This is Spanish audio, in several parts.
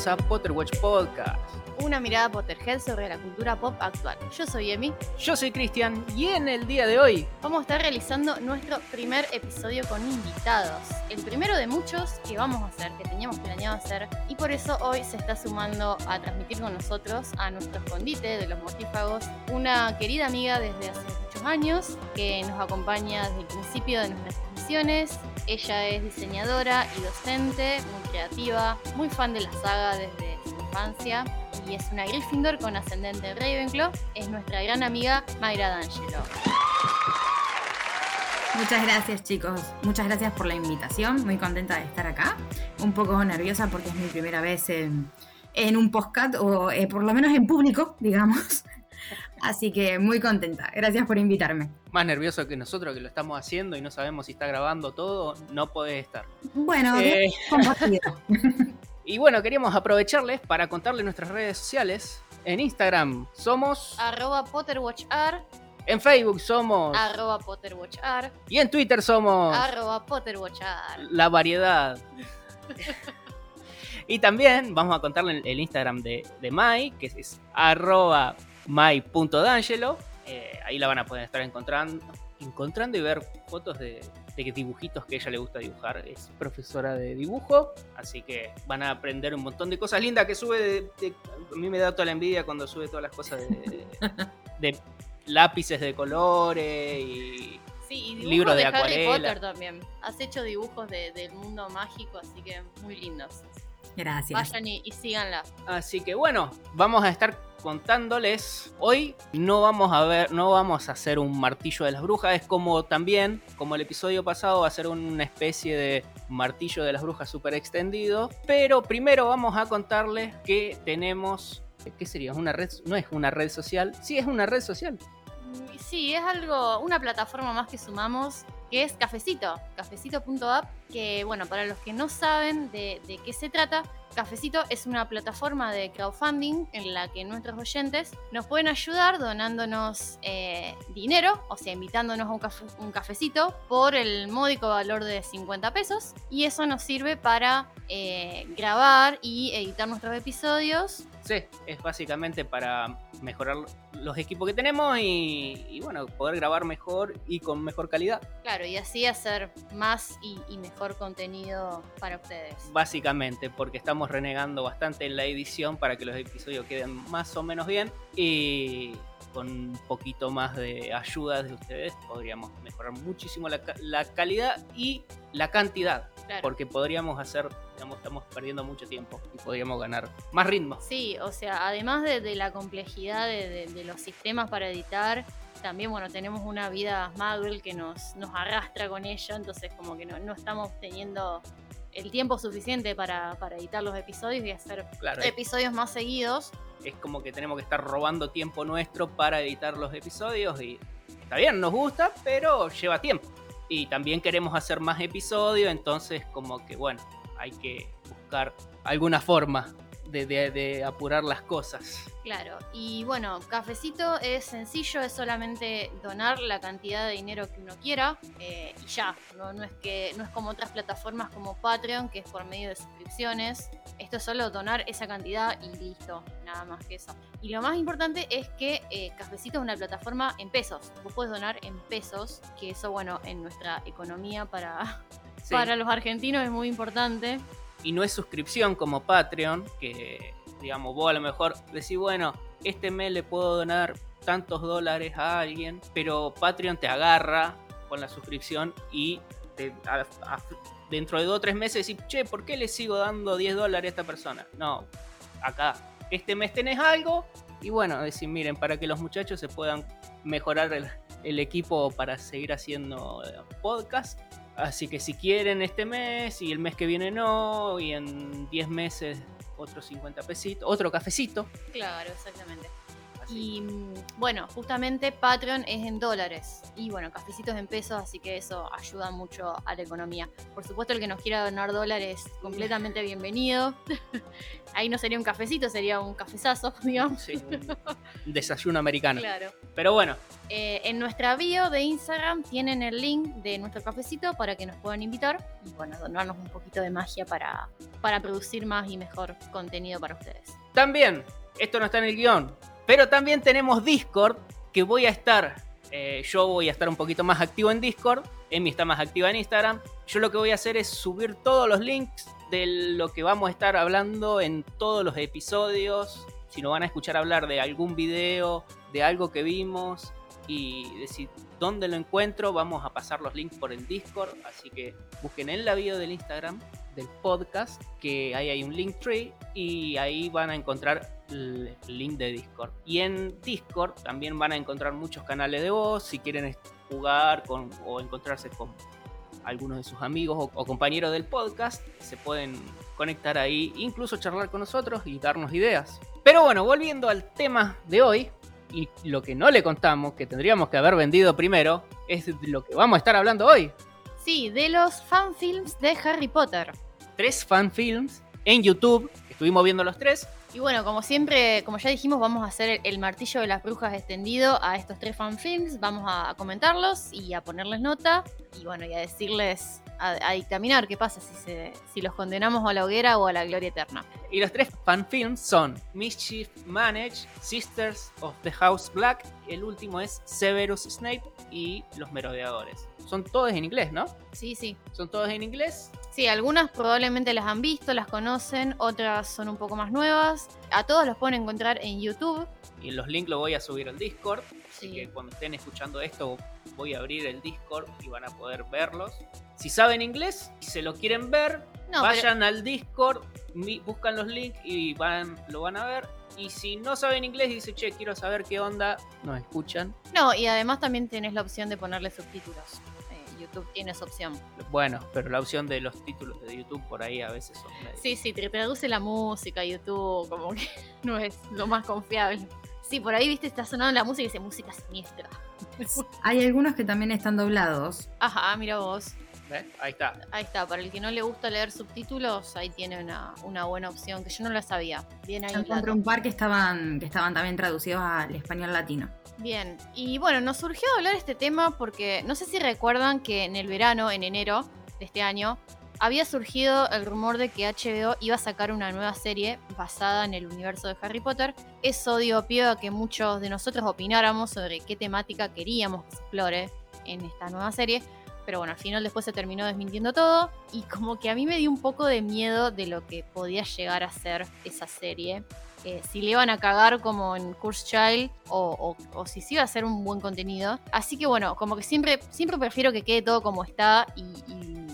bienvenidos a Potterwatch Podcast. Una mirada Potterhead sobre la cultura pop actual. Yo soy Emi. Yo soy Cristian y en el día de hoy vamos a estar realizando nuestro primer episodio con invitados. El primero de muchos que vamos a hacer, que teníamos planeado hacer. Y por eso hoy se está sumando a transmitir con nosotros a nuestro escondite de los mortífagos una querida amiga desde hace muchos años que nos acompaña desde el principio de nuestras Ella es diseñadora y docente, muy creativa, muy fan de la saga desde su infancia. Y es una Gryffindor con ascendente Ravenclaw. Es nuestra gran amiga Mayra D'Angelo. Muchas gracias chicos, muchas gracias por la invitación, muy contenta de estar acá, un poco nerviosa porque es mi primera vez en, un podcast o eh, por lo menos en público, digamos, así que muy contenta, gracias por invitarme. Más nervioso que nosotros que lo estamos haciendo y no sabemos si está grabando todo, no podés estar. Bueno, eh... Y bueno, queríamos aprovecharles para contarles nuestras redes sociales. En Instagram somos... Arroba PotterWatchR. En Facebook somos... Arroba PotterWatchR. Y en Twitter somos... Arroba PotterWatchR. La variedad. y también vamos a contarle el Instagram de, de Mai, que es arroba mai.d'angelo. Eh, ahí la van a poder estar encontrando, encontrando y ver fotos de, de dibujitos que ella le gusta dibujar. Es profesora de dibujo, así que van a aprender un montón de cosas lindas que sube. a mí me da toda la envidia cuando sube todas las cosas de, lápices de colores y Sí, y libros de, Harry Potter también. Has hecho dibujos del mundo mágico, así que muy lindos. Gracias. Vayan y, y, síganla. Así que bueno, vamos a estar contándoles. Hoy no vamos a ver, no vamos a hacer un martillo de las brujas. Es como también, como el episodio pasado, va a ser una especie de martillo de las brujas súper extendido. Pero primero vamos a contarles que tenemos. ¿Qué sería? ¿Una red? No es una red social. Sí, es una red social. Sí, es algo, una plataforma más que sumamos que es Cafecito, cafecito.app, que bueno, para los que no saben de, de, qué se trata, Cafecito es una plataforma de crowdfunding en la que nuestros oyentes nos pueden ayudar donándonos eh, dinero, o sea, invitándonos a un, un, cafecito por el módico valor de 50 pesos. Y eso nos sirve para eh, grabar y editar nuestros episodios. Sí, es básicamente para mejorar los equipos que tenemos y, bueno, poder grabar mejor y con mejor calidad. Claro, y así hacer más y, y mejor contenido para ustedes. Básicamente, porque estamos renegando bastante en la edición para que los episodios queden más o menos bien y con un poquito más de ayuda de ustedes podríamos mejorar muchísimo la, calidad y la cantidad. Porque podríamos hacer, digamos, estamos perdiendo mucho tiempo y podríamos ganar más ritmo. Sí, o sea, además de, la complejidad de, los sistemas para editar, también, bueno, tenemos una vida Magul que nos, nos arrastra con ello, entonces como que no, no estamos teniendo el tiempo suficiente para, editar los episodios y hacer episodios más seguidos. Es como que tenemos que estar robando tiempo nuestro para editar los episodios y está bien, nos gusta, pero lleva tiempo. Y también queremos hacer más episodios, entonces como que bueno, hay que buscar alguna forma de, apurar las cosas. Claro, y bueno, cafecito es sencillo, es solamente donar la cantidad de dinero que uno quiera eh, y ya, ¿no? no, es que, no es como otras plataformas como Patreon, que es por medio de suscripciones. Esto es solo donar esa cantidad y listo, nada más que eso. Y lo más importante es que eh, Cafecito es una plataforma en pesos. Vos podés donar en pesos, que eso, bueno, en nuestra economía para, para los argentinos es muy importante y no es suscripción como Patreon, que digamos vos a lo mejor decís, bueno, este mes le puedo donar tantos dólares a alguien, pero Patreon te agarra con la suscripción y dentro de dos o tres meses decís, che, ¿por qué le sigo dando 10 dólares a esta persona? No, acá, este mes tenés algo y bueno, decir, miren, para que los muchachos se puedan mejorar el, el equipo para seguir haciendo eh, podcast, Así que si quieren este mes y el mes que viene no, y en 10 meses otros 50 pesitos, otro cafecito. Claro, exactamente. Y mm, bueno, justamente Patreon es en dólares y bueno, cafecitos en pesos, así que eso ayuda mucho a la economía. Por supuesto, el que nos quiera donar dólares, completamente bienvenido. Ahí no sería un cafecito, sería un cafezazo, digamos. Sí, un desayuno americano. Claro. Pero bueno, Eh, en nuestra bio de Instagram tienen el link de nuestro cafecito para que nos puedan invitar y bueno, donarnos un poquito de magia para, para producir más y mejor contenido para ustedes. también, esto no está en el guion, pero también tenemos Discord, que voy a estar, eh, yo voy a estar un poquito más activo en Discord, Emi está más activa en Instagram. Yo lo que voy a hacer es subir todos los links de lo que vamos a estar hablando en todos los episodios. Si nos van a escuchar hablar de algún video, de algo que vimos y decir dónde lo encuentro, vamos a pasar los links por el Discord. Así que busquen en la bio del Instagram del podcast que ahí hay un link tree y ahí van a encontrar el link de Discord. Y en Discord también van a encontrar muchos canales de voz si quieren jugar con, o encontrarse con algunos de sus amigos o, o compañeros del podcast. Se pueden conectar ahí, incluso charlar con nosotros y darnos ideas. Pero bueno, volviendo al tema de hoy, y lo que no le contamos, que tendríamos que haber vendido primero, es lo que vamos a estar hablando hoy. Sí, de los fanfilms de Harry Potter. Tres fanfilms en YouTube, estuvimos viendo los tres. Y bueno, como siempre, como ya dijimos, vamos a hacer el martillo de las brujas extendido a estos tres fanfilms. Vamos a comentarlos y a ponerles nota. Y bueno, y a decirles, a, a dictaminar qué pasa si, se, si los condenamos a la hoguera o a la gloria eterna. Y los tres fanfilms son Mischief Manage, Sisters of the House Black, el último es Severus Snape y Los Merodeadores. Son todos en inglés, ¿no? Sí, sí. Son todos en inglés. Sí, algunas probablemente las han visto, las conocen, otras son un poco más nuevas. A todos los pueden encontrar en YouTube. Y los links los voy a subir al Discord. Así Sí. que cuando estén escuchando esto, voy a abrir el Discord y van a poder verlos. Si saben inglés y se lo quieren ver, No, pero- vayan al Discord, buscan los links y van, lo van a ver. Y si no saben inglés y dicen, che, quiero saber qué onda, nos escuchan. no, y además también tenés la opción de ponerle subtítulos. YouTube tiene esa opción. Bueno, pero la opción de los títulos de YouTube por ahí a veces son medio- Sí, sí, te traduce la música, YouTube, como que no es lo más confiable. Sí, por ahí, viste, está sonando la música y dice música siniestra. Hay algunos que también están doblados. Ajá, mira vos. ¿Ves? Ahí está. Ahí está, para el que no le gusta leer subtítulos, ahí tiene una, una buena opción, que yo no la sabía. Bien ahí. Yo encontré un par que estaban, que estaban también traducidos al español latino. Bien, y bueno, nos surgió hablar este tema porque no sé si recuerdan que en el verano, en enero de este año, había surgido el rumor de que HBO iba a sacar una nueva serie basada en el universo de Harry Potter. Eso dio pie a que muchos de nosotros opináramos sobre qué temática queríamos que se explore en esta nueva serie. Pero bueno, al final después se terminó desmintiendo todo y como que a mí me dio un poco de miedo de lo que podía llegar a ser esa serie si le iban a cagar como en Curse Child o, si sí iba a ser un buen contenido. Así que bueno, como que siempre, siempre prefiero que quede todo como está y, y,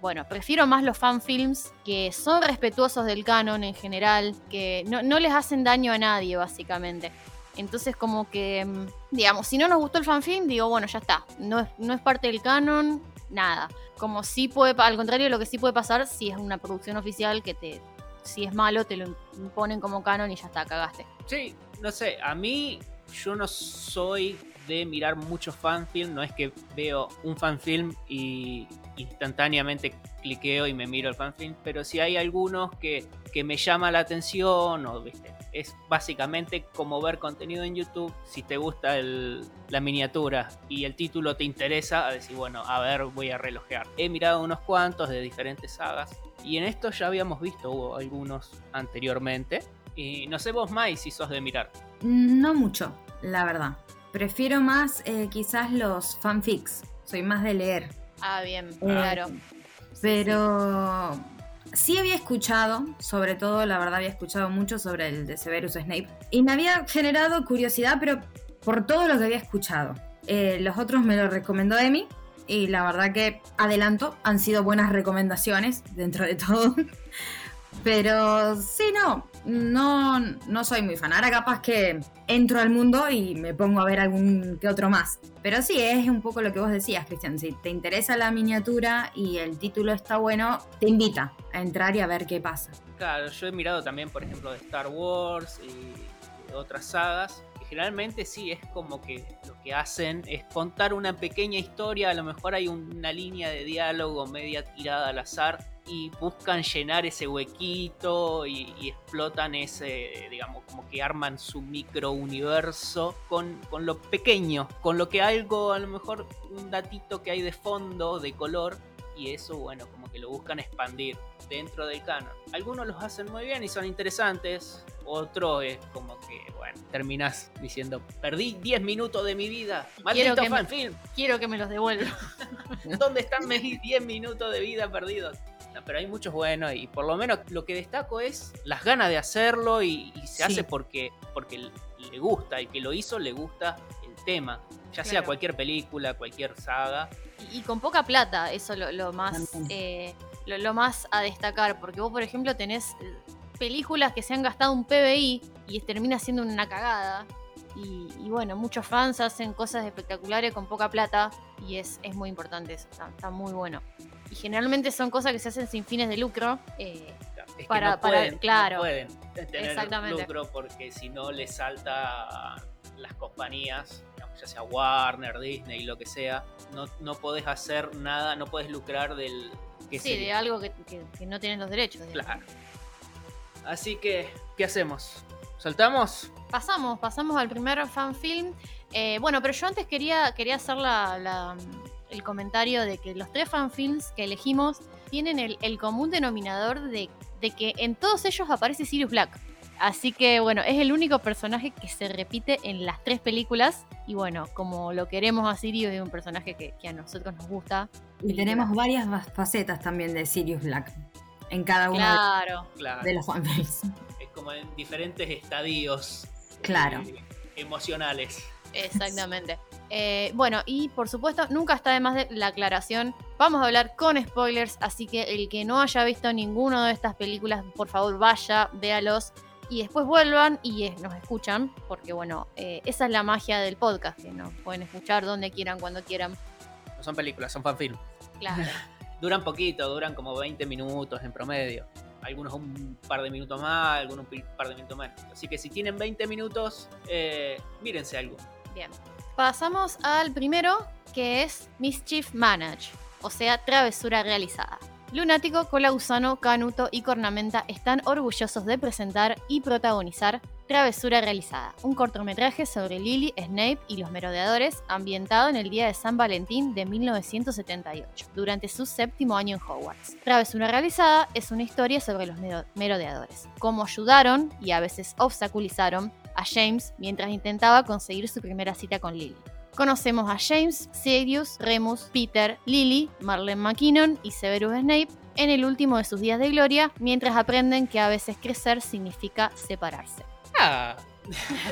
bueno, prefiero más los fanfilms que son respetuosos del canon en general, que no, no les hacen daño a nadie básicamente. Entonces como que, mm, digamos, si no nos gustó el fanfilm, digo, bueno, ya está, no es, no es parte del canon, nada. Como sí puede, al contrario, lo que sí puede pasar si es una producción oficial que te, si es malo, te lo imponen como canon y ya está, cagaste. Sí, no sé, a mí yo no soy de mirar muchos fanfilm, no es que veo un fanfilm y instantáneamente cliqueo y me miro el fanfilm, pero si hay algunos que, que me llama la atención o viste, es básicamente como ver contenido en YouTube, si te gusta el- la miniatura y el título te interesa, a decir, bueno, a ver, voy a relojear. He mirado unos cuantos de diferentes sagas y en esto ya habíamos visto hubo algunos anteriormente. Y no sé vos, Mai, si sos de mirar. No mucho, la verdad. Prefiero más eh, quizás los fanfics. Soy más de leer. Ah, bien, Eh, claro. Pero sí había escuchado, sobre todo, la verdad había escuchado mucho sobre el de Severus Snape. Y me había generado curiosidad, pero por todo lo que había escuchado. Eh, los otros me lo recomendó Emi. Y la verdad que adelanto, han sido buenas recomendaciones dentro de todo. Pero sí, no, no, no soy muy fan. Ahora capaz que entro al mundo y me pongo a ver algún que otro más. Pero sí, es un poco lo que vos decías, Cristian. Si te interesa la miniatura y el título está bueno, te invita a entrar y a ver qué pasa. Claro, yo he mirado también, por ejemplo, de Star Wars y otras sagas generalmente sí es como que lo que hacen es contar una pequeña historia, a lo mejor hay una línea de diálogo media tirada al azar y buscan llenar ese huequito y, explotan ese, digamos, como que arman su micro universo con, con lo pequeño, con lo que algo, a lo mejor un datito que hay de fondo, de color, y eso, bueno, como que lo buscan expandir dentro del canon. Algunos los hacen muy bien y son interesantes, otro es como que, bueno, terminas diciendo, perdí 10 minutos de mi vida, maldito quiero fanfilm. quiero que me los devuelva. ¿Dónde están mis 10 minutos de vida perdidos? Pero hay muchos buenos y por lo menos lo que destaco es las ganas de hacerlo y, se hace porque, porque le gusta, y que lo hizo le gusta el tema, ya sea cualquier película, cualquier saga. Y, con poca plata, eso lo, lo más eh, lo, más a destacar, porque vos por ejemplo tenés eh, películas que se han gastado un PBI y termina siendo una cagada. Y, bueno, muchos fans hacen cosas espectaculares con poca plata y es, es muy importante eso, está muy bueno y generalmente son cosas que se hacen sin fines de lucro. Eh, para, pueden, claro, pueden tener lucro porque si no les salta las compañías, ya sea Warner, Disney, lo que sea, no, no podés hacer nada, no podés lucrar del... Que sí, de algo que, no tienen los derechos. Claro. Así que, ¿qué hacemos? ¿Saltamos? Pasamos, pasamos al primer fanfilm. Eh, bueno, pero yo antes quería, quería hacer la el comentario de que los tres fanfilms que elegimos tienen el, común denominador de, que en todos ellos aparece Sirius Black. Así que bueno, es el único personaje que se repite en las tres películas. Y bueno, como lo queremos a Sirius, es un personaje que, a nosotros nos gusta. Y tenemos varias facetas también de Sirius Black en cada uno de, los fanfilms. Es como en diferentes estadios claro. Eh, emocionales. Exactamente. Eh, bueno, y por supuesto, nunca está de más de la aclaración. Vamos a hablar con spoilers, así que el que no haya visto ninguna de estas películas, por favor vaya, véalos y después vuelvan y eh, nos escuchan, porque bueno, eh, esa es la magia del podcast, que nos pueden escuchar donde quieran, cuando quieran. No son películas, son fanfilms. Claro. duran poquito, duran como 20 minutos en promedio. Algunos un par de minutos más, algunos un par de minutos menos. Así que si tienen 20 minutos, mírense algo. Bien. Pasamos al primero, que es Mischief Manage, o sea, travesura realizada. Lunático, Colausano, Canuto y Cornamenta están orgullosos de presentar y protagonizar Travesura Realizada, un cortometraje sobre Lily, Snape y los merodeadores ambientado en el día de San Valentín de 1978, durante su séptimo año en Hogwarts. Travesura Realizada es una historia sobre los merodeadores, cómo ayudaron y a veces obstaculizaron a James mientras intentaba conseguir su primera cita con Lily. Conocemos a James, Sirius, Remus, Peter, Lily, Marlene McKinnon y Severus Snape en el último de sus días de gloria, mientras aprenden que a veces crecer significa separarse. Ah.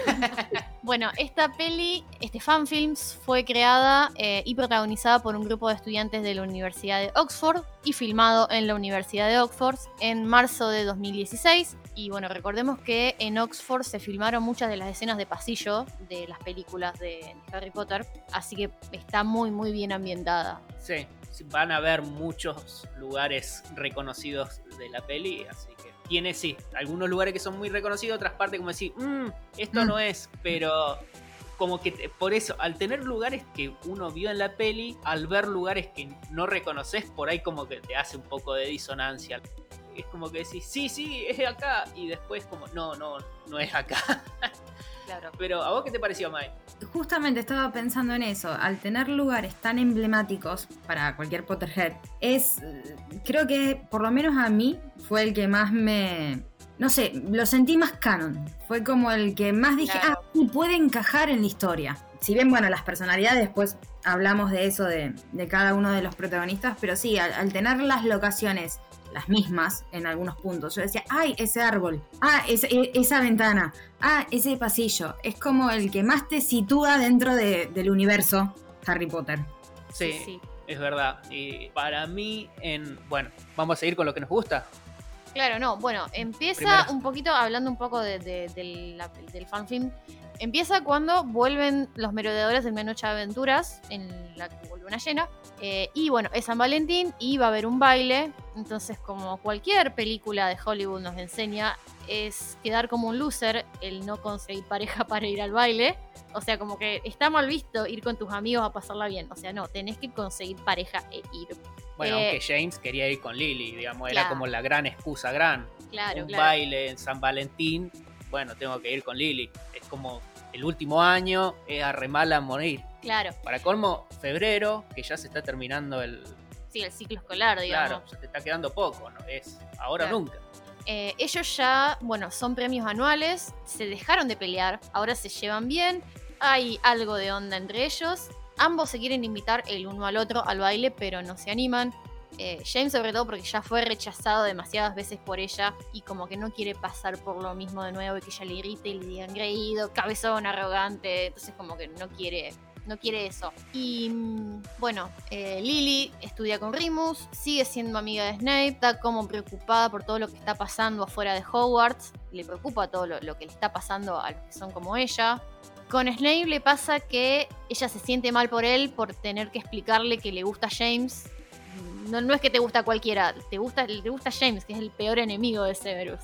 bueno, esta peli, este fanfilms, fue creada eh, y protagonizada por un grupo de estudiantes de la Universidad de Oxford y filmado en la Universidad de Oxford en marzo de 2016 y bueno, recordemos que en Oxford se filmaron muchas de las escenas de pasillo de las películas de Harry Potter, así que está muy, muy bien ambientada. Sí, van a ver muchos lugares reconocidos de la peli, así que tiene, sí, algunos lugares que son muy reconocidos, otras partes como decir, mmm, esto mm. no es, pero como que por eso, al tener lugares que uno vio en la peli, al ver lugares que no reconoces, por ahí como que te hace un poco de disonancia es como que decís, sí, sí, es acá, y después como, no, no, no es acá. Claro. Pero, ¿a vos qué te pareció, Mike? Justamente estaba pensando en eso, al tener lugares tan emblemáticos para cualquier Potterhead, es, creo que por lo menos a mí fue el que más me, no sé, lo sentí más canon. Fue como el que más dije, ah, puede encajar en la historia. Si bien, bueno, las personalidades, después hablamos de eso, de, cada uno de los protagonistas, pero sí, al tener las locaciones las mismas en algunos puntos. Yo decía, ay, ese árbol, ah, e, esa ventana, ah, ese pasillo. Es como el que más te sitúa dentro del universo Harry Potter. Sí, es verdad. Y para mí, en bueno, vamos a seguir con lo que nos gusta. Claro, no, bueno, empieza un poquito hablando un poco de, del fanfilm. Empieza cuando vuelven los merodeadores del Menocha Aventuras, en la luna llena. Eh, y bueno, es San Valentín y va a haber un baile. Entonces, como cualquier película de Hollywood nos enseña, es quedar como un loser el no conseguir pareja para ir al baile. O sea, como que está mal visto ir con tus amigos a pasarla bien. O sea, no, tenés que conseguir pareja e ir. Bueno, Eh, aunque James quería ir con Lily, digamos, claro. era como la gran excusa gran. Claro, un claro. baile en San Valentín, bueno, tengo que ir con Lily. Es como el último año, es a remala a morir. Claro, Para colmo, febrero, que ya se está terminando el... sí, el ciclo escolar, digamos. Claro, se te está quedando poco, ¿no? Es ahora o nunca. Eh, ellos ya, bueno, son premios anuales, se dejaron de pelear, ahora se llevan bien, hay algo de onda entre ellos. Ambos se quieren invitar el uno al otro al baile, pero no se animan. Eh, James sobre todo porque ya fue rechazado demasiadas veces por ella y como que no quiere pasar por lo mismo de nuevo y que ella le grite y le diga engreído, cabezón, arrogante, entonces como que no quiere, no quiere eso. Y mm, bueno, eh, Lily estudia con Remus, sigue siendo amiga de Snape, está como preocupada por todo lo que está pasando afuera de Hogwarts, le preocupa todo lo, que le está pasando a los que son como ella. Con Snape le pasa que ella se siente mal por él por tener que explicarle que le gusta James. No, no es que te gusta cualquiera, te gusta, te gusta James, que es el peor enemigo de Severus.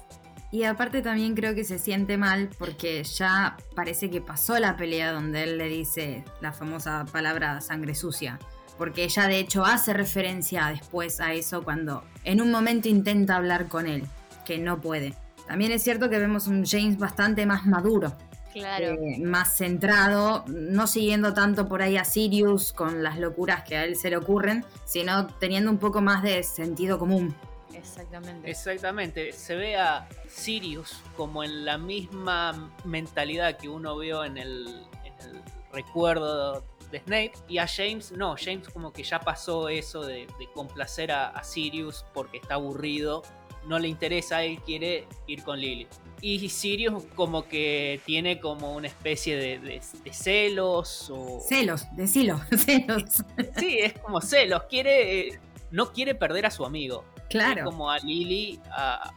Y aparte también creo que se siente mal porque ya parece que pasó la pelea donde él le dice la famosa palabra sangre sucia. Porque ella de hecho hace referencia después a eso cuando en un momento intenta hablar con él, que no puede. También es cierto que vemos un James bastante más maduro, Claro. eh, más centrado, no siguiendo tanto por ahí a Sirius con las locuras que a él se le ocurren, sino teniendo un poco más de sentido común. Exactamente. Exactamente, se ve a Sirius como en la misma mentalidad que uno vio en el, en el recuerdo de Snape y a James no, James como que ya pasó eso de, de complacer a, a Sirius porque está aburrido, no le interesa, él quiere ir con Lily. Y Sirius como que tiene como una especie de, de- de celos o... Celos, decilo, celos. Sí, es como celos, quiere... eh, no quiere perder a su amigo. Claro. Es como a Lily, a-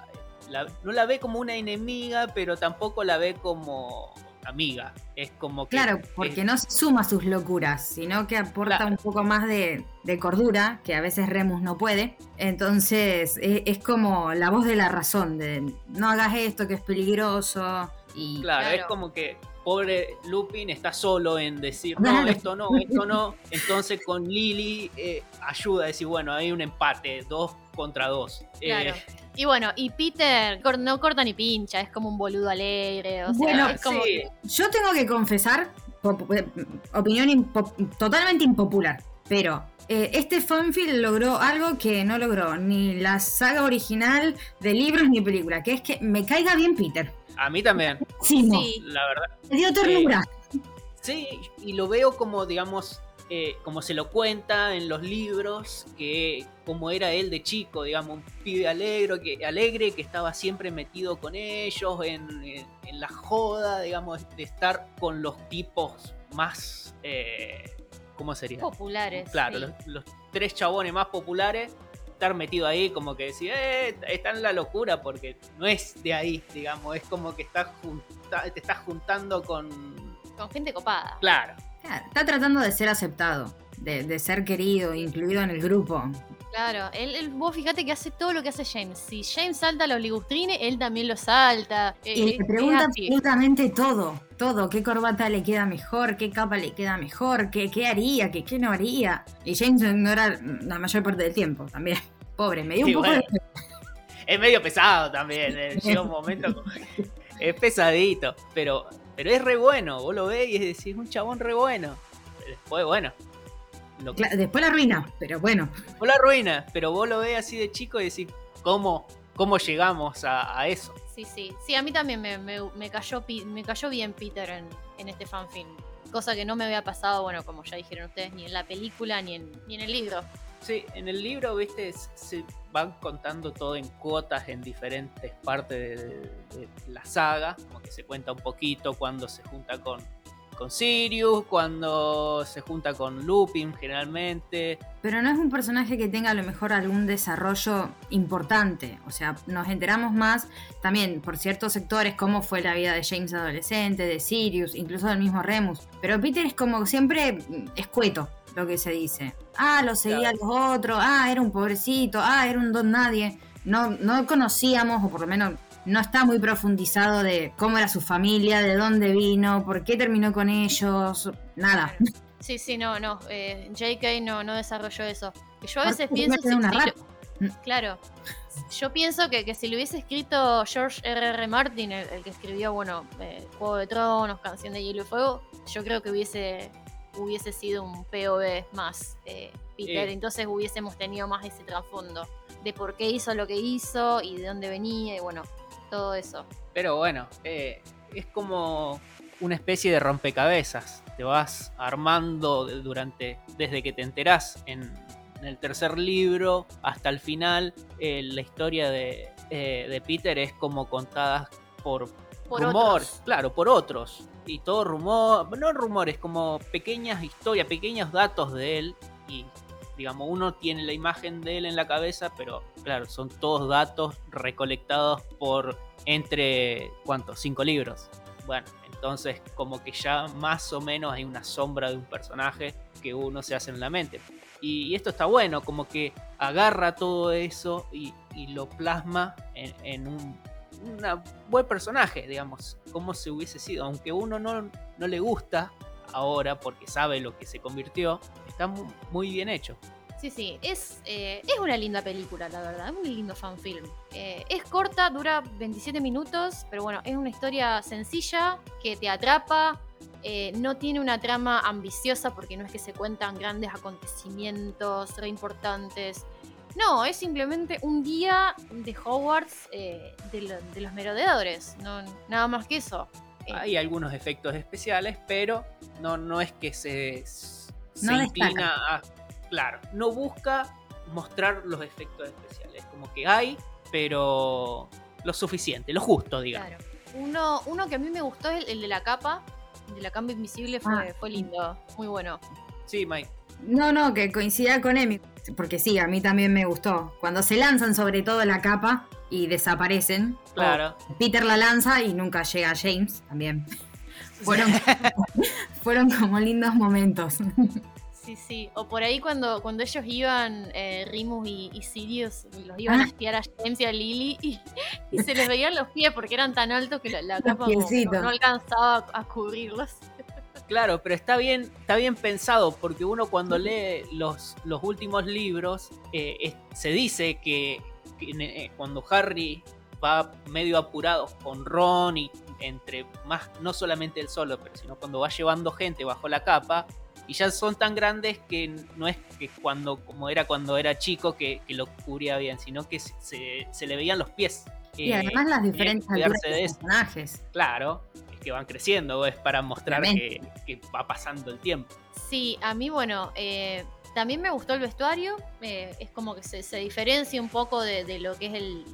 la- no la ve como una enemiga, pero tampoco la ve como amiga. Es como que. Claro, porque es- no se suma sus locuras, sino que aporta Claro. un poco más de, de cordura, que a veces Remus no puede. Entonces e- es, como la voz de la razón, de no hagas esto que es peligroso. Y Claro, Claro. es como que pobre Lupin está solo en decir, no, esto no, esto no. Entonces con Lily eh, ayuda a decir, bueno, hay un empate, dos contra dos. Eh. Y bueno, y Peter no corta ni pincha, es como un boludo alegre. O sea, Bueno, es como. sí, yo tengo que confesar, eh, opinión impo- totalmente impopular, pero eh, este fanfic logró algo que no logró ni la saga original de libros ni película, que es que me caiga bien Peter. A mí también, Sí, no, Sí, la verdad. me dio ternura. Sí, y lo veo como, digamos, eh, como se lo cuenta en los libros, que como era él de chico, digamos, un pibe alegre que, alegre, que estaba siempre metido con ellos, en, en- en la joda, digamos, de estar con los tipos más, eh, ¿cómo sería? populares. Claro, sí. los, los tres chabones más populares, estar metido ahí, como que decir, eh, está en la locura, porque no es de ahí, digamos, es como que estás junta- te estás juntando con... Con gente copada. Claro, Claro, Está tratando de ser aceptado, de, de ser querido, incluido en el grupo. Claro, él, él- vos fíjate que hace todo lo que hace James. Si James salta los ligustrines, él también los salta. Eh, Y es- le pregunta absolutamente todo, todo, qué corbata le queda mejor, qué capa le queda mejor, qué, qué haría, qué, qué no haría. Y James lo ignora la mayor parte del tiempo también. Pobre, me dio un poco bueno. de... es medio pesado también. eh, Llega un momento como es pesadito, pero, pero es re bueno. Vos lo ves y es decir, es un chabón re bueno. Después, bueno, lo Después la ruina, pero bueno. vos la arruina, pero vos lo ves así de chico y decís, ¿cómo, cómo llegamos a, a eso? Sí, sí. Sí, a mí también me, me- cayó, me cayó bien Peter en, en este fanfilm. Cosa que no me había pasado, bueno, como ya dijeron ustedes, ni en la película ni en, ni en el libro. Sí, en el libro, viste, se van contando todo en cuotas en diferentes partes de la saga, como que se cuenta un poquito cuando se junta con, con Sirius, cuando se junta con Lupin generalmente. Pero no es un personaje que tenga a lo mejor algún desarrollo importante. O sea, nos enteramos más también por ciertos sectores cómo fue la vida de James adolescente, de Sirius, incluso del mismo Remus. Pero Peter es como siempre mm, escueto lo que se dice. Ah, lo seguía a los otros, ah, era un pobrecito, ah, era un don nadie. No, no conocíamos, o por lo menos no está muy profundizado de cómo era su familia, de dónde vino, por qué terminó con ellos, nada. Sí, sí, no, no. Eh, JK no, no desarrolló eso. Yo a veces pienso. Si, claro. Yo pienso que, si lo hubiese escrito George R.R. R. Martin, el, que escribió, bueno, eh, Juego de Tronos, Canción de Hielo y Fuego, yo creo que hubiese, hubiese sido un POV más, eh, Peter. Entonces hubiésemos tenido más ese trasfondo de por qué hizo lo que hizo y de dónde venía y bueno, todo eso. Pero bueno, eh, es como una especie de rompecabezas. Te vas armando durante, desde que te enterás en, el tercer libro hasta el final. Eh, la historia de, eh, de, Peter es como contada por, por rumores, claro, por otros. Y todo rumor, no rumores, como pequeñas historias, pequeños datos de él. Y digamos, uno tiene la imagen de él en la cabeza, pero claro, son todos datos recolectados por entre, ¿cuántos? Cinco libros. Bueno, entonces como que ya más o menos hay una sombra de un personaje que uno se hace en la mente. Y, esto está bueno, como que agarra todo eso y, lo plasma en, un buen personaje, digamos, como se hubiese sido. Aunque uno no, no le gusta ahora porque sabe lo que se convirtió, está muy bien hecho. Sí, sí, es, eh, es una linda película, la verdad, es un lindo fanfilm. Eh, es corta, dura 27 minutos, pero bueno, es una historia sencilla que te atrapa. Eh, no tiene una trama ambiciosa porque no es que se cuentan grandes acontecimientos re importantes. No, es simplemente un día de Hogwarts de, los merodeadores, no, nada más que eso. Hay algunos efectos especiales, pero no, no es que se, se inclina a claro, no busca mostrar los efectos especiales. Como que hay, pero lo suficiente, lo justo, digamos. Claro. Uno, uno que a mí me gustó es el, de la capa, el de la capa invisible, fue, ah. fue lindo, muy bueno. Sí, Mike. No, no, que coincida con Emi, porque sí, a mí también me gustó. Cuando se lanzan sobre todo la capa y desaparecen. Claro. Peter la lanza y nunca llega James también. Fueron, fueron como lindos momentos sí, sí. O por ahí cuando, cuando ellos iban, eh, Rimus y, Sirius, los iban a ah. espiar a James y a Lily y, se les veían los pies porque eran tan altos que la, capa no, alcanzaba a cubrirlos. Claro, pero está bien, está bien pensado porque uno cuando lee los, los últimos libros eh, se dice que, eh, cuando Harry va medio apurado con Ron y entre más, no solamente él solo, pero sino cuando va llevando gente bajo la capa, y ya son tan grandes que no es que cuando, como era cuando era chico, que, lo cubría bien, sino que se, le veían los pies. Y además las diferentes alturas de, personajes. Claro, es que van creciendo, es para mostrar que, va pasando el tiempo. Sí, a mí, bueno, eh, también me gustó el vestuario, eh, es como que se, diferencia un poco de, lo que es el,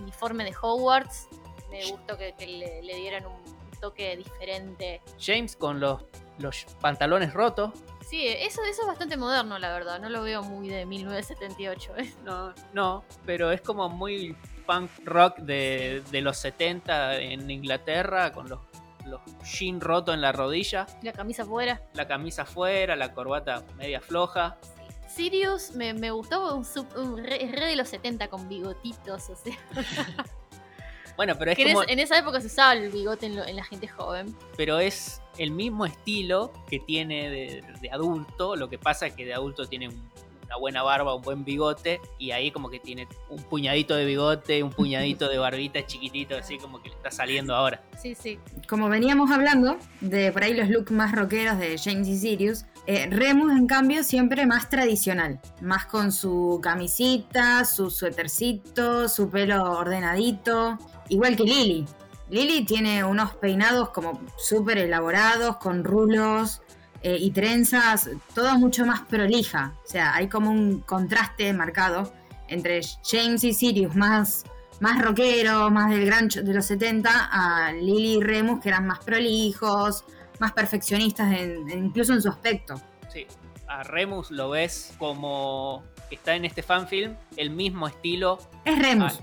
uniforme de Hogwarts. Me gustó que, le dieran un toque diferente. James con los los pantalones rotos. Sí, eso, eso es bastante moderno, la verdad. No lo veo muy de 1978. ¿eh? No, no, pero es como muy punk rock de, los 70 en Inglaterra, con los, los jeans rotos en la rodilla. La camisa fuera. La camisa fuera, la corbata media floja. Sirius me, me gustó, un, un re, de los 70 con bigotitos, o sea. Bueno, pero es como... en esa época se usaba el bigote en, la gente joven. Pero es el mismo estilo que tiene de, adulto. Lo que pasa es que de adulto tiene una buena barba, un buen bigote. Y ahí como que tiene un puñadito de bigote, un puñadito de barbita chiquitito, así como que le está saliendo ahora. Sí, sí. Como veníamos hablando de por ahí los looks más rockeros de James y Sirius, eh, Remus, en cambio, siempre más tradicional, más con su camisita, su suétercito, su pelo ordenadito. Igual que Lily. Lily tiene unos peinados como súper elaborados, con rulos eh, y trenzas, todo mucho más prolija. O sea, hay como un contraste marcado entre James y Sirius más, más rockero, más del gran de los 70, a Lily y Remus que eran más prolijos, más perfeccionistas, incluso en su aspecto. Sí, a Remus lo ves como está en este fanfilm, el mismo estilo. Es Remus.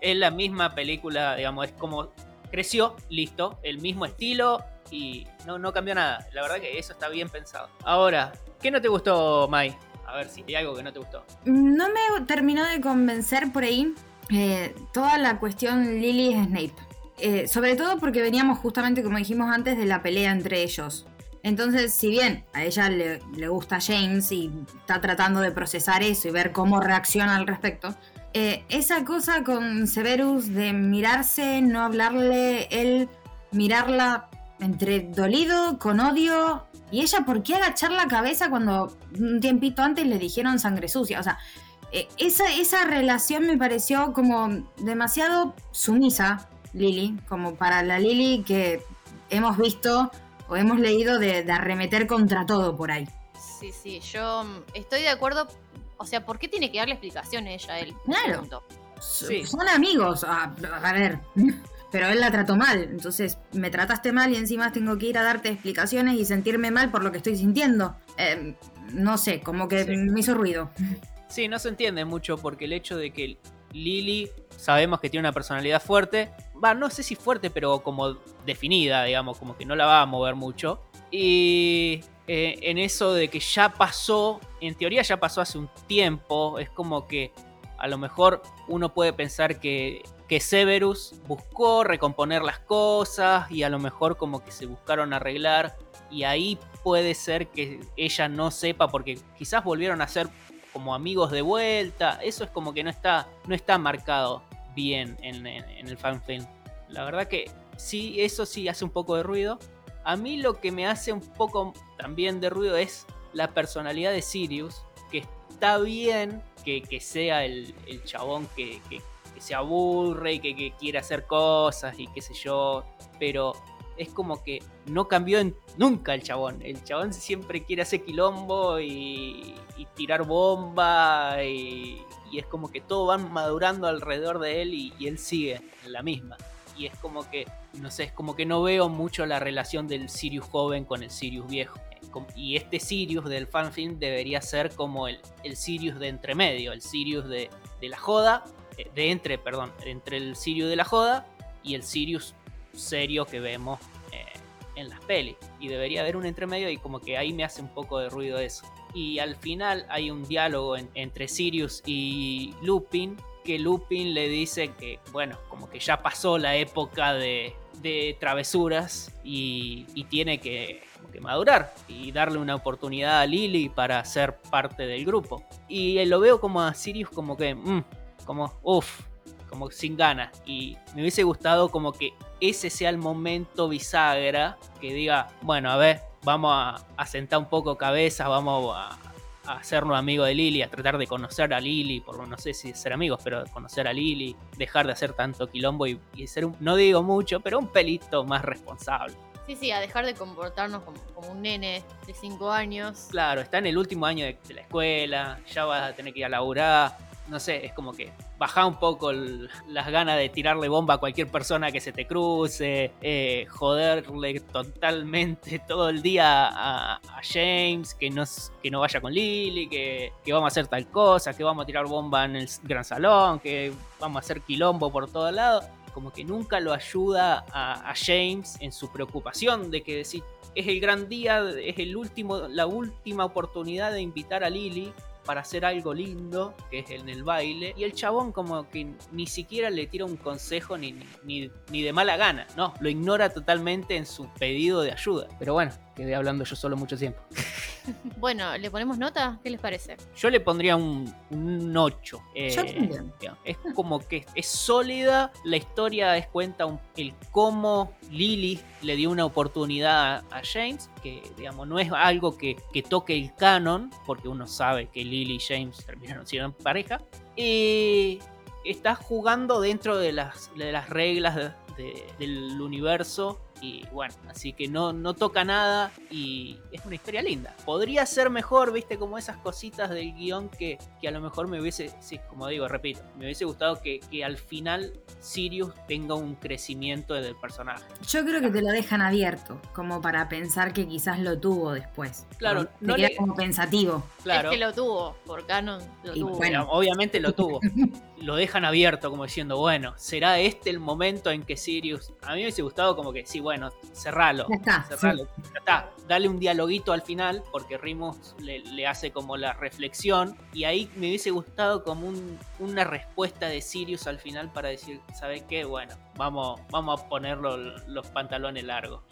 es la misma película, digamos, es como creció, listo, el mismo estilo y no, no cambió nada. La verdad que eso está bien pensado. Ahora, ¿qué no te gustó, Mai? A ver si hay algo que no te gustó. No me terminó de convencer por ahí eh, toda la cuestión Lily Snape. Eh, sobre todo porque veníamos justamente, como dijimos antes, de la pelea entre ellos. Entonces, si bien a ella le, le gusta James y está tratando de procesar eso y ver cómo reacciona al respecto, eh, esa cosa con Severus de mirarse, no hablarle, él mirarla entre dolido, con odio, y ella por qué agachar la cabeza cuando un tiempito antes le dijeron sangre sucia, o sea, eh, esa, esa relación me pareció como demasiado sumisa, Lily, como para la Lily que hemos visto o hemos leído de, de arremeter contra todo por ahí. Sí, sí, yo mm, estoy de acuerdo. O sea, ¿por qué tiene que darle explicaciones ella a él? Claro. Sí. Son amigos, a, a ver. Pero él la trató mal, entonces me trataste mal y encima tengo que ir a darte explicaciones y sentirme mal por lo que estoy sintiendo. Eh, no sé, como que Sí. me hizo ruido. Sí, no se entiende mucho porque el hecho de que Lily sabemos que tiene una personalidad fuerte, va, no sé si fuerte, pero como definida, digamos, como que no la va a mover mucho. Y eh, en eso de que ya pasó, en teoría ya pasó hace un tiempo, es como que a lo mejor uno puede pensar que, que Severus buscó recomponer las cosas y a lo mejor como que se buscaron arreglar y ahí puede ser que ella no sepa porque quizás volvieron a ser como amigos de vuelta. Eso es como que no está, no está marcado bien en, el fanfilm. La verdad que sí, eso sí hace un poco de ruido. A mí lo que me hace un poco también de ruido es la personalidad de Sirius, que está bien que, que sea el, el chabón que, que- se aburre y que, quiere hacer cosas y qué sé yo, pero es como que no cambió nunca el chabón. El chabón siempre quiere hacer quilombo y, y tirar bomba y, y es como que todo va madurando alrededor de él y, y él sigue en la misma. Y es como que, no sé, es como que no veo mucho la relación del Sirius joven con el Sirius viejo. Com- Y este Sirius del fanfilm debería ser como el, el Sirius de entremedio, el Sirius de, de la joda, eh, de entre, perdón, entre el Sirius de la joda y el Sirius serio que vemos eh, en las pelis. Y debería haber un entremedio y como que ahí me hace un poco de ruido eso. Y al final hay un diálogo en- entre Sirius y Lupin, que Lupin le dice que, bueno, como que ya pasó la época de, de travesuras y, tiene que, que madurar y darle una oportunidad a Lily para ser parte del grupo. Y lo veo como a Sirius como que, mm, como, uff, como sin ganas. Y me hubiese gustado como que ese sea el momento bisagra que diga, bueno, a ver, vamos a, a sentar un poco cabeza, vamos a, a hacernos amigos de Lily, a tratar de conocer a Lily, por no sé si ser amigos, pero conocer a Lily, dejar de hacer tanto quilombo y, y ser un, no digo mucho, pero un pelito más responsable. Sí, sí, a dejar de comportarnos como, como un nene de 5 años. Claro, está en el último año de, de la escuela, ya vas a tener que ir a laburar. No sé, es como que baja un poco las ganas de tirarle bomba a cualquier persona que se te cruce, eh, joderle totalmente todo el día a, James, que no, que no vaya con Lily, que, que vamos a hacer tal cosa, que vamos a tirar bomba en el gran salón, que vamos a hacer quilombo por todos lados. Como que nunca lo ayuda a, a James en su preocupación de que decir, es el gran día, es el último, la última oportunidad de invitar a Lily para hacer algo lindo, que es en el baile, y el chabón como que ni siquiera le tira un consejo ni, ni, ni de mala gana, no, lo ignora totalmente en su pedido de ayuda. Pero bueno, quedé hablando yo solo mucho tiempo. Bueno, ¿le ponemos nota? ¿Qué les parece? Yo le pondría un, un 8. Yo también. digamos. es como que es sólida, la historia es cuenta un- el cómo Lily le dio una oportunidad a James, que digamos no es algo que, que toque el canon, porque uno sabe que Lily y James terminaron siendo pareja, y está jugando dentro de las, de las reglas de- de- del universo. Y bueno, así que no, no toca nada y es una historia linda. Podría ser mejor, viste, como esas cositas del guion que, que a lo mejor me hubiese, sí, como digo, repito, me hubiese gustado que, que al final Sirius tenga un crecimiento del personaje. Yo creo que te lo dejan abierto, como para pensar que quizás lo tuvo después. Claro, Te no queda le- como pensativo. Claro, Es que lo tuvo, por canon lo Y tuvo. bueno. obviamente lo tuvo. Lo dejan abierto, como diciendo, bueno, ¿será este el momento en que Sirius... A mí me hubiese gustado como que, sí, bueno, cerralo. Ya está, cerralo, ya está. dale un dialoguito al final, porque Remus le, hace como la reflexión, y ahí me hubiese gustado como una respuesta de Sirius al final para decir, ¿sabes qué? Bueno, vamos, vamos a ponerlo los pantalones largos.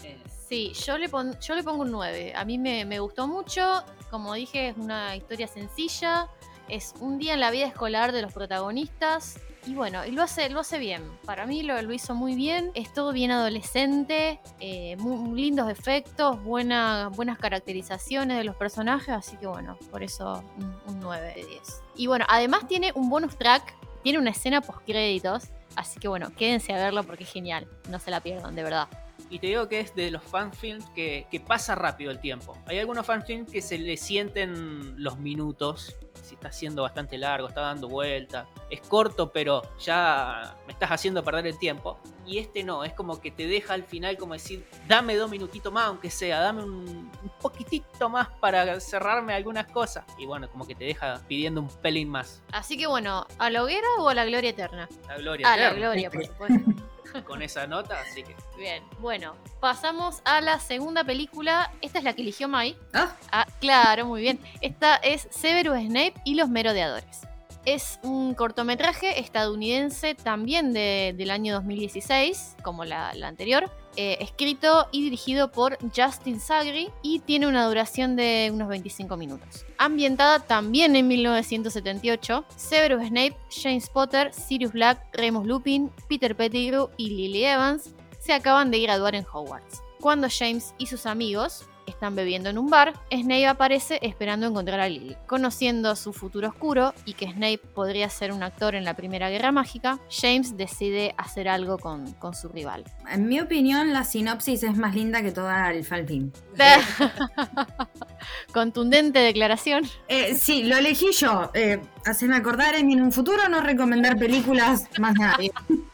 Sí, yo le, yo le pongo un 9. A mí me, me gustó mucho, como dije, es una historia sencilla, es un día en la vida escolar de los protagonistas y bueno, y lo hace, lo hace bien. Para mí lo, lo hizo muy bien. Es todo bien adolescente, eh, muy, lindos efectos, buena, buenas caracterizaciones de los personajes. Así que bueno, por eso un, 9 de 10. Y bueno, además tiene un bonus track, tiene una escena post créditos. Así que bueno, quédense a verlo porque es genial. No se la pierdan, de verdad. Y te digo que es de los fanfilms que, que pasa rápido el tiempo. Hay algunos fanfilms que se le sienten los minutos si está siendo bastante largo, está dando vuelta, es corto, pero ya me estás haciendo perder el tiempo. Y este no, es como que te deja al final como decir, dame dos minutitos más, aunque sea, dame un, poquitito más para cerrarme algunas cosas. Y bueno, como que te deja pidiendo un pelín más. Así que bueno, ¿a la hoguera o a la gloria eterna? La gloria eterna. A la gloria, por supuesto. con esa nota, así que. Bien, bueno, pasamos a la segunda película. Esta es la que eligió Mai. Ah, ah claro, muy bien. Esta es Severus Snape y los merodeadores. Es un cortometraje estadounidense también del año 2016, como la, anterior, eh, escrito y dirigido por Justin Sagri y tiene una duración de unos 25 minutos. Ambientada también en 1978, Severus Snape, James Potter, Sirius Black, Remus Lupin, Peter Pettigrew y Lily Evans se acaban de graduar en Hogwarts. Cuando James y sus amigos, están bebiendo en un bar, Snape aparece esperando encontrar a Lily. Conociendo su futuro oscuro y que Snape podría ser un actor en la Primera Guerra Mágica, James decide hacer algo con, su rival. En mi opinión, la sinopsis es más linda que toda el fanfilm. Contundente declaración. Eh, sí, lo elegí yo. Eh, hacerme acordar en un futuro no recomendar películas más nadie.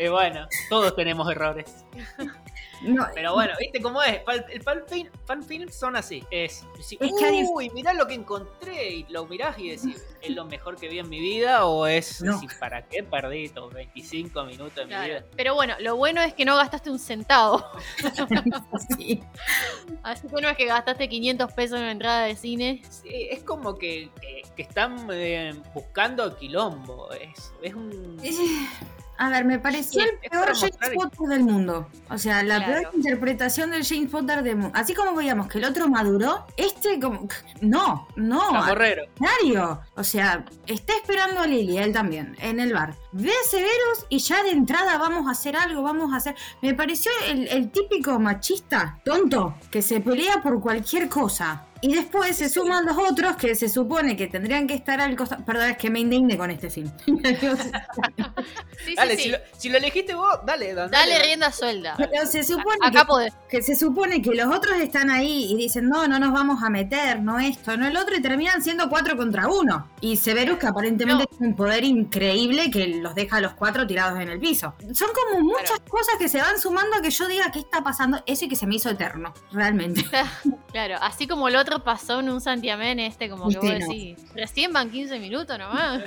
Eh, bueno, todos tenemos errores. Pero bueno, ¿viste cómo es? El fanfilm son así. Es, uy, mirá lo que encontré. Y lo mirás y decís, ¿es lo mejor que vi en mi vida? ¿O es para qué perdí estos 25 minutos de mi vida? Pero bueno, lo bueno es que no gastaste un centavo. Así que no es que gastaste 500 pesos en la entrada de cine. Sí, es como que, están eh, buscando quilombo. Es, es un. A ver, me pareció el peor James Potter del mundo. O sea, la peor interpretación del James Potter del mundo. Así como veíamos que el otro maduró, este como... No, no. Mario. O sea, está esperando a Lily, él también, en el bar. Ve a Severus y ya de entrada vamos a hacer algo, vamos a hacer... Me pareció el, el típico machista, tonto, que se pelea por cualquier cosa. Y después se suman los otros que se supone que tendrían que estar al costado. Perdón, es que me indigné con este film. dale, si lo, elegiste vos, dale, dale. Dale rienda suelda. se supone Acá que, que, se supone que los otros están ahí y dicen, no, no nos vamos a meter, no esto, no el otro, y terminan siendo cuatro contra uno. Y Severus, que aparentemente tiene un poder increíble que los deja a los cuatro tirados en el piso. Son como muchas cosas que se van sumando a que yo diga qué está pasando. Eso y que se me hizo eterno, realmente. claro, así como el otro pasó en un Santiamén este, como que vos decís, recién van 15 minutos nomás.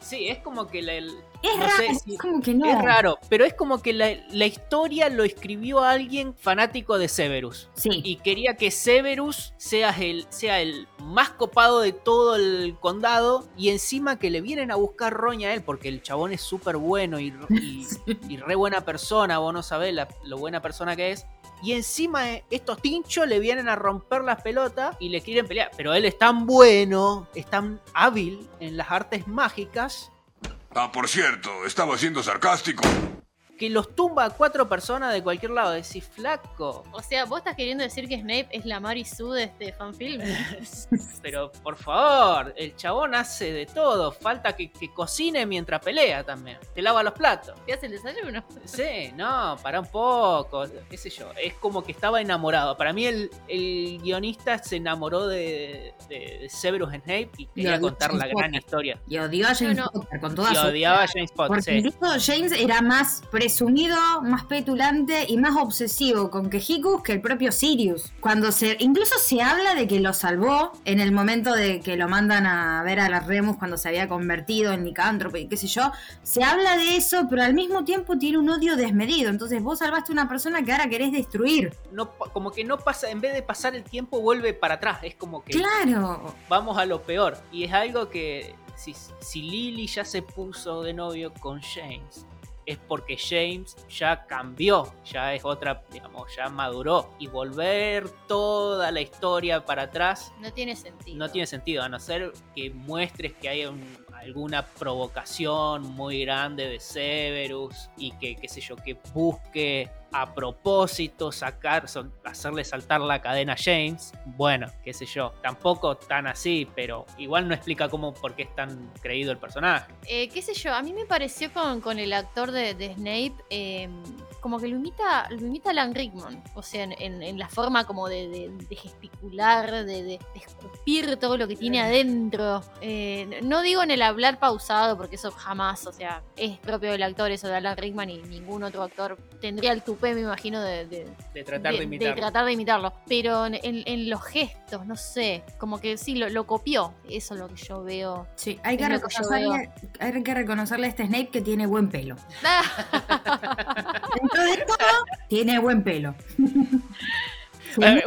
Sí, es como que la, el, es raro, es como que no. Es raro, pero es como que la, historia lo escribió alguien fanático de Severus. Sí. Y quería que Severus sea el, sea el más copado de todo el condado y encima que le vienen a buscar roña a él, porque el chabón es súper bueno y, y, re buena persona, vos no sabés lo buena persona que es. Y encima eh, estos tinchos le vienen a romper las pelotas y le quieren pelear. Pero él es tan bueno, es tan hábil en las artes mágicas. Ah, por cierto, estaba siendo sarcástico que los tumba a cuatro personas de cualquier lado. Decís, flaco. O sea, vos estás queriendo decir que Snape es la Mary Sue de este fanfilm. Pero por favor, el chabón hace de todo. Falta que, cocine mientras pelea también. Te lava los platos. ¿Te hace el desayuno? Sí, no, para un poco. Qué sé yo. Es como que estaba enamorado. Para mí, el, guionista se enamoró de, Severus Snape y quería contar la gran historia. Y odiaba a James Potter con toda y odiaba a James Potter. Porque James era más presumido, más petulante y más obsesivo con Quejicus que el propio Sirius. Cuando se, incluso se habla de que lo salvó en el momento de que lo mandan a ver a las Remus cuando se había convertido en licántropo y qué sé yo. Se habla de eso, pero al mismo tiempo tiene un odio desmedido. Entonces vos salvaste a una persona que ahora querés destruir. No, como que no pasa, en vez de pasar el tiempo, vuelve para atrás. Es como que Claro. vamos a lo peor. Y es algo que si, si Lily ya se puso de novio con James, es porque James ya cambió, ya es otra, digamos, ya maduró. Y volver toda la historia para atrás No tiene sentido. no tiene sentido, a no ser que muestres que hay un- alguna provocación muy grande de Severus y que, qué sé yo, que busque a propósito sacar, hacerle saltar la cadena a James. Bueno, qué sé yo, tampoco tan así, pero igual no explica cómo, por qué es tan creído el personaje. Eh, qué sé yo, a mí me pareció con, con el actor de, de Snape eh, como que lo imita, lo imita Alan Rickman. O sea, en, en- en la forma como de, de- de gesticular, de, de- escupir todo lo que tiene adentro. Eh, no digo en el hablar pausado, porque eso jamás, o sea, es propio del actor eso de Alan Rickman y ningún otro actor tendría el tupé, me imagino, de, de- De tratar de, imitarlo. tratar de imitarlo. Pero en, en- los gestos, no sé, como que sí, lo, lo copió. Eso es lo que yo veo. Sí, hay que, reconocerle, hay que reconocerle a este Snape que tiene buen pelo. Dentro de todo, tiene buen pelo.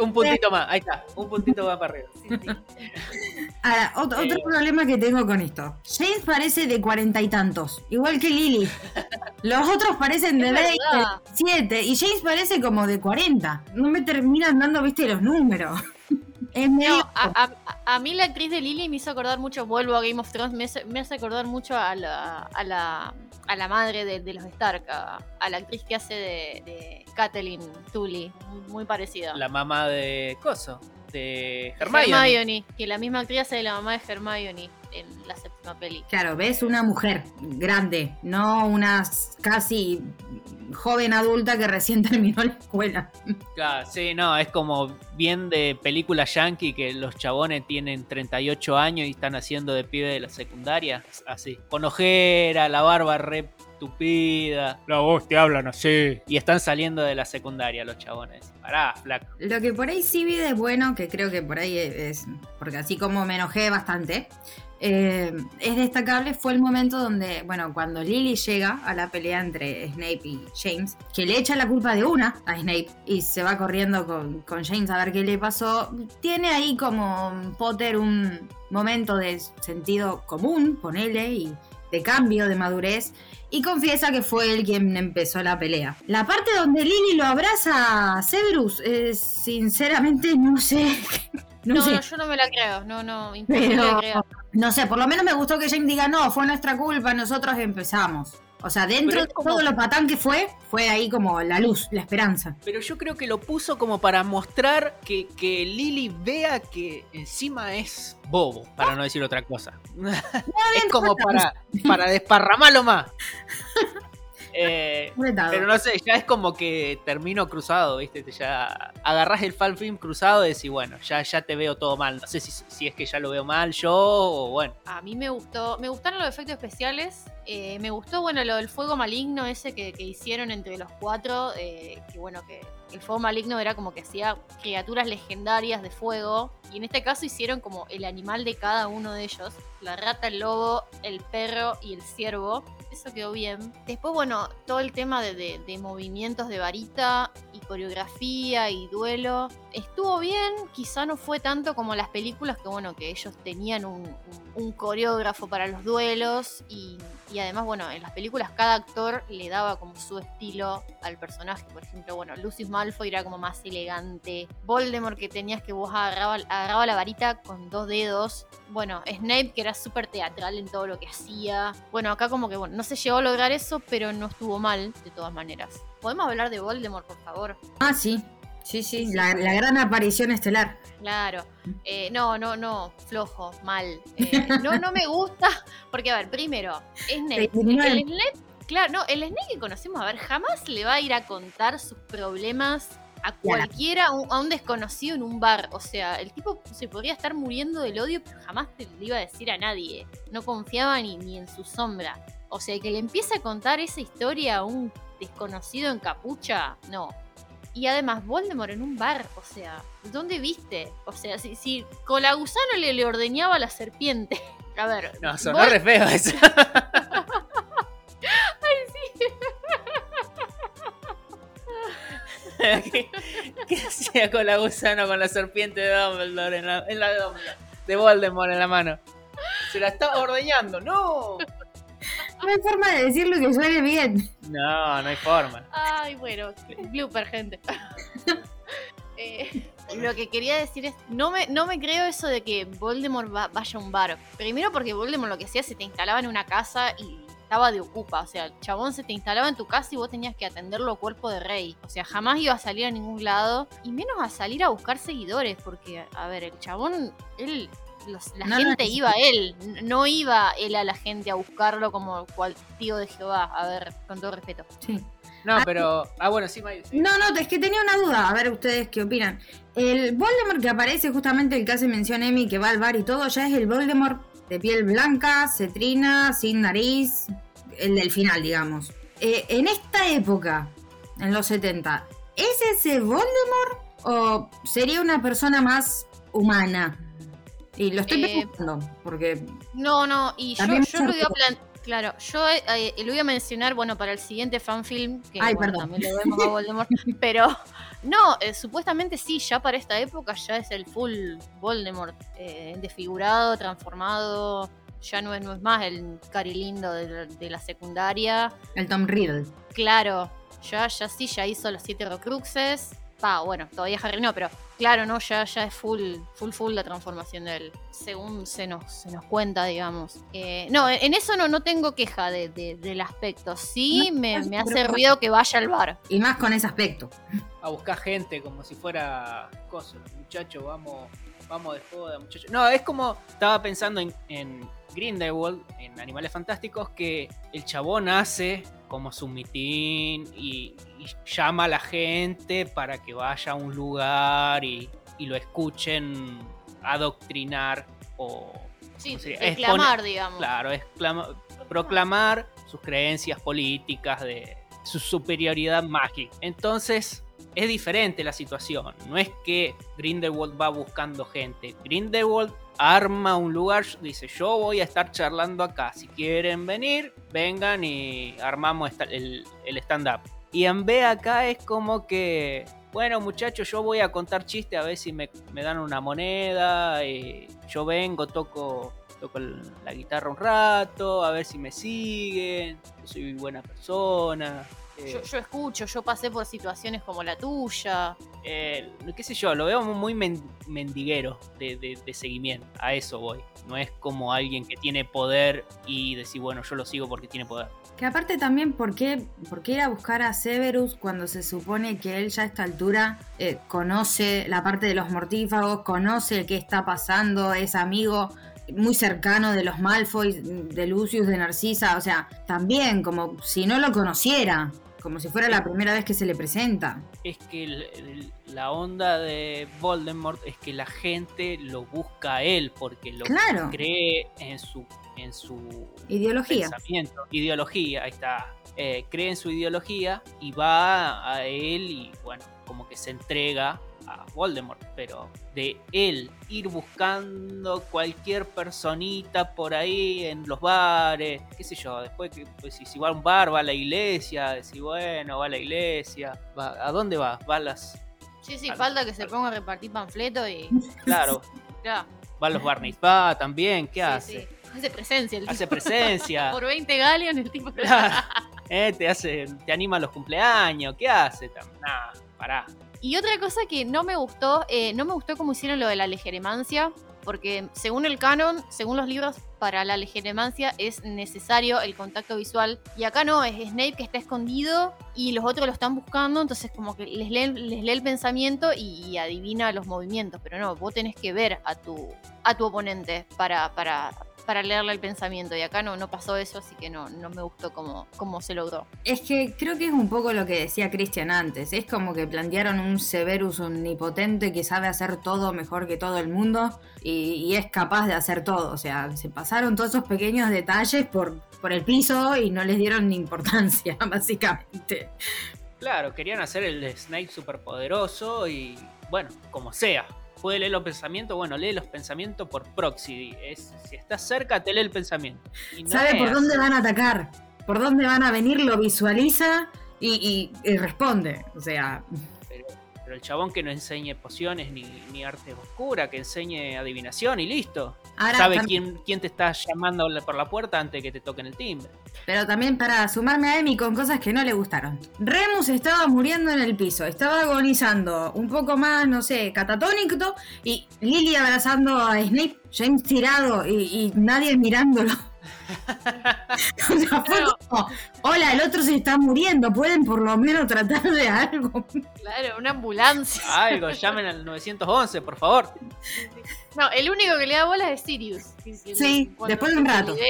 Un puntito más, ahí está, un puntito más para arriba. Ahora, otro, otro Eh. problema que tengo con esto. James parece de cuarenta y tantos, igual que Lily. Los otros parecen de Es 20, verdad. 7 y James parece como de 40. No me terminan dando, viste, los números. Es medio... No, a, a- a mí la actriz de Lily me hizo acordar mucho, vuelvo a Game of Thrones, me hace, me hace acordar mucho a la, a la, a la madre de, de los Stark, a, a la actriz que hace de, de Catelyn Tully, muy, muy parecida. La mamá de Coso, de Hermione. Hermione, que la misma actriz hace de la mamá de Hermione en la séptima peli. Claro, ves una mujer grande, no una casi joven adulta que recién terminó la escuela. Claro, sí, no, es como bien de película yankee que los chabones tienen 38 años y están haciendo de pibe de la secundaria, así. Con ojera, la barba re tupida. La voz te hablan así. Y están saliendo de la secundaria los chabones. Pará, flaco. Lo que por ahí sí vi de bueno, que creo que por ahí es, porque así como me enojé bastante, eh, es destacable, fue el momento donde, bueno, cuando Lily llega a la pelea entre Snape y James, que le echa la culpa de una a Snape y se va corriendo con, con James a ver qué le pasó, tiene ahí como Potter un momento de sentido común, ponele, y de cambio, de madurez, y confiesa que fue él quien empezó la pelea. La parte donde Lily lo abraza a Severus, eh, sinceramente no sé. No, No, sé. no, yo no me la creo, no, no, Pero, de creer. no sé, por lo menos me gustó que James diga, no, fue nuestra culpa, nosotros empezamos. O sea, dentro de como- todo lo patán que fue, fue ahí como la luz, la esperanza. Pero yo creo que lo puso como para mostrar que, que Lily vea que encima es bobo, para no decir otra cosa. es como para, para desparramarlo más. Eh, pero no sé, ya es como que termino cruzado, ¿viste? Ya agarrás el fan film cruzado y decís, bueno, ya, ya te veo todo mal. No sé si, si es que ya lo veo mal yo o bueno. A mí me gustó, me gustaron los efectos especiales, eh, me gustó, bueno, lo del fuego maligno ese que, que hicieron entre los cuatro, eh, que bueno, que el fuego maligno era como que hacía criaturas legendarias de fuego, y en este caso hicieron como el animal de cada uno de ellos, la rata, el lobo, el perro y el ciervo, eso quedó bien. Después, bueno, todo el tema de, de- movimientos de varita y coreografía y duelo, estuvo bien, quizá no fue tanto como las películas que bueno, que ellos tenían un- un coreógrafo para los duelos y, y además, bueno, en las películas cada actor le daba como su estilo al personaje. Por ejemplo, bueno, Lucius Malfoy era como más elegante. Voldemort que tenías que vos agarraba, agarraba la varita con dos dedos. Bueno, Snape que era súper teatral en todo lo que hacía. Bueno, acá como que, bueno, no se llegó a lograr eso, pero no estuvo mal de todas maneras. ¿Podemos hablar de Voldemort, por favor? Ah, sí. Sí, sí, la, la gran aparición estelar. Claro. Eh, no, no, no, flojo, mal. Eh, no, no me gusta. Porque, a ver, primero, El Snape, claro, no, el Snape que conocemos, a ver, jamás le va a ir a contar sus problemas a cualquiera, a un, desconocido en un bar. O sea, el tipo se podría estar muriendo del odio, pero jamás te le iba a decir a nadie. No confiaba ni, ni en su sombra. O sea, que le empiece a contar esa historia a un desconocido en capucha, no. Y además, Voldemort en un bar, o sea, ¿dónde viste? O sea, si, si Colagusano le, le ordeñaba a la serpiente. A ver. No, sonó Vol- re feo eso. ¿Qué, qué hacía con la gusano con la serpiente de Dumbledore en la, en la de Voldemort en la mano? Se la estaba ordeñando, no. No hay forma de decirlo que suene bien. No, no hay forma. Ay, bueno, blooper, gente. Eh, lo que quería decir es, no me, no me creo eso de que Voldemort va- vaya a un bar. Primero porque Voldemort lo que hacía se te instalaba en una casa y estaba de ocupa. O sea, el chabón se te instalaba en tu casa y vos tenías que atenderlo cuerpo de rey. O sea, jamás iba a salir a ningún lado. Y menos a salir a buscar seguidores. Porque, a ver, el chabón, él... los- la No gente iba a él, no iba él a la gente a buscarlo como cual tío de Jehová. A ver, con todo respeto. Sí. No, pero. Ah, bueno, sí, Mayu. sí. No, no, es que tenía una duda. A ver ustedes qué opinan. El Voldemort que aparece justamente el que hace mención Emi, que va al bar y todo, ya es el Voldemort de piel blanca, cetrina, sin nariz, el del final, digamos. Eh, en esta época, en los 70, ¿es ese Voldemort o sería una persona más humana? Y lo estoy Eh, preguntando, porque No, no, y yo, yo lo iba a plan- Claro, yo eh, eh, lo iba a mencionar, bueno, para el siguiente fanfilm, que Ay, bueno, también lo vemos a Voldemort, pero no, eh, supuestamente sí, ya para esta época ya es el full Voldemort, eh, desfigurado, transformado, ya no es, no es más el cari lindo de, la- de la secundaria, el Tom Riddle. claro, ya, ya sí, ya hizo los siete Horcruxes, pa, bueno, todavía Harry no, pero claro, no, ya, ya es full, full, full la transformación de él, según se nos, se nos cuenta, digamos. Eh, no, en eso no, no tengo queja de- de- del aspecto, sí No, me, me hace pero- ruido que vaya al bar. Y más con ese aspecto. A buscar gente como si fuera. Cosa, muchacho, vamos. Vamos de joda, muchacho. No, es como. Estaba pensando en, en Grindelwald, en Animales Fantásticos, que el chabón hace como su mitin y, y llama a la gente para que vaya a un lugar y, y lo escuchen adoctrinar o Sí, reclamar, digamos. Claro, proclamar sus creencias políticas de su superioridad mágica. Entonces, es diferente la situación. No es que Grindelwald va buscando gente. Grindelwald arma un lugar, dice, yo voy a estar charlando acá. Si quieren venir, vengan y armamos el stand-up. Y en B acá es como que, bueno muchachos, yo voy a contar chistes a ver si me, me dan una moneda. eh, yo vengo, toco, toco la guitarra un rato, a ver si me siguen. Yo soy buena persona. eh, Yo, yo escucho, yo pasé por situaciones como la tuya. eh, qué sé yo, lo veo muy men- mendiguero de, de- de seguimiento. A eso voy. No es como alguien que tiene poder y decir, bueno, yo lo sigo porque tiene poder. Que aparte también, ¿por qué, por qué ir a buscar a Severus cuando se supone que él ya a esta altura eh, conoce la parte de los mortífagos, conoce qué está pasando, es amigo muy cercano de los Malfoy, de Lucius, de Narcisa? O sea, también como si no lo conociera, como si fuera la primera vez que se le presenta. Es que el- el- la onda de Voldemort es que la gente lo busca a él porque lo Claro, cree en su, en su ideología. pensamiento, ideología, ahí está. Eh, cree en su ideología y va a él y bueno, como que se entrega a Voldemort, pero de él ir buscando cualquier personita por ahí en los bares, qué sé yo, después que pues, si, si va a un bar, va a la iglesia, decir bueno, va a la iglesia, va, ¿a dónde va? Va a las, Sí, sí, Al- falta que se ponga a repartir panfleto y. claro, Ya, va a los bar va también, ¿qué sí, hace? sí. Hace presencia el Hace tipo. presencia. Por 20 galeos el tipo. Claro. Eh, te hace, te anima a los cumpleaños, ¿qué hace? Nah, pará. Y otra cosa que no me gustó, eh, no me gustó cómo hicieron lo de la legeremancia, porque según el canon, según los libros, para la legeremancia es necesario el contacto visual. Y acá no, es Snape que está escondido y los otros lo están buscando, entonces como que les lee, el pensamiento y, y adivina los movimientos. Pero no, vos tenés que ver a tu, a tu oponente para, para, para leerle el pensamiento. Y acá no, no pasó eso, así que no, no me gustó cómo, cómo se logró. Es que creo que es un poco lo que decía Christian antes. Es como que plantearon un Severus omnipotente que sabe hacer todo mejor que todo el mundo y, y es capaz de hacer todo. O sea, se pasaron todos esos pequeños detalles por, por el piso y no les dieron ni importancia, básicamente. Claro, querían hacer el Snape superpoderoso y bueno, como sea. Puede leer los pensamientos, bueno, lee los pensamientos por proxy. Es, si estás cerca, te lee el pensamiento. No Sabe por dónde van a atacar, por dónde van a venir, lo visualiza y, y- y responde. O sea, Pero, el chabón que no enseñe pociones ni, ni arte oscura, que enseñe adivinación y listo. ahora Sabe quién, quién te está llamando por la puerta antes de que te toquen el timbre. Pero también para sumarme a Emi con cosas que no le gustaron. Remus estaba muriendo en el piso, estaba agonizando, un poco más, no sé, catatónico, y Lily abrazando a Snape, James tirado y, y nadie mirándolo. o sea, fue Claro. como, hola, el otro se está muriendo, pueden por lo menos tratar de algo. Claro, una ambulancia. Algo, llamen al 911, por favor. No, el único que le da bolas es Sirius. Sí, cuando después de un rato. de-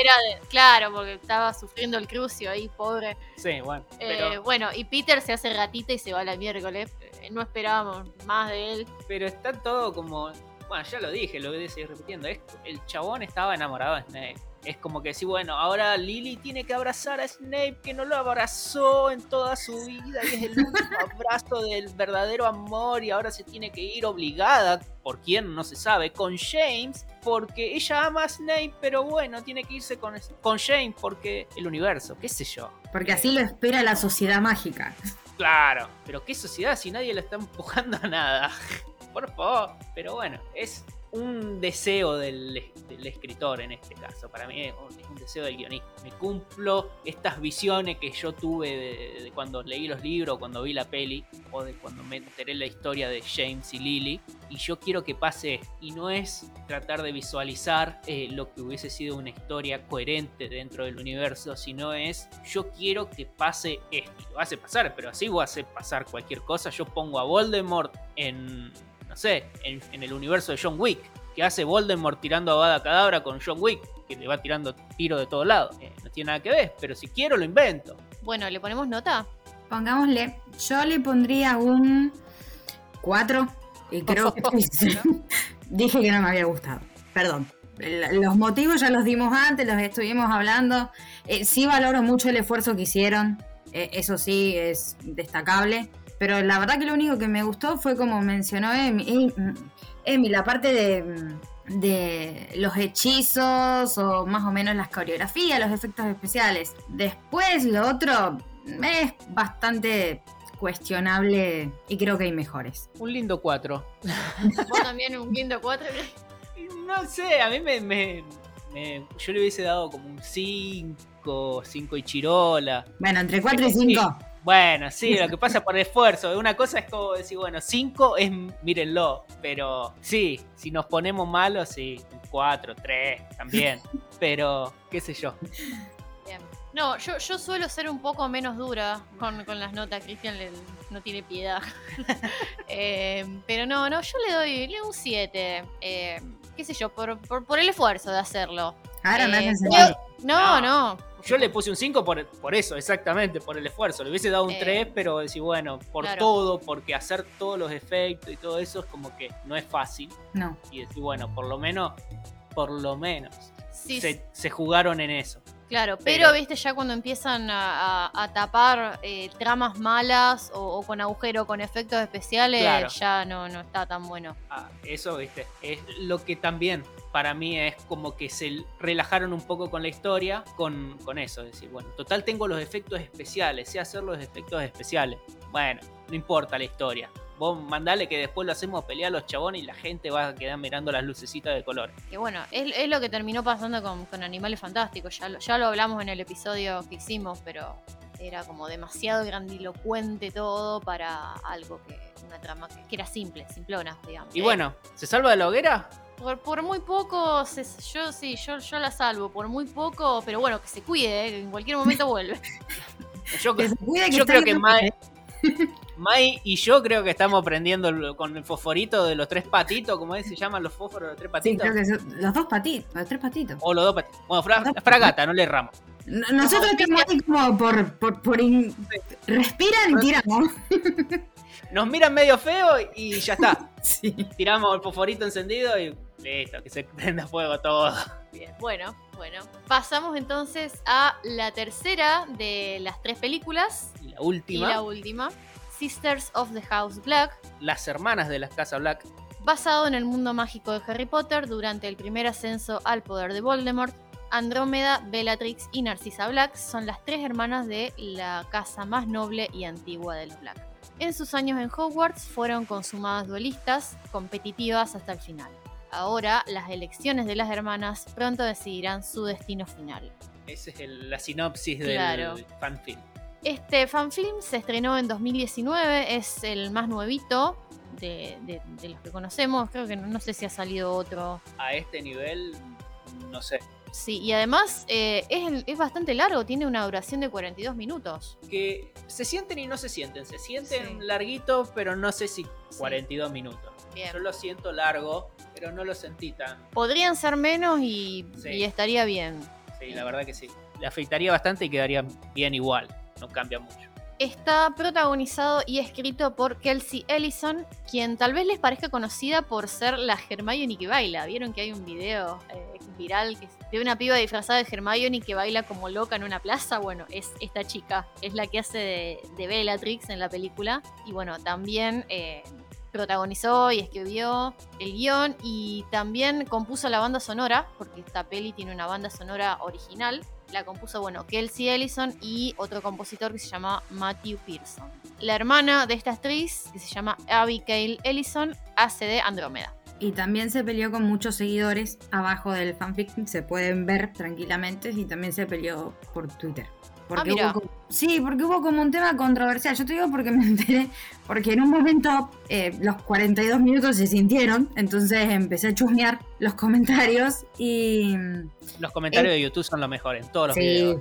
claro, porque estaba sufriendo el crucio ahí, pobre. Sí, bueno. Eh, Pero, bueno, y Peter se hace ratita y se va la miércoles. Eh, no esperábamos más de él. pero está todo como. Bueno, ya lo dije, lo voy a seguir repitiendo. Es, el chabón estaba enamorado de Snape. Es como que sí, bueno, ahora Lily tiene que abrazar a Snape, que no lo abrazó en toda su vida y es el último abrazo del verdadero amor y ahora se tiene que ir obligada, por quién no se sabe, con James, porque ella ama a Snape, pero bueno, tiene que irse con, con James porque el universo, qué sé yo. Porque así lo espera la sociedad mágica. Claro, pero qué sociedad si nadie la está empujando a nada. Por favor. Pero bueno, es un deseo del, escritor en este caso. Para mí es un, es un deseo del guionista. Me cumplo estas visiones que yo tuve de, cuando leí los libros, cuando vi la peli, o de cuando me enteré la historia de James y Lily. Y yo quiero que pase. Y no es tratar de visualizar eh, lo que hubiese sido una historia coherente dentro del universo, sino es yo quiero que pase esto. Y lo hace pasar, pero así voy a hacer pasar cualquier cosa. Yo pongo a Voldemort en, no sé, en, en el universo de John Wick. Que hace Voldemort tirando a Bada Cadabra con John Wick, que le va tirando tiro de todos lados. Eh, no tiene nada que ver, pero si quiero lo invento. Bueno, ¿le ponemos nota? Pongámosle, yo le pondría un 4 y creo que dije que no me había gustado. Perdón. Los motivos ya los dimos antes, los estuvimos hablando. Eh, sí valoro mucho el esfuerzo que hicieron, eh, eso sí es destacable. Pero la verdad que lo único que me gustó fue como mencionó Emi, Em- Emi, la parte de, de los hechizos o más o menos las coreografías, los efectos especiales. Después lo otro es bastante cuestionable y creo que hay mejores. Un lindo 4. Vos también un quinto cuatro. No sé, a mí me, me- me- Yo le hubiese dado como un 5, 5 y chirola. Bueno, entre 4 y Sí. 5. Bueno, sí, lo que pasa por esfuerzo. Una cosa es como decir, bueno, 5 es mírenlo. Pero sí, si nos ponemos malos, sí, 4, 3 también. Pero, qué sé yo. Bien. No, yo, yo suelo ser un poco menos dura con, con las notas. Cristian no tiene piedad. Eh, pero no, no, yo le doy, le doy un 7. Eh, qué sé yo, por, por, por el esfuerzo de hacerlo. Ahora me Eh, hacen yo- sentir. No, No. no. Yo le puse un 5 por, por eso, exactamente, por el esfuerzo. Le hubiese dado un Eh, 3, pero decir, bueno, por claro. todo, porque hacer todos los efectos y todo eso es como que no es fácil. No. Y decir, bueno, por lo menos, por lo menos, Sí, se, se jugaron en eso. Claro, pero, Pero- viste, ya cuando empiezan a, a- a tapar eh, tramas malas o, o con agujero, con efectos especiales, Claro. ya no, no está tan bueno. Ah, eso, viste, es lo que también para mí es como que se relajaron un poco con la historia, con, con eso, es decir, bueno, total tengo los efectos especiales, sé hacer los efectos especiales. Bueno, no importa la historia. Vos mandale que después lo hacemos pelear a los chabones y la gente va a quedar mirando las lucecitas de color. Que bueno, es, es lo que terminó pasando con, con Animales Fantásticos. Ya lo, ya lo hablamos en el episodio que hicimos, pero era como demasiado grandilocuente todo para algo que, una trama que, era simple, simplona, digamos. Y bueno, ¿se salva de la hoguera? Por, por muy poco, se- yo sí, yo, yo la salvo, por muy poco, pero bueno, que se cuide, eh, que en cualquier momento vuelve. Yo, Que se cuide que yo creo que. Mai, Mai y yo creo que estamos prendiendo el- con el fosforito de los tres patitos, como se llaman los fósforos de los tres Sí, patitos. creo que son los dos patitos, los tres patitos. O los dos patitos. Bueno, fra- fragata, no le erramos. Nosotros estamos ahí como por, por, por in- respiran y tiramos. Nos miran medio feo y ya está. Sí. Tiramos el fosforito encendido y listo, que se prenda fuego todo. Bien, bueno, Bueno, pasamos entonces a la tercera de las tres películas. Y la Y última, la última, Sisters of the House Black, las hermanas de la Casa Black. basado en el mundo mágico de Harry Potter durante el primer ascenso al poder de Voldemort. Andrómeda, Bellatrix y Narcisa Black son las tres hermanas de la casa más noble y antigua de los Black. En sus años en Hogwarts fueron consumadas duelistas, competitivas hasta el final. Ahora, las elecciones de las hermanas pronto decidirán su destino final. Esa es el- la sinopsis del Claro. fanfilm. Este fanfilm se estrenó en 2019, es el más nuevito de, de- de los que conocemos. Creo que no, no sé si ha salido otro. A este nivel, no sé. Sí, y además eh, es, es bastante largo, tiene una duración de 42 minutos. Que se sienten y no se sienten. Se sienten Sí. larguitos, pero no sé si 42 minutos. Bien. Yo lo siento largo, pero no lo sentí tan. Podrían ser menos y, Sí. y estaría bien. Sí, la verdad que sí. Le afectaría bastante y quedaría bien igual. No cambia mucho. Está protagonizado y escrito por Kelsey Ellison, quien tal vez les parezca conocida por ser la Hermione que baila. ¿Vieron que hay un video eh, viral que de una piba disfrazada de Hermione que baila como loca en una plaza? Bueno, es esta chica, es la que hace de, de Bellatrix en la película. Y bueno, también eh, protagonizó y escribió el guion y también compuso la banda sonora, porque esta peli tiene una banda sonora original. La compuso, bueno, Kelsey Ellison y otro compositor que se llama Matthew Pearson. La hermana de esta actriz, que se llama Abigail Ellison, hace de Andrómeda. Y también se peleó con muchos seguidores abajo del fanfic, se pueden ver tranquilamente, y también se peleó por Twitter. Porque Ah, hubo sí, porque hubo como un tema controversial. Yo te digo porque me enteré, porque en un momento eh, los 42 minutos se sintieron, entonces empecé a chusmear los comentarios y... Los comentarios de YouTube son lo mejor en todos los Sí, videos.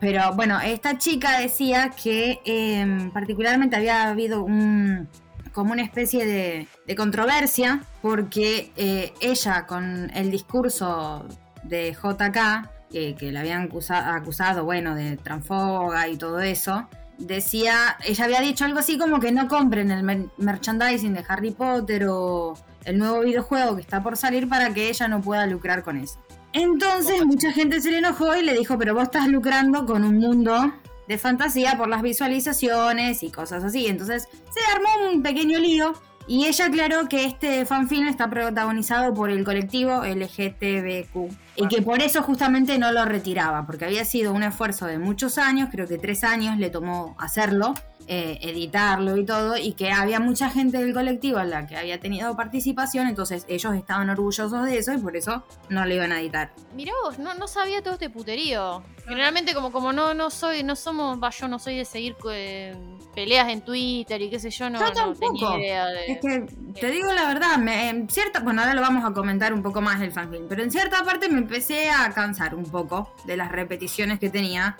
pero bueno, esta chica decía que eh, particularmente había habido un como una especie de, de controversia porque eh, ella con el discurso de JK, que, que la habían acusa- acusado, bueno, de transfoga y todo eso, decía, ella había dicho algo así como que no compren el mer- merchandising de Harry Potter o el nuevo videojuego que está por salir para que ella no pueda lucrar con eso. Entonces mucha gente se le enojó y le dijo, pero vos estás lucrando con un mundo de fantasía por las visualizaciones y cosas así. Entonces se armó un pequeño lío y ella aclaró que este fanfilm está protagonizado por el colectivo LGTBQ y que por eso justamente no lo retiraba, porque había sido un esfuerzo de muchos años, creo que tres años le tomó hacerlo, eh, editarlo y todo, y que había mucha gente del colectivo en la que había tenido participación, entonces ellos estaban orgullosos de eso y por eso no lo iban a editar. Mirá vos, no, no sabía todo este puterío. Generalmente como, como no, no soy, no somos, yo no soy de seguir eh, peleas en Twitter y qué sé yo, no, Yo no tampoco. tenía idea de... Es que te digo la verdad, me- en cierta, bueno, ahora lo vamos a comentar un poco más del fanfilm, pero en cierta parte me empecé a cansar un poco de las repeticiones que tenía.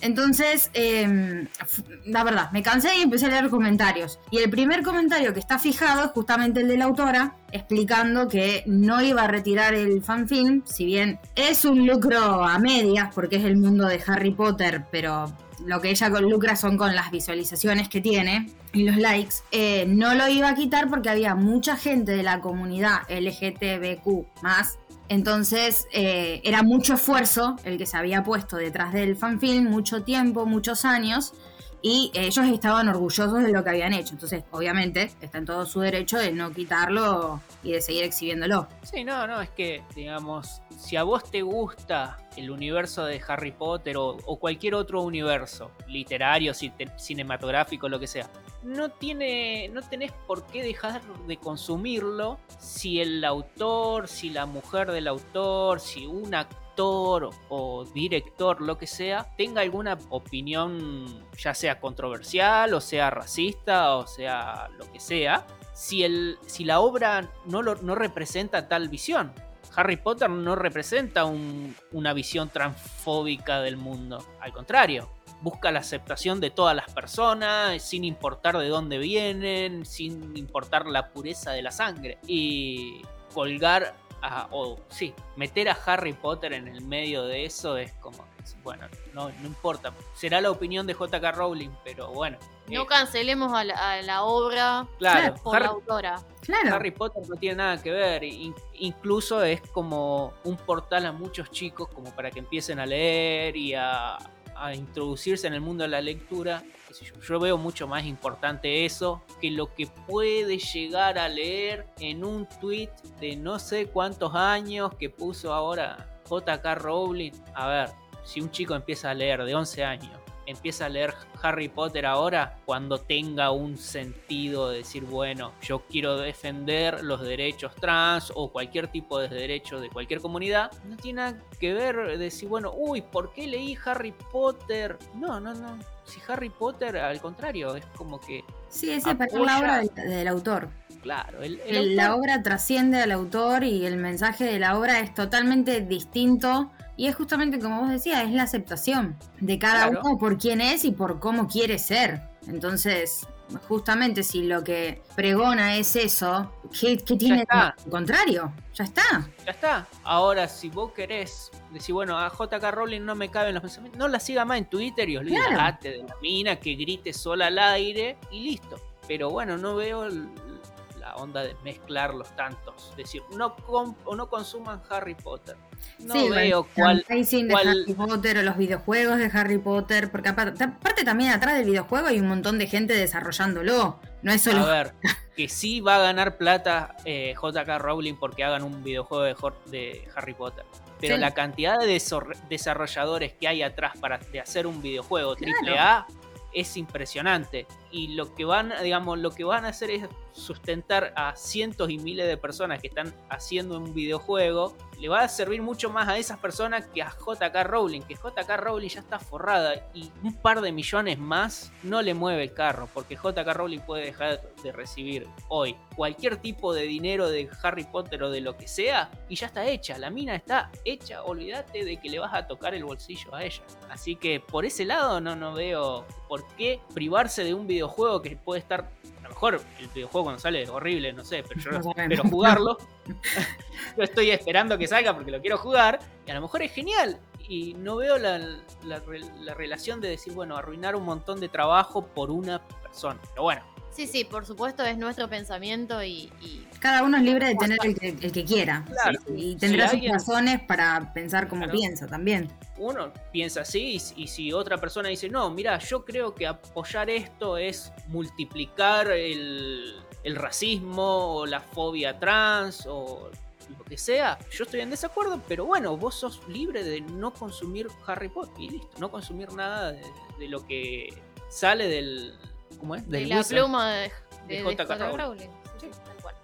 Entonces, f- la verdad, me cansé y empecé a leer comentarios. Y el primer comentario que está fijado es justamente el de la autora, explicando que no iba a retirar el fanfilm, si bien es un lucro a medias, porque es el mundo de Harry Potter, pero lo que ella lucra son con las visualizaciones que tiene y los likes, eh, no lo iba a quitar porque había mucha gente de la comunidad LGTBQ más. Entonces eh, era mucho esfuerzo el que se había puesto detrás del fanfilm, mucho tiempo, muchos años, y ellos estaban orgullosos de lo que habían hecho. Entonces, obviamente, está en todo su derecho de no quitarlo y de seguir exhibiéndolo. Sí, no, no, es que, digamos, si a vos te gusta el universo de Harry Potter o, cualquier otro universo, literario, cinematográfico, lo que sea, no tiene, tenés por qué dejar de consumirlo si el autor, si la mujer del autor, si un actor o director, lo que sea, tenga alguna opinión, ya sea controversial, o sea racista, o sea lo que sea, si, la obra no representa tal visión. Harry Potter no representa un- una visión transfóbica del mundo. Al contrario, busca la aceptación de todas las personas, sin importar de dónde vienen, sin importar la pureza de la sangre. Y colgar a, o sí, meter a Harry Potter en el medio de eso es como, bueno, no, no importa, será la opinión de JK Rowling, pero bueno. No eh, cancelemos a la, a la obra Claro, por Harry- la autora. Claro. Harry Potter no tiene nada que ver, in- incluso es como un portal a muchos chicos como para que empiecen a leer y a, a introducirse en el mundo de la lectura. Yo veo mucho más importante eso que lo que puede llegar a leer en un tweet de no sé cuántos años que puso ahora JK Rowling. A ver, si un chico empieza a leer de 11 años, empieza a leer Harry Potter ahora, cuando tenga un sentido de decir, bueno, yo quiero defender los derechos trans o cualquier tipo de derecho de cualquier comunidad, no tiene nada que ver decir, bueno, uy, ¿por qué leí Harry Potter? No, no, no. Si Harry Potter, al contrario, es como que, Sí, es la obra del, del autor. claro, el, la obra trasciende al autor y el mensaje de la obra es totalmente distinto. Y es justamente como vos decías, es la aceptación de cada Claro. uno por quién es y por cómo quiere ser. Entonces, justamente si lo que pregona es eso, ¿qué, qué tiene de contrario? Ya está. Ya está. Ahora, si vos querés decir, bueno, a JK Rowling no me caben los pensamientos, no la siga más en Twitter y olvídate de la mina que grite sola al aire y listo. Pero bueno, no veo el- la onda de mezclarlos tantos. Decir, no o no consuman Harry Potter. No Sí, veo cuál. de cuál- Harry Potter o los videojuegos de Harry Potter, porque aparte, aparte también atrás del videojuego hay un montón de gente desarrollándolo. No es solo A ver, que sí va a ganar plata eh, JK Rowling porque hagan un videojuego de, de Harry Potter. Pero Sí. la cantidad de desarrolladores que hay atrás para de hacer un videojuego Claro. AAA es impresionante. Y lo que van, digamos, lo que van a hacer es sustentar a cientos y miles de personas que están haciendo un videojuego. Le va a servir mucho más a esas personas que a JK Rowling, que JK Rowling ya está forrada y un par de millones más no le mueve el carro, porque JK Rowling puede dejar de recibir hoy cualquier tipo de dinero de Harry Potter o de lo que sea y ya está hecha, la mina está hecha, olvídate de que le vas a tocar el bolsillo a ella. Así que por ese lado no, no veo por qué privarse de un videojuego que puede estar... A lo mejor el videojuego cuando sale es horrible, no sé, pero yo No espero jugarlo. yo estoy esperando que salga porque lo quiero jugar y a lo mejor es genial. Y no veo la, la re- la relación de decir, bueno, arruinar un montón de trabajo por una persona. Pero bueno, Sí, sí, por supuesto es nuestro pensamiento y, y- Cada uno es libre de tener el que, el que quiera. Claro. Sí, Y tendrá Si sus alguien- razones para pensar como Claro. piensa también. Uno piensa así y, y si otra persona dice, no, mira, yo creo que apoyar esto es multiplicar el, el racismo o la fobia trans o lo que sea, yo estoy en desacuerdo, pero bueno, vos sos libre de no consumir Harry Potter y listo, no consumir nada de, de lo que sale del... ¿Cómo es? de la pluma de, de, de J.K. Rowling. Rowling. Sí, sí, tal cual.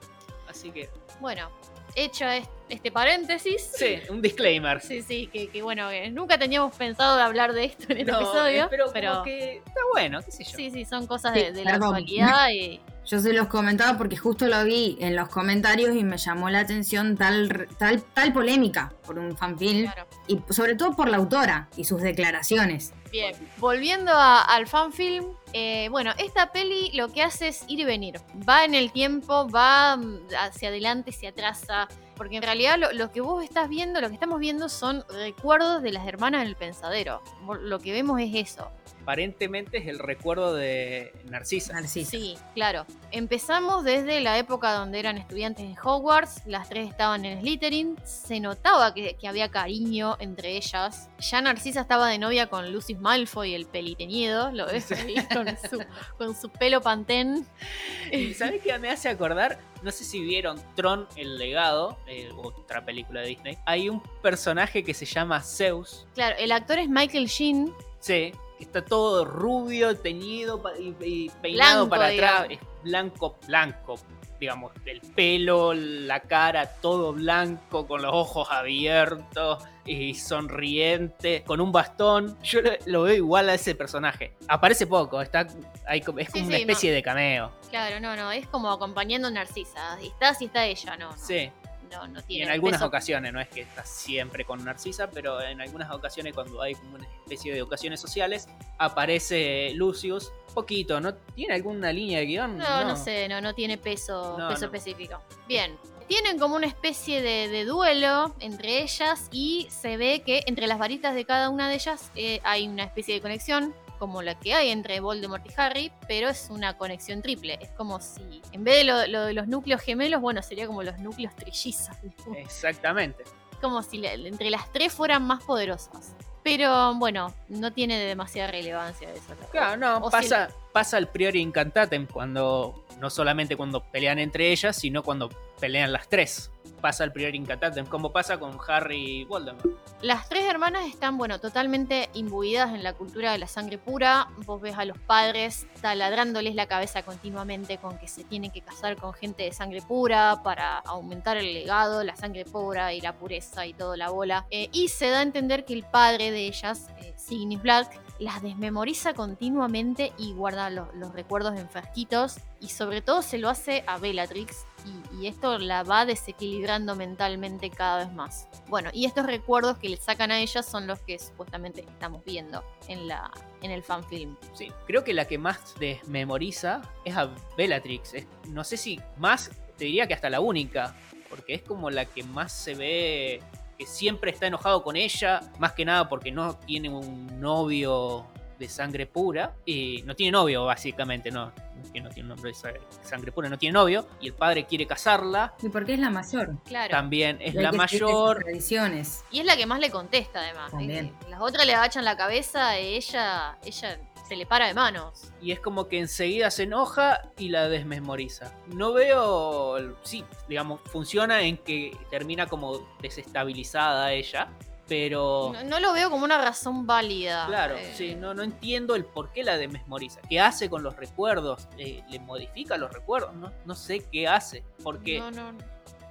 Así que, Bueno, hecho es- este paréntesis. sí, un disclaimer. Sí, sí, que, que bueno, que nunca teníamos pensado de hablar de esto en No, episodio, eh, pero, pero, como que está bueno, qué sé yo. sí, sí, son cosas Sí, de, de la actualidad y Yo se los comentaba porque justo lo vi en los comentarios y me llamó la atención tal, tal, tal polémica por un fanfilm claro. y sobre todo por la autora y sus declaraciones. Bien, volviendo a- al fanfilm, eh, bueno, esta peli lo que hace es ir y venir. Va en el tiempo, va mm, hacia adelante, hacia atrás, a- porque en realidad lo, lo que vos estás viendo, lo que estamos viendo son recuerdos de las hermanas del pensadero. Lo que vemos es eso. Aparentemente es el recuerdo de Narcisa. Narcisa. Sí, claro. Empezamos desde la época donde eran estudiantes de Hogwarts, las tres estaban en Slytherin, se notaba que, que había cariño entre ellas. Ya Narcisa estaba de novia con Lucius Malfoy, el peliteñido, lo ves ahí con su, con su pelo pantén. ¿Y sabes qué me hace acordar? No sé si vieron Tron el legado, eh, otra película de Disney. Hay un personaje que se llama Zeus. Claro, el actor es Michael Sheen, Sí, que está todo rubio, teñido y, y peinado Blanco, para atrás. digamos. Es blanco, blanco. Digamos, el pelo, la cara, todo blanco, con los ojos abiertos y sonriente, con un bastón. Yo lo, lo veo igual a ese personaje. Aparece poco, está, hay como- es Sí, como una sí, especie de cameo. claro, no, no, es como acompañando a Narcisa. Y está si está ella, no. no, Sí. No, no Y tiene en algunas peso. ocasiones, no es que está siempre con Narcisa, pero en algunas ocasiones cuando hay como una especie de ocasiones sociales, aparece Lucius, poquito, ¿no? ¿Tiene alguna línea de guion? No, no, sé, no, no tiene peso, No, peso no. específico. Bien, tienen como una especie de, de duelo entre ellas y se ve que entre las varitas de cada una de ellas eh, hay una especie de conexión como la que hay entre Voldemort y Harry, pero es una conexión triple. Es como si, en vez de lo, lo de los núcleos gemelos, bueno, sería como los núcleos trillizos. Exactamente. como si entre las tres fueran más poderosas. Pero bueno, no tiene demasiada relevancia eso. Claro, no, O pasa, pasa el Priori Incantatem cuando, no solamente cuando pelean entre ellas, sino cuando pelean las tres. Pasa el Priori Incantatem, como pasa con Harry y Voldemort. Las tres hermanas están, bueno, totalmente imbuidas en la cultura de la sangre pura. Vos ves a los padres taladrándoles la cabeza continuamente con que se tienen que casar con gente de sangre pura para aumentar el legado, la sangre pura y la pureza y toda la bola. Eh, y se da a entender que el padre de ellas, eh, Black, las desmemoriza continuamente y guarda lo- los recuerdos en frasquitos. Y sobre todo se lo hace a Bellatrix. Y, y esto la va desequilibrando mentalmente cada vez más. Bueno, y estos recuerdos que le sacan a ella son los que supuestamente estamos viendo en, la, en el fanfilm. Sí, creo que la que más desmemoriza es a Bellatrix. No sé si más, te diría que hasta la única, porque es como la que más se ve que siempre está enojado con ella, más que nada porque no tiene un novio de sangre pura, y no tiene novio básicamente, no, que no tiene un nombre de sa- sangre pura, no tiene novio, y el padre quiere casarla, Y porque es la mayor. Claro. también es la mayor, tradiciones. Y es la que más le contesta además. También. Eh, Las otras le agachan la cabeza, y ella, ella se le para de manos. y es como que enseguida se enoja y la desmemoriza. No veo, sí, digamos, funciona en que termina como desestabilizada ella, pero... No, no lo veo como una razón válida. Claro, Eh, sí, no, no entiendo el por qué la desmemoriza. ¿Qué hace con los recuerdos? Eh, ¿Le modifica los recuerdos? No, no sé qué hace, porque no,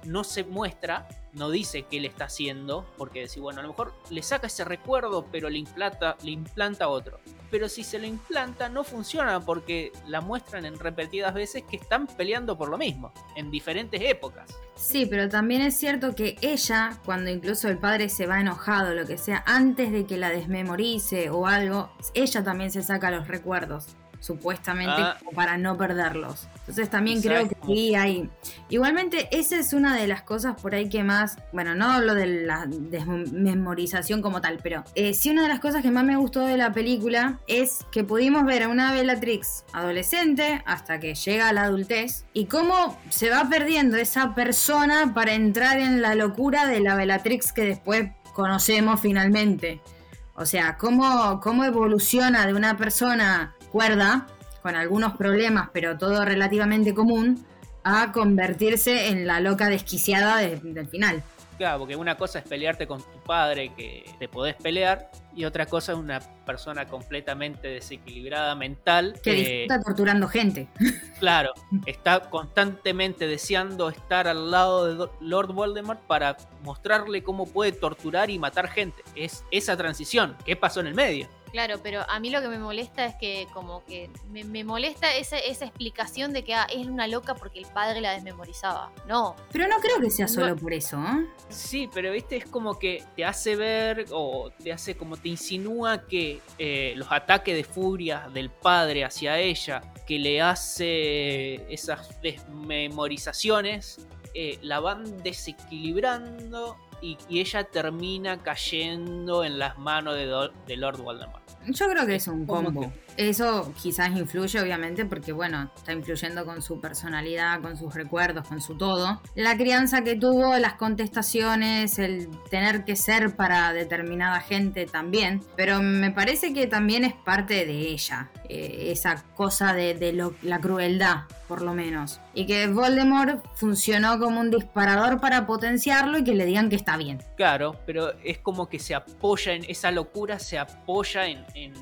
no, se muestra, no dice qué le está haciendo, porque decir, bueno, a lo mejor le saca ese recuerdo, pero le implanta, le implanta otro. Pero si se lo implanta, no funciona porque la muestran en repetidas veces que están peleando por lo mismo, en diferentes épocas. Sí, pero también es cierto que ella, cuando incluso el padre se va enojado, lo que sea, antes de que la desmemorice o algo, ella también se saca los recuerdos, supuestamente, Ah. como para no perderlos. Entonces también creo que sí hay... Igualmente, esa es una de las cosas por ahí que más, bueno, no hablo de la desmemorización como tal, pero eh, sí una de las cosas que más me gustó de la película es que pudimos ver a una Bellatrix adolescente hasta que llega a la adultez y cómo se va perdiendo esa persona para entrar en la locura de la Bellatrix que después conocemos finalmente. O sea, cómo, cómo evoluciona de una persona cuerda, con algunos problemas, pero todo relativamente común, a convertirse en la loca desquiciada de- del final. Claro, porque una cosa es pelearte con tu padre, que te podés pelear, y otra cosa es una persona completamente desequilibrada mental, Que que, disfruta torturando gente. claro, está constantemente deseando estar al lado de Lord Voldemort para mostrarle cómo puede torturar y matar gente. Es esa transición. ¿Qué pasó en el medio? Claro, pero a mí lo que me molesta es que como que me, me molesta esa, esa explicación de que ah, es una loca porque el padre la desmemorizaba. No, Pero no creo que sea No. solo por eso. ¿eh? Sí, pero viste, es como que te hace ver o te hace como te insinúa que eh, los ataques de furia del padre hacia ella, que le hace esas desmemorizaciones, eh, la van desequilibrando y, y ella termina cayendo en las manos de, de Lord Voldemort. Yo creo que es un ¿Cómo combo. Eso quizás influye, obviamente, porque bueno, está influyendo con su personalidad, con sus recuerdos, con su todo. La crianza que tuvo, las contestaciones, el tener que ser para determinada gente también. Pero me parece que también es parte de ella, eh, esa cosa de, de lo- la crueldad, por lo menos. Y que Voldemort funcionó como un disparador para potenciarlo y que le digan que está bien. Claro, pero es como que se apoya en esa locura, se apoya en, en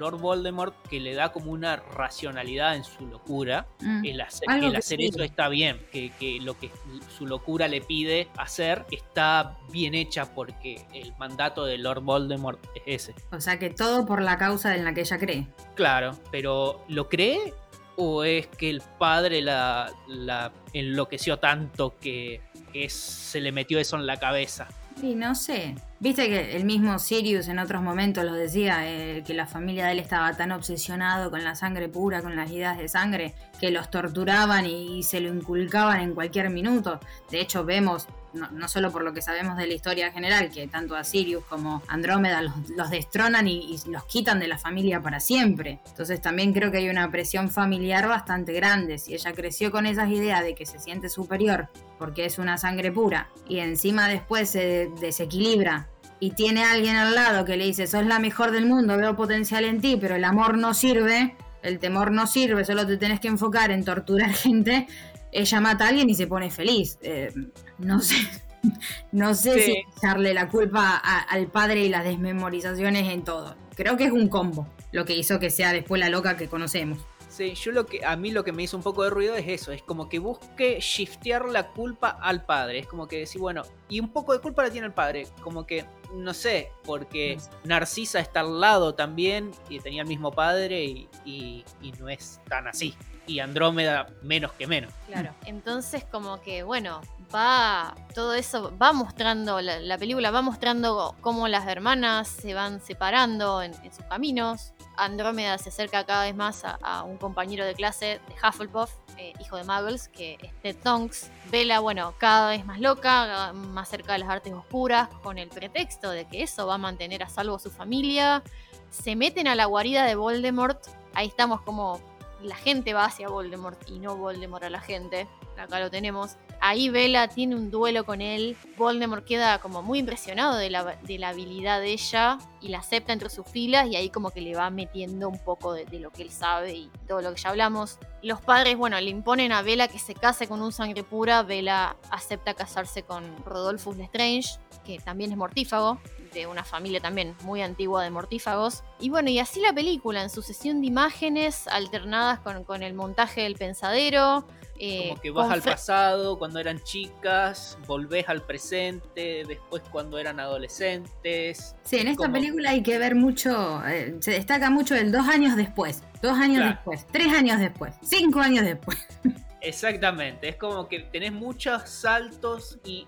Lord Voldemort que le da como una racionalidad en su locura. Mm. El hacer, el sí. eso está bien, que, que lo que su locura le pide hacer está bien hecha porque el mandato de Lord Voldemort es ese. O sea que todo por la causa en la que ella cree. Claro, pero ¿lo cree? ¿O es que el padre la, la enloqueció tanto que, que se le metió eso en la cabeza? Y no sé. Viste que el mismo Sirius en otros momentos lo decía, eh, que la familia de él estaba tan obsesionado con la sangre pura, con las ideas de sangre, que los torturaban y, se lo inculcaban en cualquier minuto. De hecho, vemos, no, solo por lo que sabemos de la historia general, que tanto a Sirius como a Andrómeda los, destronan y, los quitan de la familia para siempre. Entonces también creo que hay una presión familiar bastante grande. Si ella creció con esas ideas de que se siente superior porque es una sangre pura y encima después se desequilibra y tiene alguien al lado que le dice, sos la mejor del mundo, veo potencial en ti, pero el amor no sirve, el temor no sirve, solo te tenés que enfocar en torturar gente, ella mata a alguien y se pone feliz. Eh, no sé. No sé si echarle la culpa al padre y las desmemorizaciones en todo. Creo que es un combo lo que hizo que sea después la loca que conocemos. Sí, yo lo que a mí lo que me hizo un poco de ruido es eso, es como que busque shiftear la culpa al padre, es como que decir, bueno, y un poco de culpa la tiene el padre, como que no sé, porque Narcisa está al lado también y tenía el mismo padre y, y no es tan así y Andrómeda menos que menos. Claro, entonces como que bueno, va todo eso, va mostrando, la, película va mostrando cómo las hermanas se van separando en, sus caminos. Andrómeda se acerca cada vez más a, un compañero de clase de Hufflepuff, eh, hijo de Muggles, que es Ted Tonks. Vela, bueno, cada vez más loca, más cerca de las artes oscuras, con el pretexto de que eso va a mantener a salvo a su familia. Se meten a la guarida de Voldemort. Ahí estamos como la gente va hacia Voldemort y no Voldemort a la gente. Acá lo tenemos. Ahí Bella tiene un duelo con él. Voldemort queda como muy impresionado de la, de la habilidad de ella y la acepta entre sus filas y ahí como que le va metiendo un poco de, lo que él sabe y todo lo que ya hablamos. Los padres, bueno, le imponen a Bella que se case con un sangre pura. Bella acepta casarse con Rodolphus Lestrange, que también es mortífago de una familia también muy antigua de mortífagos. Y bueno, y así la película, en sucesión de imágenes alternadas con, con el montaje del pensadero. Eh, Como que vas al pasado cuando eran chicas, volvés al presente, después cuando eran adolescentes. Sí, en esta película hay que ver mucho, eh, se destaca mucho el dos años después, dos años después, tres años después, cinco años después. Exactamente, es como que tenés muchos saltos y,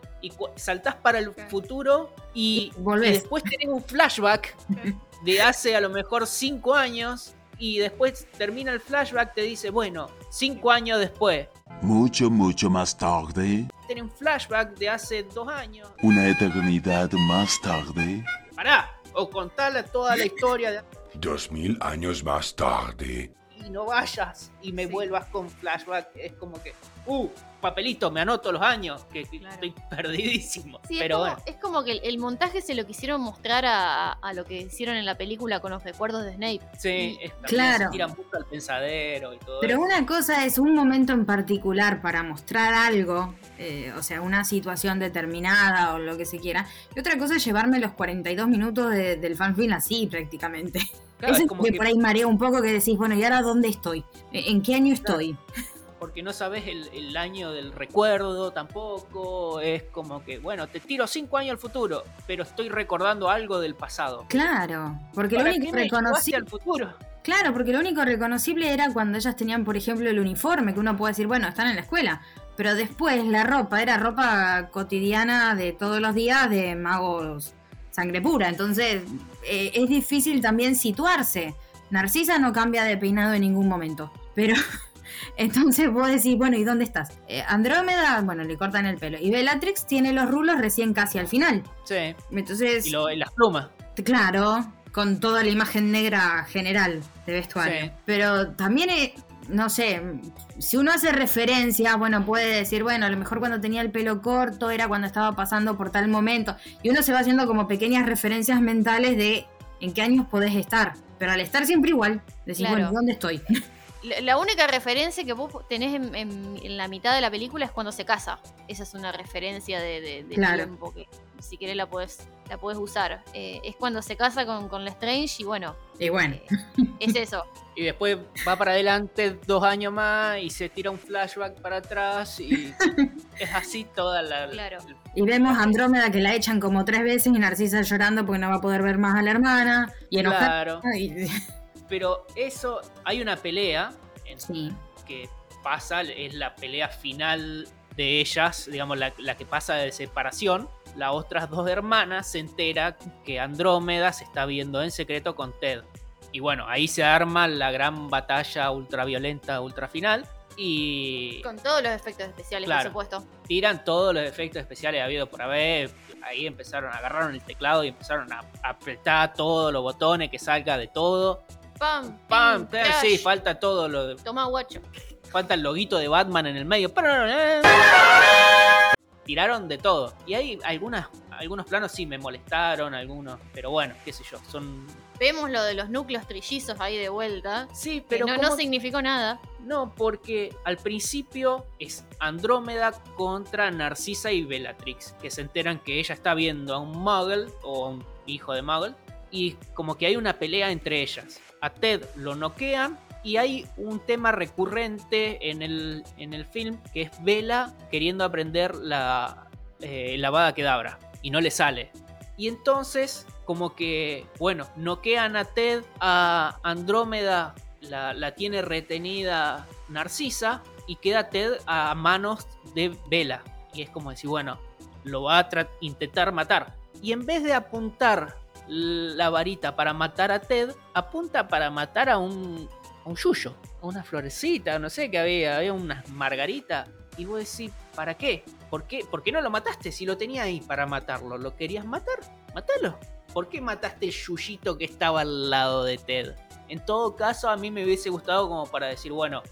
saltás para el futuro y, después tenés un flashback de hace a lo mejor cinco años y después termina el flashback, te dice, bueno, cinco años después. Mucho, mucho más tarde. Tenés un flashback de hace dos años. Una eternidad más tarde. Pará, o contale toda la historia de... Dos mil años más tarde y no vayas y me vuelvas con flashback. Es como que, uh, papelito, me anoto los años, que, estoy perdidísimo. Pero es, como, es como que el, montaje se lo quisieron mostrar a, lo que hicieron en la película con los recuerdos de Snape. Sí, claro. Se tiran mucho al pensadero y todo. Pero una cosa es un momento en particular para mostrar algo, eh, o sea, una situación determinada o lo que se quiera. Y otra cosa es llevarme los 42 minutos del fanfilm así prácticamente es como que, por ahí marea un poco que decís, bueno, ¿y ahora dónde estoy? ¿En qué año estoy? Porque no sabes el, año del recuerdo tampoco. Es como que, bueno, te tiro cinco años al futuro, pero estoy recordando algo del pasado. Claro, porque lo único reconocible. al futuro? Claro, porque lo único reconocible era cuando ellas tenían, por ejemplo, el uniforme, que uno puede decir, bueno, están en la escuela. Pero después la ropa era ropa cotidiana de todos los días de magos sangre pura. Entonces eh, es difícil también situarse. Narcisa no cambia de peinado en ningún momento. Pero entonces vos decís, bueno, ¿y dónde estás? Eh, Andrómeda, bueno, le cortan el pelo. Y Bellatrix tiene los rulos recién casi al final. Sí. Entonces. Y, lo, las plumas. Claro, con toda la imagen negra general de vestuario. Pero también eh, no sé, si uno hace referencia, bueno, puede decir, bueno, a lo mejor cuando tenía el pelo corto era cuando estaba pasando por tal momento. Y uno se va haciendo como pequeñas referencias mentales de en qué años podés estar. Pero al estar siempre igual, decís, bueno, ¿dónde estoy? La única referencia que vos tenés en, la mitad de la película es cuando se casa. Esa es una referencia de, tiempo que si querés la puedes la puedes usar. Eh, es cuando se casa con, con Strange y bueno. Y bueno. Eh, es eso. y después va para adelante dos años más y se tira un flashback para atrás y es así toda la... Claro. y vemos a Andrómeda que la echan como tres veces y Narcisa llorando porque no va a poder ver más a la hermana y enojada. Claro. Pero eso, hay una pelea que pasa, es la pelea final de ellas, digamos, la, que pasa de separación, las otras dos hermanas se entera que Andrómeda se está viendo en secreto con Ted. Y bueno, ahí se arma la gran batalla ultraviolenta, ultra final. Y Con todos los efectos especiales, Claro. por supuesto. tiran todos los efectos especiales habido por haber. Ahí empezaron, agarraron el teclado y empezaron a apretar todos los botones que salga de todo. ¡Pam! ¡Pam! crash. Sí, falta todo lo de- Toma guacho. falta el loguito de Batman en el medio. Tiraron de todo. Y hay algunas, algunos planos sí me molestaron, algunos, pero bueno, qué sé yo, son... Vemos lo de los núcleos trillizos ahí de vuelta. Sí, Pero no, no ¿cómo- significó nada. No, porque al principio es Andrómeda contra Narcisa y Bellatrix, que se enteran que ella está viendo a un Muggle o a un hijo de Muggle, y como que hay una pelea entre ellas. A Ted lo noquean y hay un tema recurrente en el, en el film que es Bella queriendo aprender la, eh, la Avada Kedavra y no le sale. Y entonces, como que, bueno, noquean a Ted, a Andrómeda la, la tiene retenida Narcisa y queda Ted a manos de Vela. Y es como decir, bueno, lo va a intentar matar. Y en vez de apuntar la varita para matar a Ted, apunta para matar a un, a un yuyo, a una florecita, no sé qué había, había una margarita. Y vos decís, ¿para qué? ¿Por qué? ¿Por qué no lo mataste si lo tenía ahí para matarlo? ¿Lo querías matar? Mátalo. ¿Por qué mataste el yuyito que estaba al lado de Ted? En todo caso, a mí me hubiese gustado como para decir, bueno,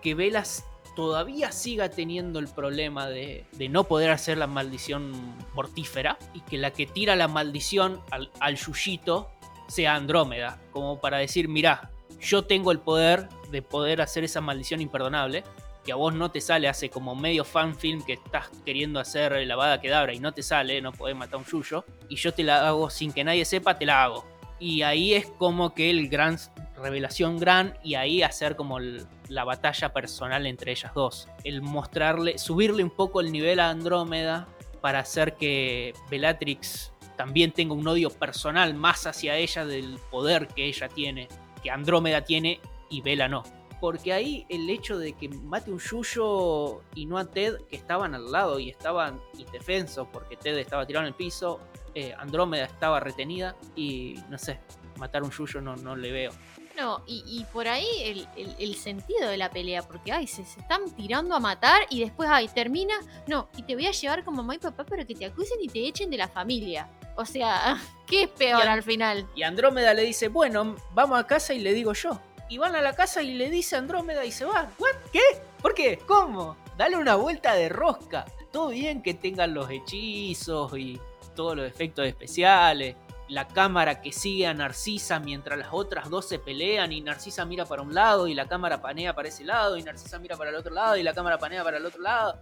que Velas todavía siga teniendo el problema de, de no poder hacer la maldición mortífera y que la que tira la maldición al, al yuyito sea Andrómeda, como para decir, mirá, yo tengo el poder de poder hacer esa maldición imperdonable, que a vos no te sale, hace como medio fanfilm que estás queriendo hacer la Avada Kedavra y no te sale, no podés matar un yuyo, y yo te la hago sin que nadie sepa, te la hago. Y ahí es como que el gran revelación gran y ahí hacer como la batalla personal entre ellas dos. El mostrarle, subirle un poco el nivel a Andrómeda para hacer que Bellatrix también tenga un odio personal más hacia ella del poder que ella tiene, que Andrómeda tiene y Vela no. Porque ahí el hecho de que mate un Yuyo y no a Ted, que estaban al lado y estaban indefensos porque Ted estaba tirado en el piso, eh, Andrómeda estaba retenida y no sé, matar un Yuyo no, no le veo. No, y, y por ahí el, el- sentido de la pelea, porque ay, se, se están tirando a matar y después ay, termina, no, y te voy a llevar como mamá y papá para que te acusen y te echen de la familia. O sea, ¿qué es peor al final? Y Andrómeda le dice, bueno, vamos a casa y le digo yo. Y van a la casa y le dice Andrómeda y se. ¿What? ¿Qué? ¿Por qué? ¿Cómo? Dale una vuelta de rosca. Todo bien que tengan los hechizos y todos los efectos especiales. La cámara que sigue a Narcisa mientras las otras dos se pelean y Narcisa mira para un lado y la cámara panea para ese lado y Narcisa mira para el otro lado y la cámara panea para el otro lado.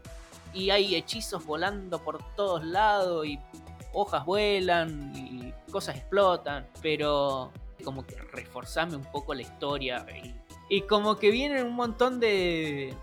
Y hay hechizos volando por todos lados y hojas vuelan y cosas explotan, pero como que reforzame un poco la historia y, y como que vienen un montón de,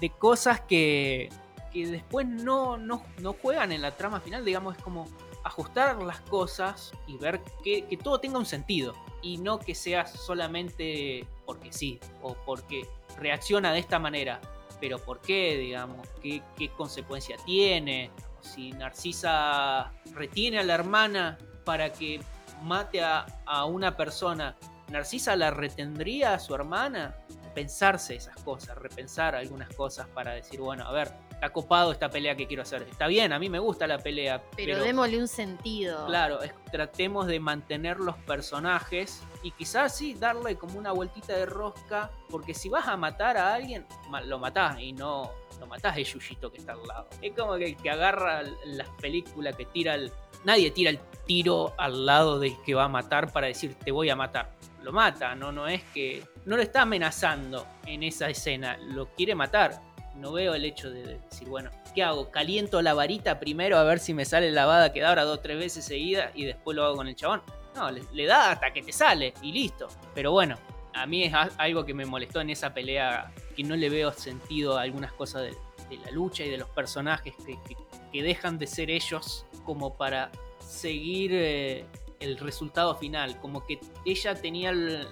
de cosas que, que después no, no, no juegan en la trama final, digamos, es como ajustar las cosas y ver que, que todo tenga un sentido y no que sea solamente porque sí o porque reacciona de esta manera. Pero ¿por qué, digamos? ¿Qué, qué consecuencia tiene? Si Narcisa retiene a la hermana para que mate a, a una persona, ¿Narcisa la retendría a su hermana? Pensarse esas cosas, repensar algunas cosas para decir, bueno, a ver, está copado esta pelea que quiero hacer. Está bien, a mí me gusta la pelea, Pero, pero, démosle un sentido. claro, es- tratemos de mantener los personajes y quizás sí darle como una vueltita de rosca, porque si vas a matar a alguien, lo matás y no lo matás el yuyito que está al lado. Es como que, que agarra las películas que tira el... Nadie tira el tiro al lado del que va a matar para decir te voy a matar. Lo mata, no, no es que... No lo está amenazando en esa escena, lo quiere matar. No veo el hecho de decir, bueno, ¿qué hago? ¿Caliento la varita primero a ver si me sale lavada que ahora dos o tres veces seguida y después lo hago con el chabón? No, le, le da hasta que te sale y listo. Pero bueno, a mí es algo que me molestó en esa pelea, que no le veo sentido a algunas cosas de, la lucha y de los personajes que, que- que dejan de ser ellos como para seguir eh, el resultado final. Como que ella tenía el,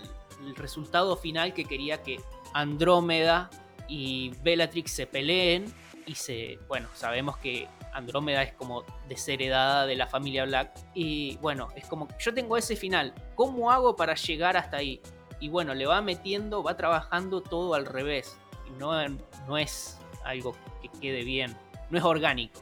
el resultado final que quería que Andrómeda y Bellatrix se peleen y se, bueno, sabemos que Andrómeda es como desheredada de la familia Black. Y bueno, es como, yo tengo ese final, ¿cómo hago para llegar hasta ahí? Y bueno, le va metiendo, va trabajando todo al revés. No, no es algo que quede bien, no es orgánico.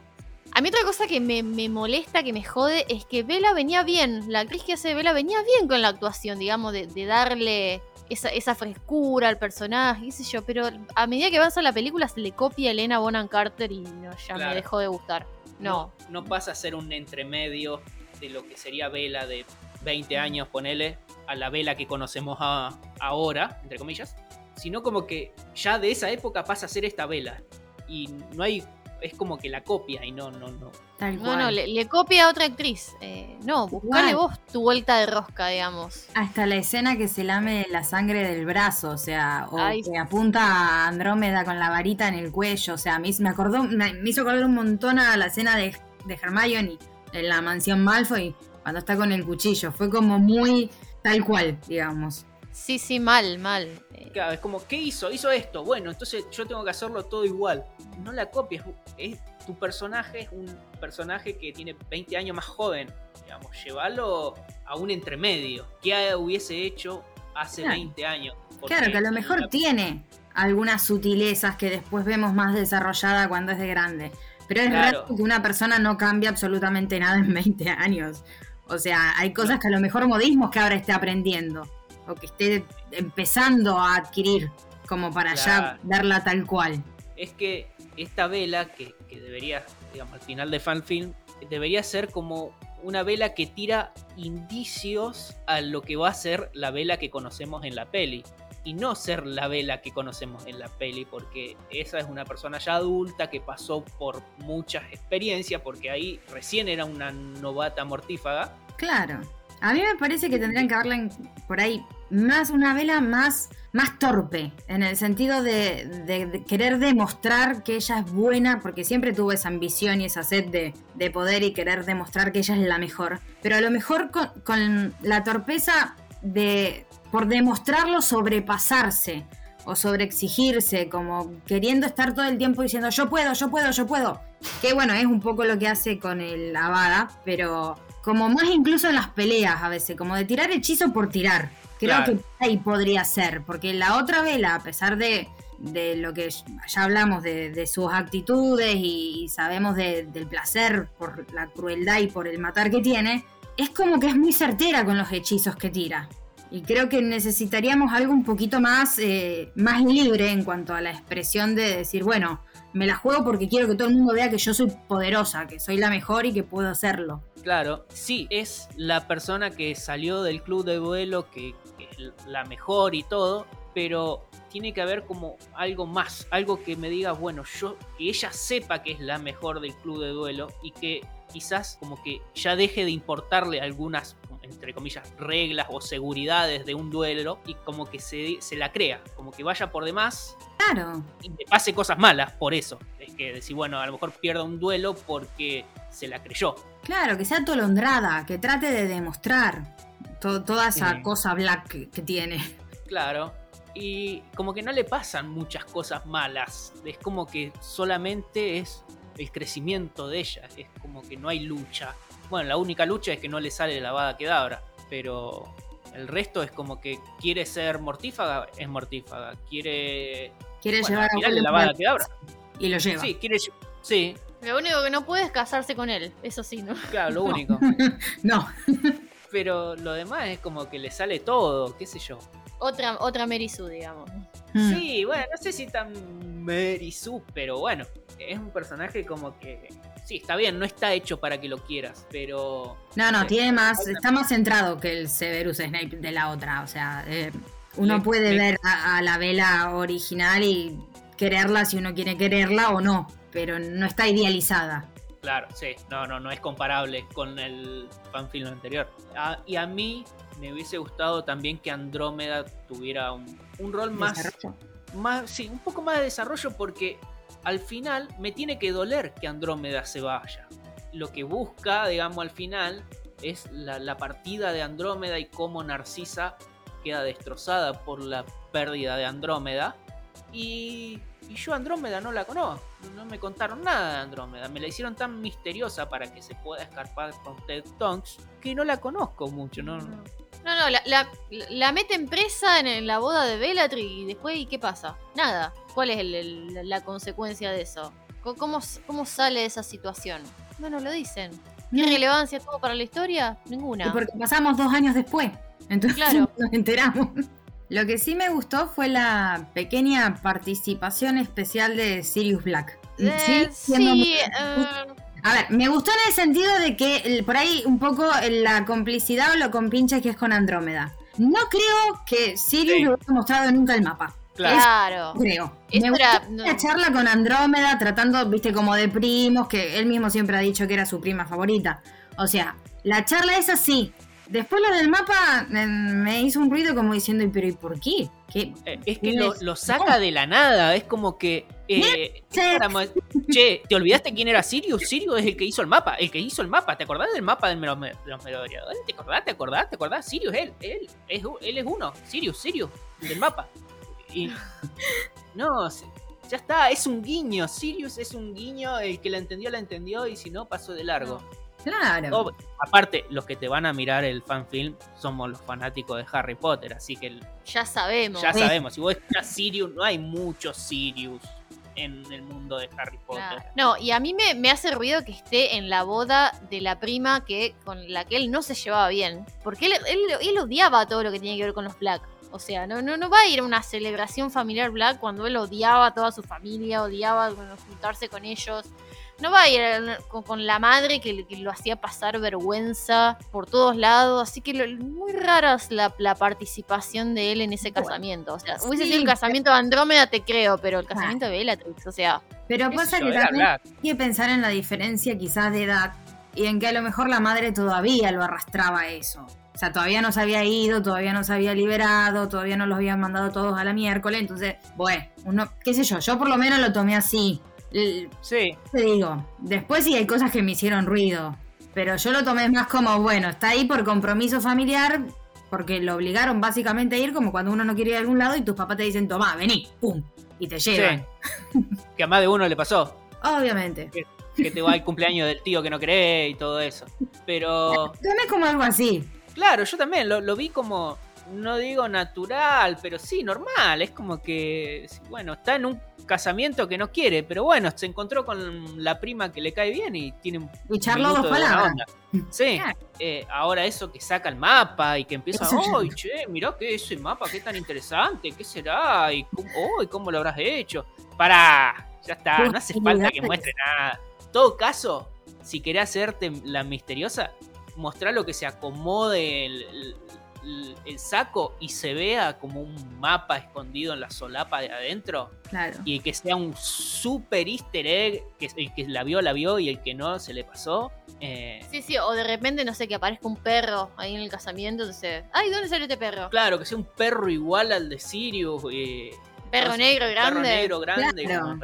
A mí otra cosa que me, me molesta, que me jode, es que Vela venía bien, la actriz que hace Vela venía bien con la actuación, digamos, de, de darle esa, esa frescura al personaje, qué sé yo, pero a medida que avanza la película se le copia a Elena Bonham Carter y no, ya Claro. me dejó de gustar. No. no. no pasa a ser un entremedio de lo que sería Vela de 20 años, ponele, a la Vela que conocemos a- ahora, entre comillas, sino como que ya de esa época pasa a ser esta Vela. Y no hay, es como que la copia y no, no, no. Tal No, cual. no, le, le copia a otra actriz. Eh, no, buscale Igual. vos tu vuelta de rosca, digamos. Hasta la escena que se lame la sangre del brazo, o sea, o Ay, que sí. apunta a Andrómeda con la varita en el cuello, o sea, a mí me acordó, me, me hizo acordar un montón a la escena de, de Hermione en la mansión Malfoy cuando está con el cuchillo, fue como muy tal cual, digamos. Sí, sí, mal, mal. Claro, es como, ¿qué hizo? Hizo esto. Bueno, entonces yo tengo que hacerlo todo igual. No la copies. Es, tu personaje es un personaje que tiene 20 años más joven. Digamos, llévalo a un entremedio. ¿Qué hubiese hecho hace Claro. 20 años? Claro, que a lo mejor tiene algunas sutilezas que después vemos más desarrollada cuando es de grande. Pero es Claro. raro que una persona no cambie absolutamente nada en 20 años. O sea, hay cosas que a lo mejor modismos que ahora esté aprendiendo. O que esté empezando a adquirir. Como para ya verla tal cual. es que esta vela, que, que debería, digamos, al final de fanfilm, debería ser como una vela que tira indicios a lo que va a ser la vela que conocemos en la peli. Y no ser la vela que conocemos en la peli, porque esa es una persona ya adulta que pasó por muchas experiencias, porque ahí recién era una novata mortífaga. Claro. A mí me parece que tendrían que en- por ahí más una vela más, más torpe, en el sentido de, querer demostrar que ella es buena, porque siempre tuvo esa ambición y esa sed de, de poder y querer demostrar que ella es la mejor. Pero a lo mejor con la torpeza de, por demostrarlo, sobrepasarse o sobreexigirse, como queriendo estar todo el tiempo diciendo yo puedo, yo puedo, yo puedo. Que bueno, es un poco lo que hace con el Avada, pero como más incluso en las peleas a veces, como de tirar hechizo por tirar. Creo Claro. que ahí podría ser, porque la otra vela, a pesar de, de lo que ya hablamos de, de sus actitudes y, y sabemos de- del placer por la crueldad y por el matar que tiene, es como que es muy certera con los hechizos que tira. Y creo que necesitaríamos algo un poquito más, eh, más libre en cuanto a la expresión de decir, bueno, me la juego porque quiero que todo el mundo vea que yo soy poderosa, que soy la mejor y que puedo hacerlo. Claro, sí, es la persona que salió del club de duelo, que, que es la mejor y todo, pero tiene que haber como algo más, algo que me diga, bueno, yo, que ella sepa que es la mejor del club de duelo y que quizás como que ya deje de importarle algunas, entre comillas, reglas o seguridades de un duelo y como que se, se la crea, como que vaya por demás Claro, y le pase cosas malas por eso. Es que decir, bueno, a lo mejor pierda un duelo porque se la creyó. claro, que sea atolondrada, que trate de demostrar to- toda esa cosa black que, que tiene. Claro. Y como que no le pasan muchas cosas malas. Es como que solamente es el crecimiento de ella. Es como que no hay lucha. Bueno, la única lucha es que no le sale la vada quedabra. Pero el resto es como que quiere ser mortífaga, es mortífaga. Quiere. Quiere Bueno, llevar a tirarle la vada quedabra. y lo lleva. Sí, quiere. Sí, Lo único que no puede es casarse con él, eso sí, ¿no? claro, lo No. único. no, Pero lo demás es como que le sale todo, qué sé yo. Otra, otra Mary Sue, digamos. Mm. Sí, bueno, no sé si tan Mary Sue, pero bueno, es un personaje como que. Sí, está bien, no está hecho para que lo quieras, pero. No, no, Sí. tiene más, está más centrado que el Severus Snape de la otra. O sea, eh, uno Le- puede le- ver a, a la vela original y quererla si uno quiere quererla o no, pero no está idealizada. Claro, sí, no, no, no es comparable con el fanfilm anterior. Ah, y a mí me hubiese gustado también que Andrómeda tuviera un, un rol más, Desarrollo. más. Sí, un poco más de desarrollo porque al final me tiene que doler que Andrómeda se vaya. Lo que busca, digamos, al final es la, partida de Andrómeda y cómo Narcisa queda destrozada por la pérdida de Andrómeda. Y yo Andrómeda no la conozco, no me contaron nada de Andrómeda, me la hicieron tan misteriosa para que se pueda escarpar con Ted Tonks que no la conozco mucho, No, no, la, la, la meten presa en, en la boda de Bellatrix y después, ¿y qué pasa? Nada. ¿Cuál es el- el- la consecuencia de eso? ¿Cómo, ¿Cómo sale esa situación? No nos lo dicen. ¿Qué No. relevancia tuvo para la historia? Ninguna. Y porque pasamos dos años después. Entonces Claro. nos enteramos. Lo que sí me gustó fue la pequeña participación especial de Sirius Black. Eh, Sí, siendo sí, muy- eh, A ver, me gustó en el sentido de que el- por ahí un poco la complicidad o lo compinche que es con Andrómeda. No creo que Sirius Sí. lo hubiera mostrado nunca el mapa. Claro. Creo. Eso me gustó era- no. la charla con Andrómeda tratando, viste, como de primos, que él mismo siempre ha dicho que era su prima favorita. O sea, la charla esa sí. Después lo del mapa me, me hizo un ruido como diciendo, "¿Y pero ¿y por qué? ¿Qué? Eh, Es que es- lo saca de la nada, es como que... eh, che, ¿te olvidaste quién era Sirius? Sirius es el que hizo el mapa, el que hizo el mapa, ¿te acordás del mapa de los, de los merodeadores? ¿Te acordás? ¿Te acordás? ¿Te acordás? Sirius, él, él, es, él es uno, Sirius, Sirius, el del mapa. Y... No, ya está, es un guiño, Sirius es un guiño, el que la entendió, la entendió, y si no, pasó de largo. Claro. Aparte, los que te van a mirar el fanfilm somos los fanáticos de Harry Potter, así que el- Ya sabemos. ya sabemos, si vos escuchás Sirius, no hay muchos Sirius en el mundo de Harry Potter. No, y a mí me, me hace ruido que esté en la boda de la prima que con la que él no se llevaba bien. Porque él, él, él odiaba todo lo que tiene que ver con los Black. O sea, no, no, no va a ir a una celebración familiar Black cuando él odiaba a toda su familia, odiaba bueno, juntarse con ellos. No va a ir con, la madre que, lo hacía pasar vergüenza por todos lados. Así que lo- muy rara es la, la participación de él en ese casamiento. O sea, hubiese sí, sido el pero- casamiento de Andrómeda, te creo, pero el casamiento de Bellatrix, o sea, Pero pasa que también hay que pensar en la diferencia quizás de edad y en que a lo mejor la madre todavía lo arrastraba a eso. O sea, todavía no se había ido, todavía no se había liberado, todavía no los habían mandado todos a la miércoles. Entonces, bueno, uno, qué sé yo, yo por lo menos lo tomé así. Sí, Te digo, después sí hay cosas que me hicieron ruido, pero yo lo tomé más como, bueno, está ahí por compromiso familiar, porque lo obligaron básicamente a ir como cuando uno no quiere ir a algún lado y tus papás te dicen, tomá, vení, pum, y te llevan. que a más de uno le pasó. Obviamente. que te va al cumpleaños del tío que no querés y todo eso. Pero, Tomé como algo así. claro, yo también lo, lo vi como, no digo natural, pero sí, normal. Es como que, bueno, está en un casamiento que no quiere, pero bueno, se encontró con la prima que le cae bien y tiene un Y charló dos palabras. Sí, eh, ahora eso que saca el mapa y que empieza, ¡ay, che, mirá que ese mapa, qué tan interesante! ¿Qué será? ¿Y cómo, oh, ¿y cómo lo habrás hecho? Pará, ya está, no hace falta que muestre nada. En todo caso, si querés hacerte la misteriosa, mostrar lo que se acomode el, el- el- saco y se vea como un mapa escondido en la solapa de adentro Claro. y que sea un super easter egg, que el que la vio, la vio y el que no se le pasó. eh, Sí, sí, o de repente, no sé, que aparezca un perro ahí en el casamiento, entonces, ay, ¿dónde salió este perro? Claro, que sea un perro igual al de Sirius. eh, Perro negro Perro grande. negro grande, Claro.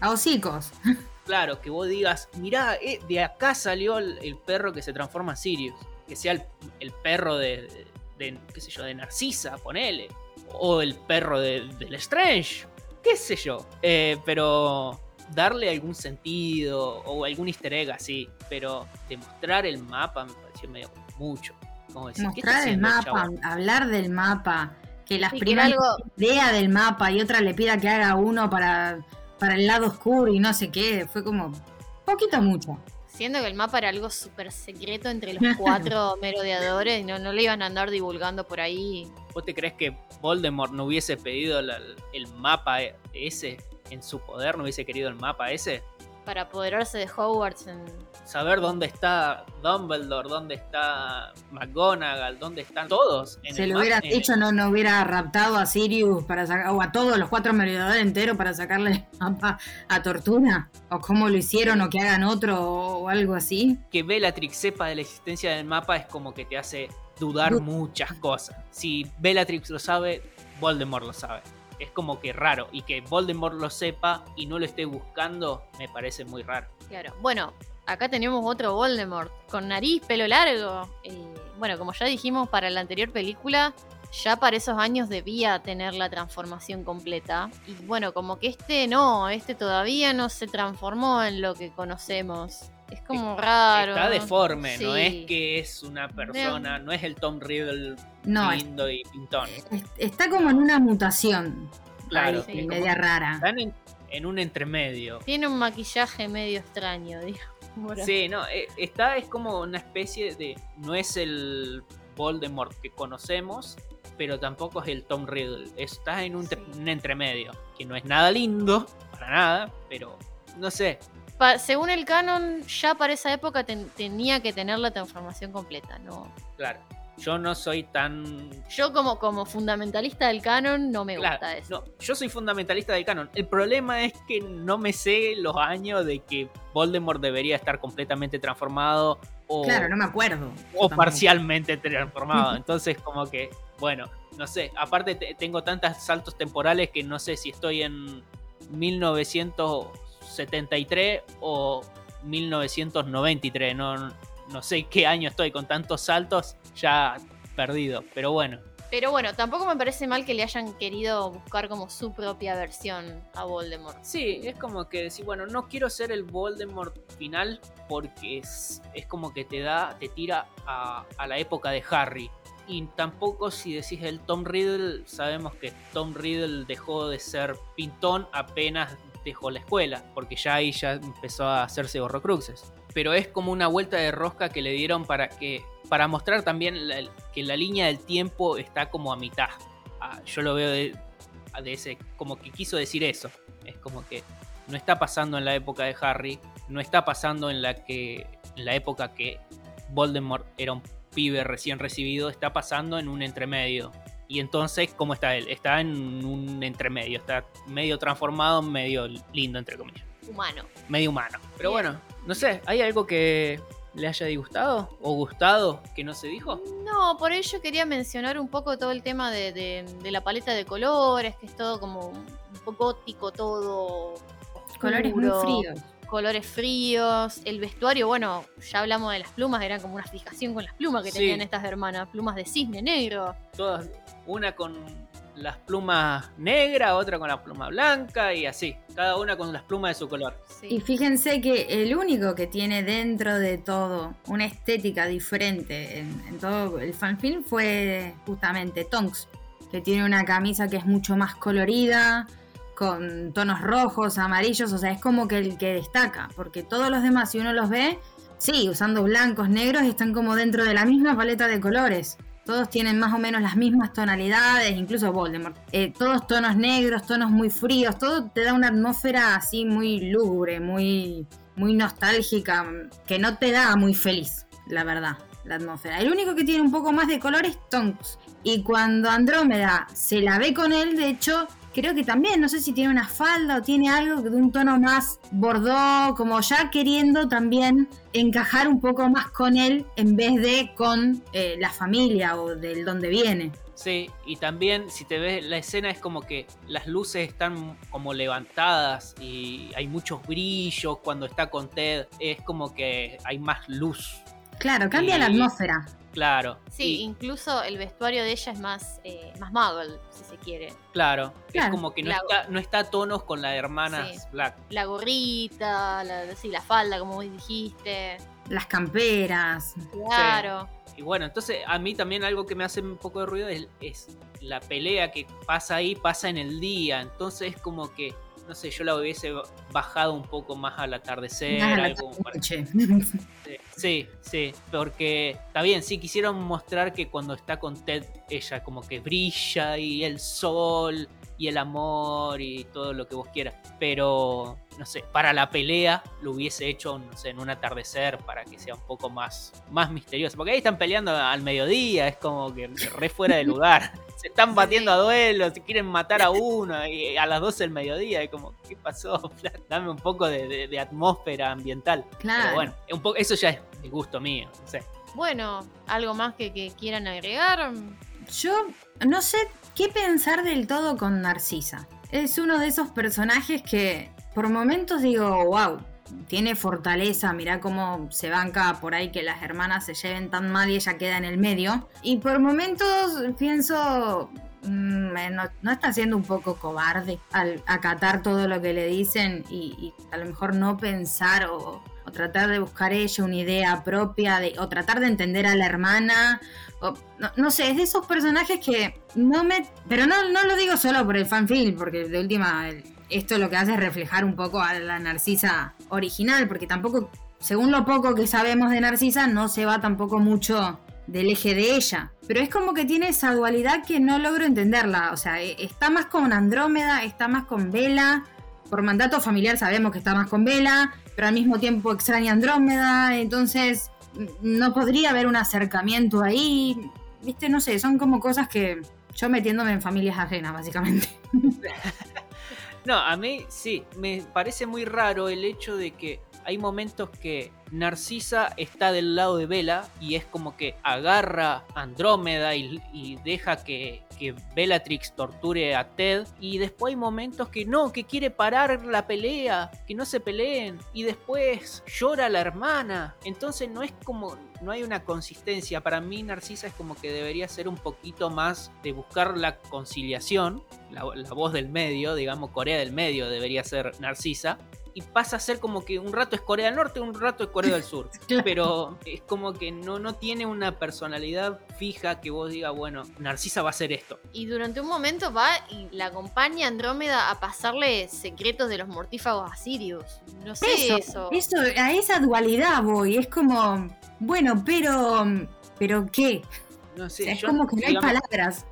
A hocicos. Claro, que vos digas, mirá, eh, de acá salió el, el perro que se transforma en Sirius. Que sea el, el perro de, de- qué sé yo, de Narcisa, ponele. O el perro de, del Strange. Qué sé yo. Eh, pero darle algún sentido o algún easter egg así. Pero demostrar el mapa me pareció medio mucho. Como decir, ¿qué está Mostrar el mapa, chabón? hablar del mapa, que las Sí, primas algo- idea del mapa y otra le pida que haga uno para, para el lado oscuro y no sé qué. Fue como poquito mucho. Siendo que el mapa era algo súper secreto entre los cuatro merodeadores, no, no le iban a andar divulgando por ahí. ¿Vos te crees que Voldemort no hubiese pedido la- el mapa e- ese en su poder? ¿No hubiese querido el mapa ese? Para apoderarse de Hogwarts en... Saber dónde está Dumbledore, dónde está McGonagall, dónde están todos. en Se el lo hubiera hecho, no, no hubiera raptado a Sirius para sacar, o a todos los cuatro merodeadores enteros para sacarle el mapa a Tortura. O cómo lo hicieron, o que hagan otro o algo así. Que Bellatrix sepa de la existencia del mapa es como que te hace dudar Du- muchas cosas. Si Bellatrix lo sabe, Voldemort lo sabe. Es como que raro. Y que Voldemort lo sepa y no lo esté buscando, me parece muy raro. Claro. Bueno, acá tenemos otro Voldemort, con nariz, pelo largo. Eh, bueno, como ya dijimos para la anterior película, ya para esos años debía tener la transformación completa. Y bueno, como que este no, este todavía no se transformó en lo que conocemos. Es como raro. Está deforme, no es que es una persona, no es el Tom Riddle No, es- lindo y pintón. es- está como en una mutación. Claro, ahí, sí. media rara. Están en, en un entremedio. Tiene un maquillaje medio extraño, ahí. Sí, no, eh, está es como una especie de. No es el Voldemort que conocemos, pero tampoco es el Tom Riddle. Está en un, tre- Sí. un entremedio, que no es nada lindo, para nada, pero no sé. Pa- según el canon, ya para esa época ten- tenía que tener la transformación completa, ¿no? Claro, yo no soy tan. Yo como, como fundamentalista del canon no me Claro, gusta eso. no, yo soy fundamentalista del canon. El problema es que no me sé los años de que Voldemort debería estar completamente transformado o, Claro, no me acuerdo. o parcialmente transformado. Entonces, como que, bueno, no sé. Aparte, te- tengo tantos saltos temporales que no sé si estoy en 1973 o 1993. No, no sé qué año estoy con tantos saltos, ya perdido. Pero bueno, Pero bueno, tampoco me parece mal que le hayan querido buscar como su propia versión a Voldemort. Sí, es como que decir, bueno, no quiero ser el Voldemort final porque es, es como que te da, te tira a, a la época de Harry. Y tampoco si decís el Tom Riddle, sabemos que Tom Riddle dejó de ser pintón apenas dejó la escuela, porque ya ahí ya empezó a hacerse horrocruxes. Pero es como una vuelta de rosca que le dieron para que para mostrar también que la línea del tiempo está como a mitad. Ah, yo lo veo de, de ese, como que quiso decir eso. Es como que no está pasando en la época de Harry, no está pasando en la que en la época que Voldemort era un pibe recién recibido, está pasando en un entremedio. Y entonces, ¿cómo está él? Está en un entremedio, está medio transformado, medio lindo, entre comillas. Humano. Medio humano. Pero Bien. bueno, no sé, ¿hay algo que le haya disgustado o gustado que no se dijo? No, por ello quería mencionar un poco todo el tema de, de- de la paleta de colores, que es todo como un poco gótico, todo. Colores muy fríos. Colores fríos. El vestuario, bueno, ya hablamos de las plumas, era como una fijación con las plumas que Sí. tenían estas hermanas. Plumas de cisne negro. Todas, una con las plumas negras, otra con la pluma blanca y así, cada una con las plumas de su color. Sí. Y fíjense que el único que tiene dentro de todo una estética diferente en, en todo el fanfilm fue justamente Tonks, que tiene una camisa que es mucho más colorida, con tonos rojos, amarillos, o sea, es como que el que destaca, porque todos los demás, si uno los ve, sí, usando blancos, negros, están como dentro de la misma paleta de colores. Todos tienen más o menos las mismas tonalidades, incluso Voldemort. Eh, todos tonos negros, tonos muy fríos, todo te da una atmósfera así muy lúgubre, muy, muy nostálgica, que no te da muy feliz, la verdad, la atmósfera. El único que tiene un poco más de color es Tonks. Y cuando Andrómeda se la ve con él, de hecho, creo que también, no sé si tiene una falda o tiene algo de un tono más bordó, como ya queriendo también encajar un poco más con él en vez de con eh, la familia o del donde viene. Sí, y también si te ves la escena es como que las luces están como levantadas y hay muchos brillos cuando está con Ted, es como que hay más luz, Claro, cambia la atmósfera. Claro. Sí, Y- incluso el vestuario de ella es más, eh, más muggle, si se quiere. claro, es como que no La- está, no está a tonos con las hermanas Sí. Black. La gorrita, la, sí, la falda, como vos dijiste. Las camperas. Claro. Y bueno, entonces a mí también algo que me hace un poco de ruido es, es la pelea que pasa ahí, pasa en el día. Entonces es como que, no sé, yo la hubiese bajado un poco más al atardecer, Ah, algo para-. Sí, sí, porque está bien, sí, quisieron mostrar que cuando está con Ted, ella como que brilla y el sol y el amor y todo lo que vos quieras. Pero, no sé, para la pelea lo hubiese hecho, no sé, en un atardecer para que sea un poco más, más misterioso. Porque ahí están peleando al mediodía, es como que re fuera de lugar. Se están batiendo a duelos, se quieren matar a uno y a las 12 del mediodía. Es como, ¿qué pasó? Dame un poco de, de- de atmósfera ambiental. Claro. Pero bueno, un poco, eso ya es gusto mío. No sé. Bueno, ¿algo más que, que quieran agregar? Yo no sé qué pensar del todo con Narcisa. Es uno de esos personajes que por momentos digo, wow, tiene fortaleza, mirá cómo se banca por ahí que las hermanas se lleven tan mal y ella queda en el medio. Y por momentos pienso, mm, eh, no, no está siendo un poco cobarde al acatar todo lo que le dicen y, a lo mejor no pensar o, tratar de buscar ella una idea propia o tratar de entender a la hermana. No, sé, es de esos personajes que no me... Pero no, no lo digo solo por el fanfilm, porque de última el- esto lo que hace es reflejar un poco a la Narcisa original, porque tampoco, según lo poco que sabemos de Narcisa, no se va tampoco mucho del eje de ella. Pero es como que tiene esa dualidad que no logro entenderla. O sea, e- está más con Andrómeda, está más con Vela. Por mandato familiar sabemos que está más con Vela, pero al mismo tiempo extraña Andrómeda. Entonces, no podría haber un acercamiento ahí. Viste, no sé, son como cosas que yo metiéndome en familias ajenas, básicamente. No, a mí sí, me parece muy raro el hecho de que hay momentos que Narcisa está del lado de Vela y es como que agarra Andrómeda y, y deja que, que Bellatrix torture a Ted. Y después hay momentos que no, que quiere parar la pelea, que no se peleen. Y después llora la hermana. Entonces no es como, no hay una consistencia. Para mí Narcisa es como que debería ser un poquito más de buscar la conciliación. La, la voz del medio, digamos, Corea del medio debería ser Narcisa y pasa a ser como que un rato es Corea del Norte, un rato es Corea del Sur. Pero es como que no, no tiene una personalidad fija que vos digas, bueno, Narcisa va a hacer esto. Y durante un momento va y la acompaña Andrómeda a pasarle secretos de los mortífagos a Sirius. No sé Eso, eso. eso, a esa dualidad voy. Es como, bueno, pero, pero ¿qué? No O sé, sea, es yo, como que no hay palabras.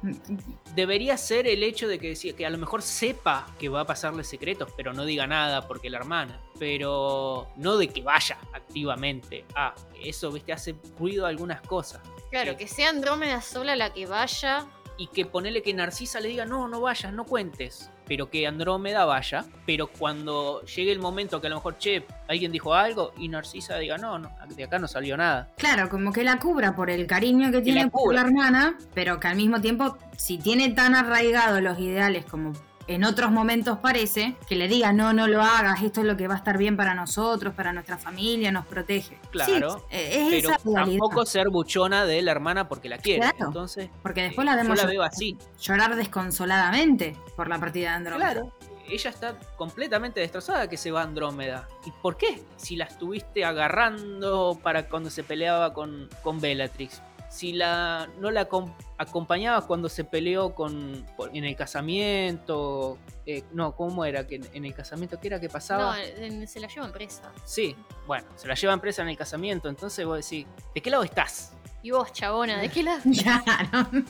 debería ser el hecho de que, que a lo mejor sepa que va a pasarle secretos, pero no diga nada porque la hermana. Pero no de que vaya activamente. Ah, eso, viste, hace ruido a algunas cosas. Claro, que sea Andrómeda sola la que vaya. Y que ponele que Narcisa le diga, no, no vayas, no cuentes. Pero que Andrómeda vaya. Pero cuando llegue el momento que a lo mejor, che, alguien dijo algo y Narcisa diga, no, no, de acá no salió nada. Claro, como que la cubra por el cariño que tiene la por la hermana, pero que al mismo tiempo, si tiene tan arraigados los ideales como en otros momentos parece, que le diga, no, no lo hagas, esto es lo que va a estar bien para nosotros, para nuestra familia, nos protege. Claro, Sí, es Pero esa tampoco ser buchona de la hermana porque la quiere. Claro. Entonces, Porque después eh, la yo vemos la llor- veo así. llorar desconsoladamente por la partida de Andrómeda. Claro. Ella está completamente destrozada que se va Andrómeda. ¿Y por qué? Si la estuviste agarrando para cuando se peleaba con, con Bellatrix. Si la no la acom- acompañabas cuando se peleó con en el casamiento. eh, no, ¿cómo era? que En el casamiento, ¿qué era que No, pasaba? en- se la llevan presa. Sí, bueno, se la llevan presa en el casamiento. Entonces vos decís, ¿de qué lado estás? Y vos, chabona, ¿de qué lado? Claro.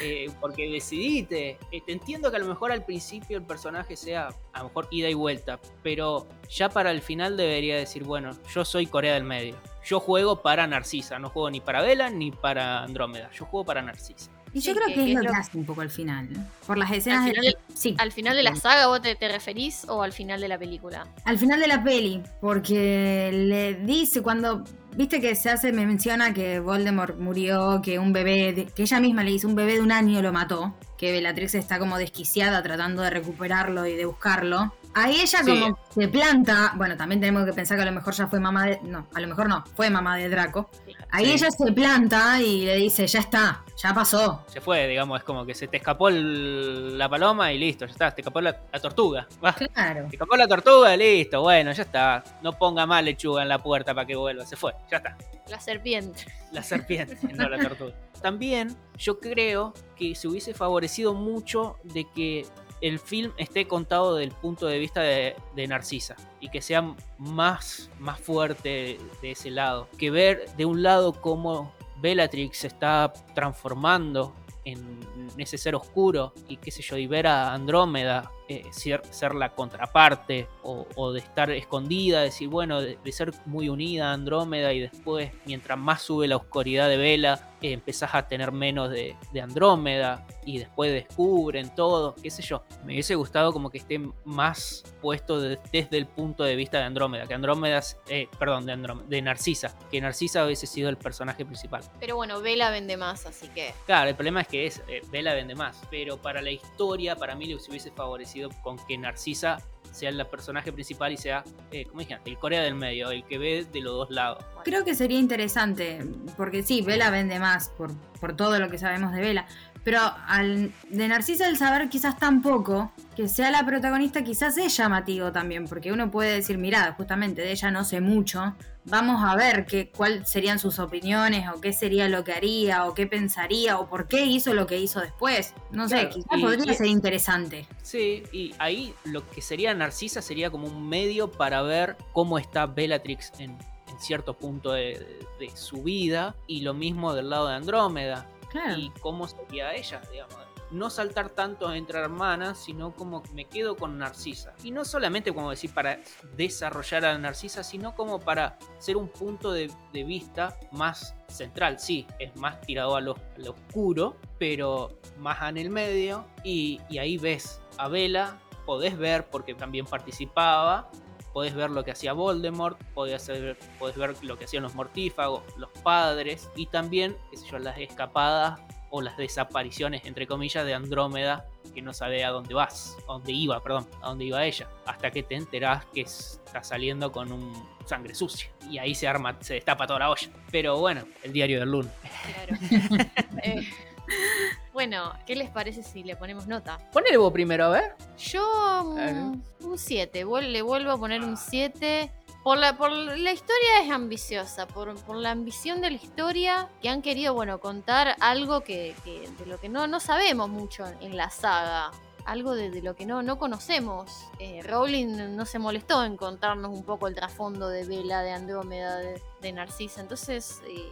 Eh, porque decidiste. Eh, te entiendo que a lo mejor al principio el personaje sea a lo mejor ida y vuelta, pero ya para el final debería decir, bueno, yo soy Corea del Medio. Yo juego para Narcisa, no juego ni para Vela ni para Andrómeda, yo juego para Narcisa. Y yo Sí, creo que- que, es es lo que hace un poco al final. ¿no? Por las escenas Al de- final Sí. ¿Al final de la saga vos te, te referís o al final de la película? Al final de la peli, porque le dice cuando, viste que se hace, me menciona que Voldemort murió, que un bebé, de- que ella misma le dice, un bebé de un año lo mató, que Bellatrix está como desquiciada tratando de recuperarlo y de buscarlo. Ahí ella Sí. como se planta, bueno, también tenemos que pensar que a lo mejor ya fue mamá de, no, a lo mejor no, fue mamá de Draco. Ahí Sí. ella se planta y le dice, ya está, ya pasó. Se fue, digamos, es como que se te escapó el- la paloma y listo, ya está, te escapó la, la tortuga. Va, Claro. te escapó la tortuga, listo, bueno, ya está. No ponga más lechuga en la puerta para que vuelva, se fue, ya está. La serpiente. La serpiente, no la tortuga. También yo creo que se hubiese favorecido mucho de que el film esté contado del punto de vista de, de Narcisa y que sea más, más fuerte de ese lado. Que ver de un lado cómo Bellatrix se está transformando en ese ser oscuro y qué sé yo, y ver a Andrómeda eh, ser, ser la contraparte o, o de estar escondida, decir, bueno, de, de ser muy unida a Andrómeda y después, mientras más sube la oscuridad de Vela, eh, empezás a tener menos de, de Andrómeda y después descubren todo, qué sé yo. Me hubiese gustado como que esté más puesto de- desde el punto de vista de Andrómeda, que Andrómeda, eh, perdón, de, Andrómeda, de Narcisa, que Narcisa hubiese sido el personaje principal. Pero bueno, Vela vende más, así que. Claro, el problema es que es eh, Vela vende más, pero para la historia, para mí le hubiese favorecido con que Narcisa sea el personaje principal y sea, eh, como dije, el Corea del medio, el que ve de los dos lados. Creo que sería interesante, porque sí, Vela vende más por, por todo lo que sabemos de Vela, pero al, de Narcisa el saber quizás tan poco, que sea la protagonista quizás es llamativo también, porque uno puede decir, mira, justamente de ella no sé mucho, vamos a ver qué, cuáles serían sus opiniones, o qué sería lo que haría, o qué pensaría, o por qué hizo lo que hizo después. No sé, quizás y- podría y- ser interesante. Sí, y ahí lo que sería Narcisa sería como un medio para ver cómo está Bellatrix en, en cierto punto de, de- de su vida, y lo mismo del lado de Andrómeda. Y cómo sería ella, digamos. No saltar tanto entre hermanas, sino como me quedo con Narcisa. Y no solamente, como decir, para desarrollar a Narcisa, sino como para ser un punto de, vista más central. Sí, es más tirado a lo, a oscuro, pero más en el medio. Y, y ahí ves a Bella, podés ver, porque también participaba, podés ver lo que hacía Voldemort, podés ver, podés ver lo que hacían los mortífagos, los padres, y también, qué sé yo, las escapadas o las desapariciones, entre comillas, de Andrómeda, que no sabe a dónde vas, a dónde iba, perdón, a dónde iba ella, hasta que te enterás que está saliendo con un sangre sucia. Y ahí se arma, se destapa toda la olla. Pero bueno, el diario del lunes. Claro. Eh, bueno, ¿qué les parece si le ponemos nota? Ponele vos primero, a ver. Yo mm, un 7, le vuelvo a poner un 7. Por la, por la historia es ambiciosa, por, por la ambición de la historia que han querido, bueno, contar algo que, que- de lo que no, no sabemos mucho en la saga. Algo de, de lo que no, no conocemos. Eh, Rowling no se molestó en contarnos un poco el trasfondo de Vela, de Andrómeda, de, de Narcisa. Entonces, eh,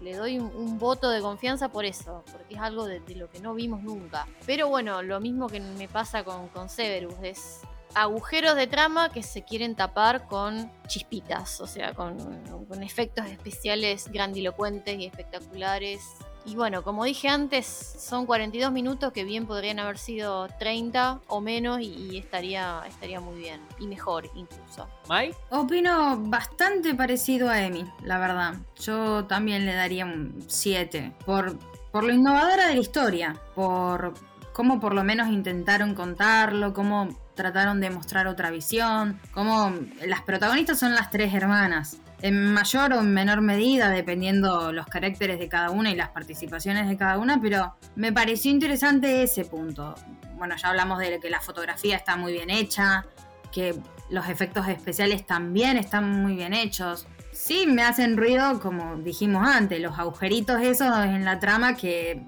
le doy un, voto de confianza por eso, porque es algo de, de lo que no vimos nunca. Pero bueno, lo mismo que me pasa con, con Severus, es agujeros de trama que se quieren tapar con chispitas, o sea, con, con efectos especiales grandilocuentes y espectaculares. Y bueno, como dije antes, son 42 minutos que bien podrían haber sido 30 o menos y, y estaría, estaría muy bien. Y mejor incluso. Mai, Opino bastante parecido a Emi, la verdad. Yo también le daría un 7. Por, por lo innovadora de la historia, por cómo por lo menos intentaron contarlo, cómo trataron de mostrar otra visión, cómo las protagonistas son las tres hermanas. En mayor o en menor medida, dependiendo los caracteres de cada una y las participaciones de cada una, pero me pareció interesante ese punto. Bueno, ya hablamos de que la fotografía está muy bien hecha, que los efectos especiales también están muy bien hechos. Sí, me hacen ruido, como dijimos antes, los agujeritos esos en la trama que...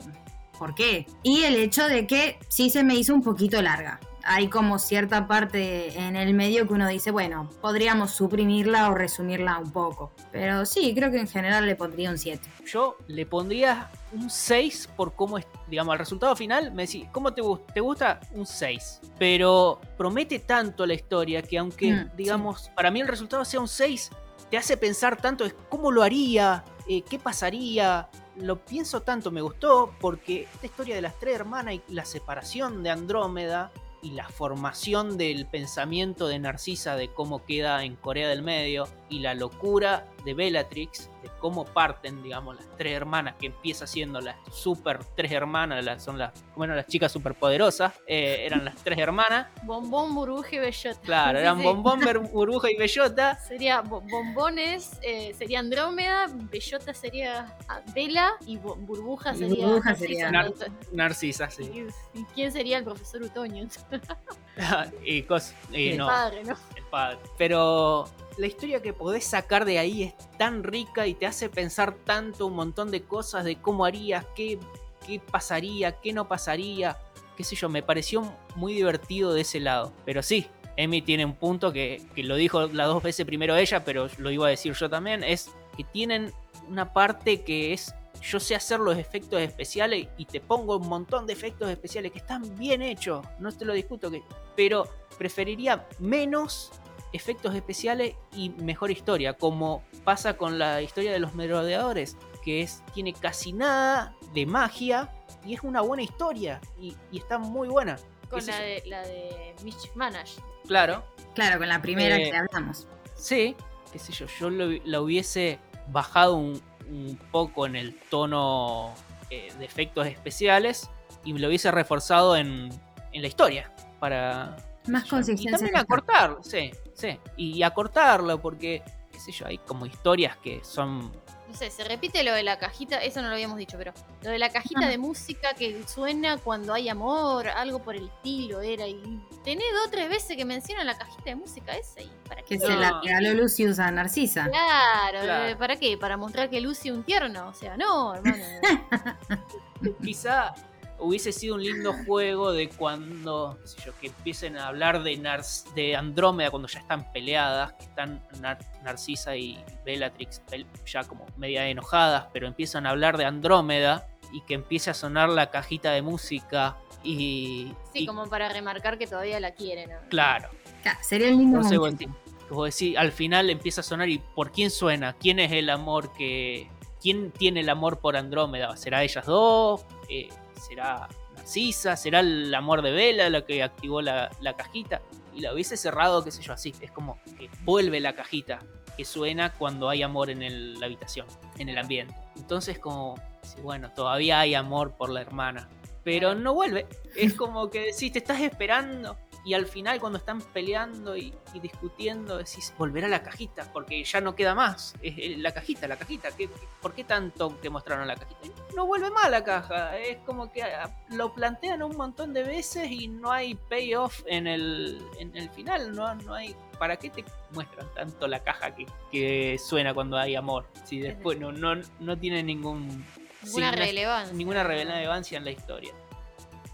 ¿Por qué? Y el hecho de que sí se me hizo un poquito larga. Hay como cierta parte en el medio que uno dice, bueno, podríamos suprimirla o resumirla un poco. Pero sí, creo que en general le pondría un 7. yo le pondría un 6 por cómo es, digamos, el resultado final. Me decís, ¿cómo te gusta? ¿Te gusta? Un 6. Pero promete tanto la historia que aunque, Mm, digamos, para mí el resultado sea un 6, te hace pensar tanto, es cómo lo haría, Eh, qué pasaría. Lo pienso tanto, me gustó, porque esta historia de las tres hermanas y la separación de Andrómeda y la formación del pensamiento de Narcisa de cómo queda en Corea del Medio y la locura de Bellatrix, de cómo parten, digamos, las tres hermanas, que empieza siendo las super tres hermanas, las, son las, bueno, las chicas superpoderosas, eh, eran las tres hermanas, Bombón, burbuja y bellota. claro, eran sí. Bombón, Burbuja y Bellota, Sería bo- bombones, eh, sería Andrómeda, bellota sería Vela y burbuja sería. burbuja Narcisa, sería- ¿no? Nar- Narcisa, sí. ¿Y, y quién sería el profesor Utoño? y cos- y el no, padre, ¿no? el padre. Pero la historia que podés sacar de ahí es tan rica y te hace pensar tanto un montón de cosas de cómo harías, qué, qué pasaría, qué no pasaría, qué sé yo, me pareció muy divertido de ese lado. Pero sí, Emi tiene un punto que, que lo dijo las dos veces primero ella, pero lo iba a decir yo también, es que tienen una parte que es... Yo sé hacer los efectos especiales y te pongo un montón de efectos especiales que están bien hechos, no te lo discuto, que, pero preferiría menos efectos especiales y mejor historia, como pasa con la historia de los merodeadores, que es, tiene casi nada de magia y es una buena historia y, y está muy buena. Con ¿Qué sé la de, la de Mitch Manage. Claro, Claro, con la primera Eh, que hablamos. sí, qué sé yo, yo lo- la hubiese bajado un, un poco en el tono eh, de efectos especiales y lo hubiese reforzado en, en la historia para, Más Y consistencia. también en esto. acortarlo, sí, sí. Y acortarlo, porque, qué sé yo, hay como historias que son. No sé, se repite lo de la cajita, eso no lo habíamos dicho, pero lo de la cajita de música que suena cuando hay amor, algo por el estilo era. Y tenés dos o tres veces que menciona la cajita de música esa y para qué. Que se la regaló Lucius a Narcisa. Claro, Claro. eh, ¿para qué? ¿Para mostrar que Lucy es un tierno? O sea, no, hermano. Quizá hubiese sido un lindo juego de cuando, qué sé yo, que empiecen a hablar de, Nar- de Andrómeda cuando ya están peleadas, que están Nar- Narcisa y Bellatrix ya como media enojadas, pero empiezan a hablar de Andrómeda y que empiece a sonar la cajita de música y... Sí, y- como para remarcar que todavía la quieren. ¿no? Claro. Claro, sería el lindo No sé, momento. vos decís- vos decís, al final empieza a sonar y ¿por quién suena? ¿Quién es el amor que... ¿Quién tiene el amor por Andrómeda? ¿Será ellas dos? Eh, ¿Será Narcisa? ¿Será el amor de Vela la que activó la, la cajita? Y la hubiese cerrado, qué sé yo, así. Es como que vuelve la cajita que suena cuando hay amor en el- la habitación, en el ambiente. Entonces como, bueno, todavía hay amor por la hermana. Pero no vuelve. Es como que decís, te estás esperando. Y al final cuando están peleando y, y discutiendo decís, volverá la cajita, porque ya no queda más. Es es la cajita, la cajita. ¿Qué, qué- por qué tanto te mostraron la cajita? No vuelve más la caja. Es como que ah, lo plantean un montón de veces y no hay payoff en el, en el final. No, no hay... ¿Para qué te muestran tanto la caja que, que suena cuando hay amor? Si después no, no, no tiene ningún... Ninguna relevancia. Ninguna relevancia en la historia.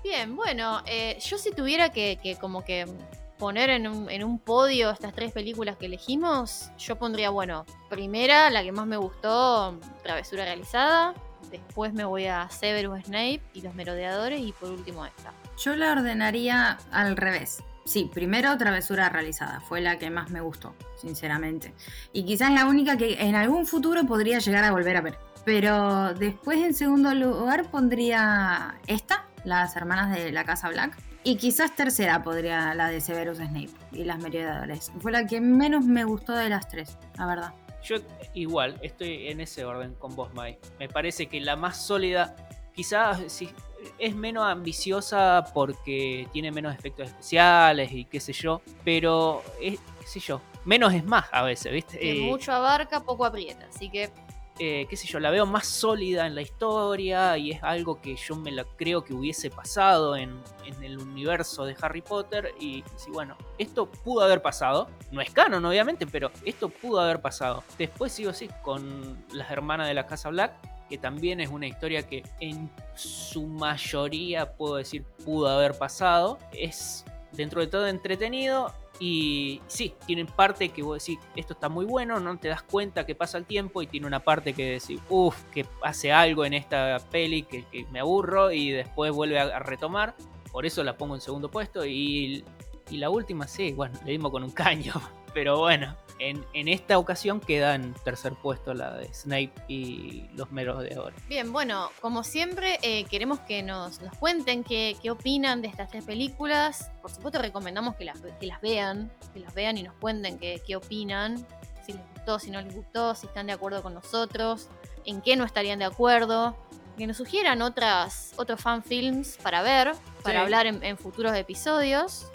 Bien, bueno, eh, yo si tuviera que, como que poner en un, en un podio estas tres películas que elegimos, yo pondría, bueno, primera, la que más me gustó, Travesura Realizada, después me voy a Severus Snape y Los Merodeadores y por último esta. Yo la ordenaría al revés. Sí, primero Travesura Realizada, fue la que más me gustó, sinceramente. Y quizás la única que en algún futuro podría llegar a volver a ver. Pero después en segundo lugar pondría esta, Las Hermanas de la Casa Black. Y quizás tercera podría la de Severus Snape y Las Merodeadores. Fue la que menos me gustó de las tres, la verdad. Yo igual, estoy en ese orden con vos, Mai. Me parece que la más sólida, quizás sí, es menos ambiciosa porque tiene menos efectos especiales y qué sé yo, pero es, qué sé yo, menos es más a veces, ¿viste? Que Eh, mucho abarca, poco aprieta, así que eh, qué sé yo, la veo más sólida en la historia y es algo que yo me la creo que hubiese pasado en, el universo de Harry Potter y sí, bueno, esto pudo haber pasado, no es canon obviamente, pero esto pudo haber pasado. Después sigo así con las hermanas de la Casa Black, que también es una historia que en su mayoría puedo decir pudo haber pasado, es dentro de todo entretenido y sí, tienen parte que vos decís, esto está muy bueno, no te das cuenta que pasa el tiempo y tiene una parte que decís, uff, que hace algo en esta peli que, me aburro y después vuelve a, a retomar. Por eso la pongo en segundo puesto y, y la última, sí, bueno, le dimos con un caño. Pero bueno, en, en esta ocasión queda en tercer puesto la de Snape y los meros de oro. Bien, bueno, como siempre, eh, queremos que nos, nos cuenten qué, qué opinan de estas tres películas. Por supuesto, recomendamos que las, que las vean, que las vean y nos cuenten qué, qué opinan, si les gustó, si no les gustó, si están de acuerdo con nosotros, en qué no estarían de acuerdo. Que nos sugieran otras, otros fanfilms para ver, para Sí. hablar en, en futuros episodios.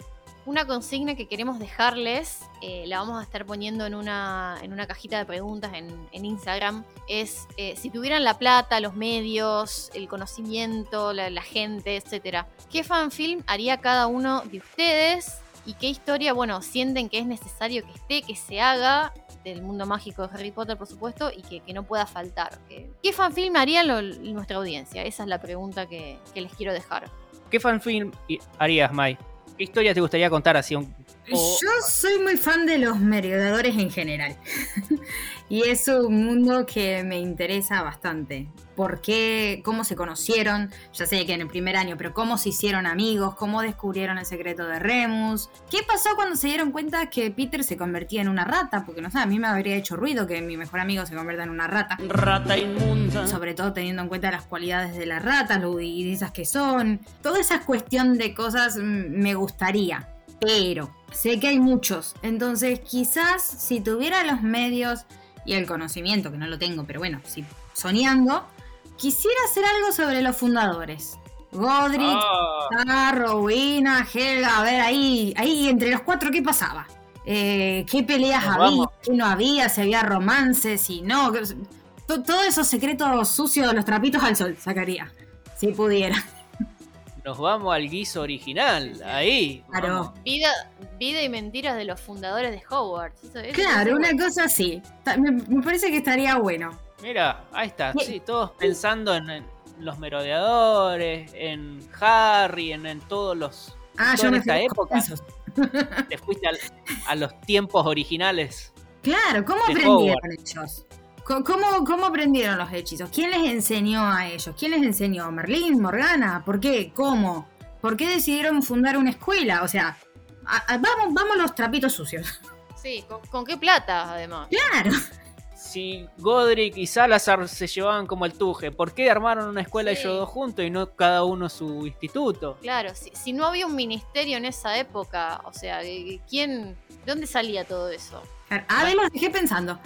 Una consigna que queremos dejarles, eh, la vamos a estar poniendo en una, en una cajita de preguntas en, en Instagram, es eh, si tuvieran la plata, los medios, el conocimiento, la, gente, etcétera, ¿qué fanfilm haría cada uno de ustedes? ¿Y qué historia, bueno, sienten que es necesario que esté, que se haga del mundo mágico de Harry Potter, por supuesto, y que, no pueda faltar? ¿Qué, qué fanfilm haría lo- nuestra audiencia? Esa es la pregunta que, que les quiero dejar. ¿Qué fanfilm harías, Mai? ¿Qué historia te gustaría contar así? un- o- Yo soy muy fan de los merodeadores en general. y es un mundo que me interesa bastante. ¿Por qué? ¿Cómo se conocieron? Ya sé que en el primer año, pero ¿cómo se hicieron amigos? ¿Cómo descubrieron el secreto de Remus? ¿Qué pasó cuando se dieron cuenta que Peter se convertía en una rata? Porque no sé, a mí me habría hecho ruido que mi mejor amigo se convierta en una rata. Rata inmunda. Sobre todo teniendo en cuenta las cualidades de las ratas, lo esas que son. Toda esa cuestión de cosas mm, me gustaría. Pero sé que hay muchos. Entonces quizás si tuviera los medios y el conocimiento, que no lo tengo, pero bueno, si soñando, quisiera hacer algo sobre los fundadores. Godric, Ah, Helga, a ver, ahí, ahí entre los cuatro, ¿qué pasaba? Eh, ¿Qué peleas Nos había? vamos. ¿Qué no había? ¿Si había romances? Si no. Todos esos secretos sucios de los trapitos al sol sacaría. Si pudiera. Nos vamos al guiso original. Ahí. Claro. Vida, vida y mentiras de los fundadores de Hogwarts. Eso- eso- Claro, una cosa así. Me, me parece que estaría bueno. Mira, ahí está. Sí, todos pensando en, en los merodeadores, en Harry, en, en todos los. Ah, yo me esta época. esos. Te fuiste al- a los tiempos originales. Claro, ¿cómo aprendieron Hogwarts. ellos? ¿Cómo, ¿Cómo aprendieron los hechizos? ¿Quién les enseñó a ellos? ¿Quién les enseñó? ¿Merlín? ¿Morgana? ¿Por qué? ¿Cómo? ¿Por qué decidieron fundar una escuela? O sea, a- a- vamos, vamos los trapitos sucios. Sí, ¿con, con qué plata además? Claro. Si Godric y Salazar se llevaban como el tuje, ¿por qué armaron una escuela Sí. ellos dos juntos y no cada uno su instituto? Claro, si, si no había un ministerio en esa época, o sea, ¿quién, ¿de dónde salía todo eso? De los dejé pensando.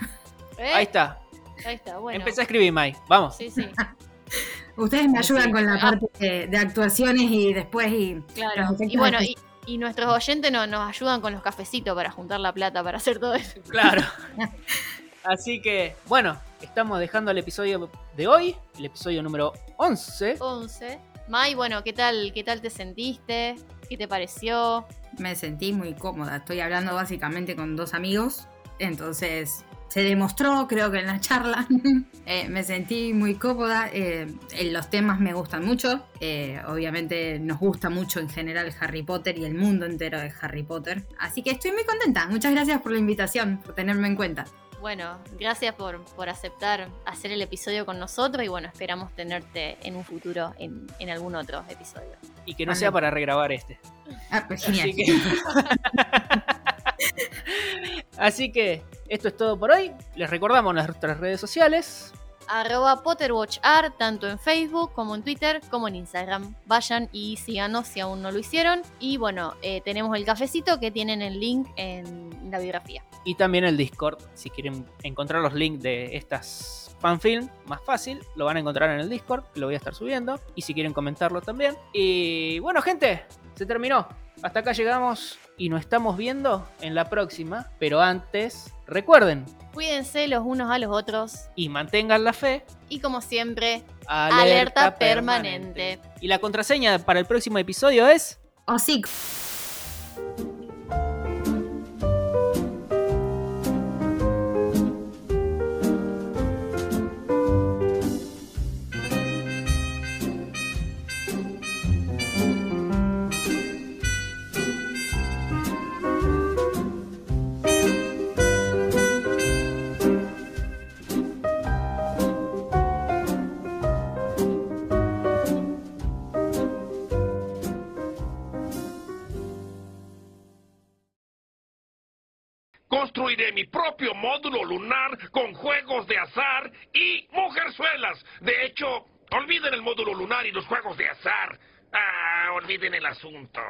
¿Eh? Ahí está. Ahí está, bueno. Empecé a escribir, Mai. Vamos. Sí, sí, Ustedes me ayudan Sí. con la Ah. parte de, de actuaciones y después y claro. Y bueno, y, y nuestros oyentes no- nos ayudan con los cafecitos para juntar la plata para hacer todo eso. Claro. Así que, bueno, estamos dejando el episodio de hoy, el episodio número 11. 11. Mai, bueno, ¿qué tal, ¿qué tal te sentiste? ¿Qué te pareció? me sentí muy cómoda. Estoy hablando básicamente con dos amigos. Entonces se demostró, creo que en la charla, eh, me sentí muy cómoda. eh, los temas me gustan mucho. eh, obviamente nos gusta mucho en general Harry Potter y el mundo entero de Harry Potter. Así que estoy muy contenta. Muchas gracias por la invitación, por tenerme en cuenta. Bueno, gracias por, por aceptar hacer el episodio con nosotros y bueno, esperamos tenerte en un futuro en, en algún otro episodio. Y que no Vale. sea para regrabar este. Ah, pues genial. Así que... Así que esto es todo por hoy. Les recordamos nuestras redes sociales. Arroba PotterWatchArt, tanto en Facebook como en Twitter como en Instagram. Vayan y síganos si aún no lo hicieron. Y bueno, eh, tenemos el cafecito que tienen el link en la biografía. Y también el Discord. Si quieren encontrar los links de estas fanfilm, más fácil, lo van a encontrar en el Discord. Lo voy a estar subiendo. Y si quieren comentarlo también. Y bueno, gente, se terminó. Hasta acá llegamos y nos estamos viendo en la próxima. Pero antes, recuerden Cuídense los unos a los otros y mantengan la fe. y como siempre, Alerta, Alerta permanente. permanente. Y la contraseña para el próximo episodio es. O Construiré mi propio módulo lunar con juegos de azar y mujerzuelas. De hecho, olviden el módulo lunar y los juegos de azar. Ah, olviden el asunto.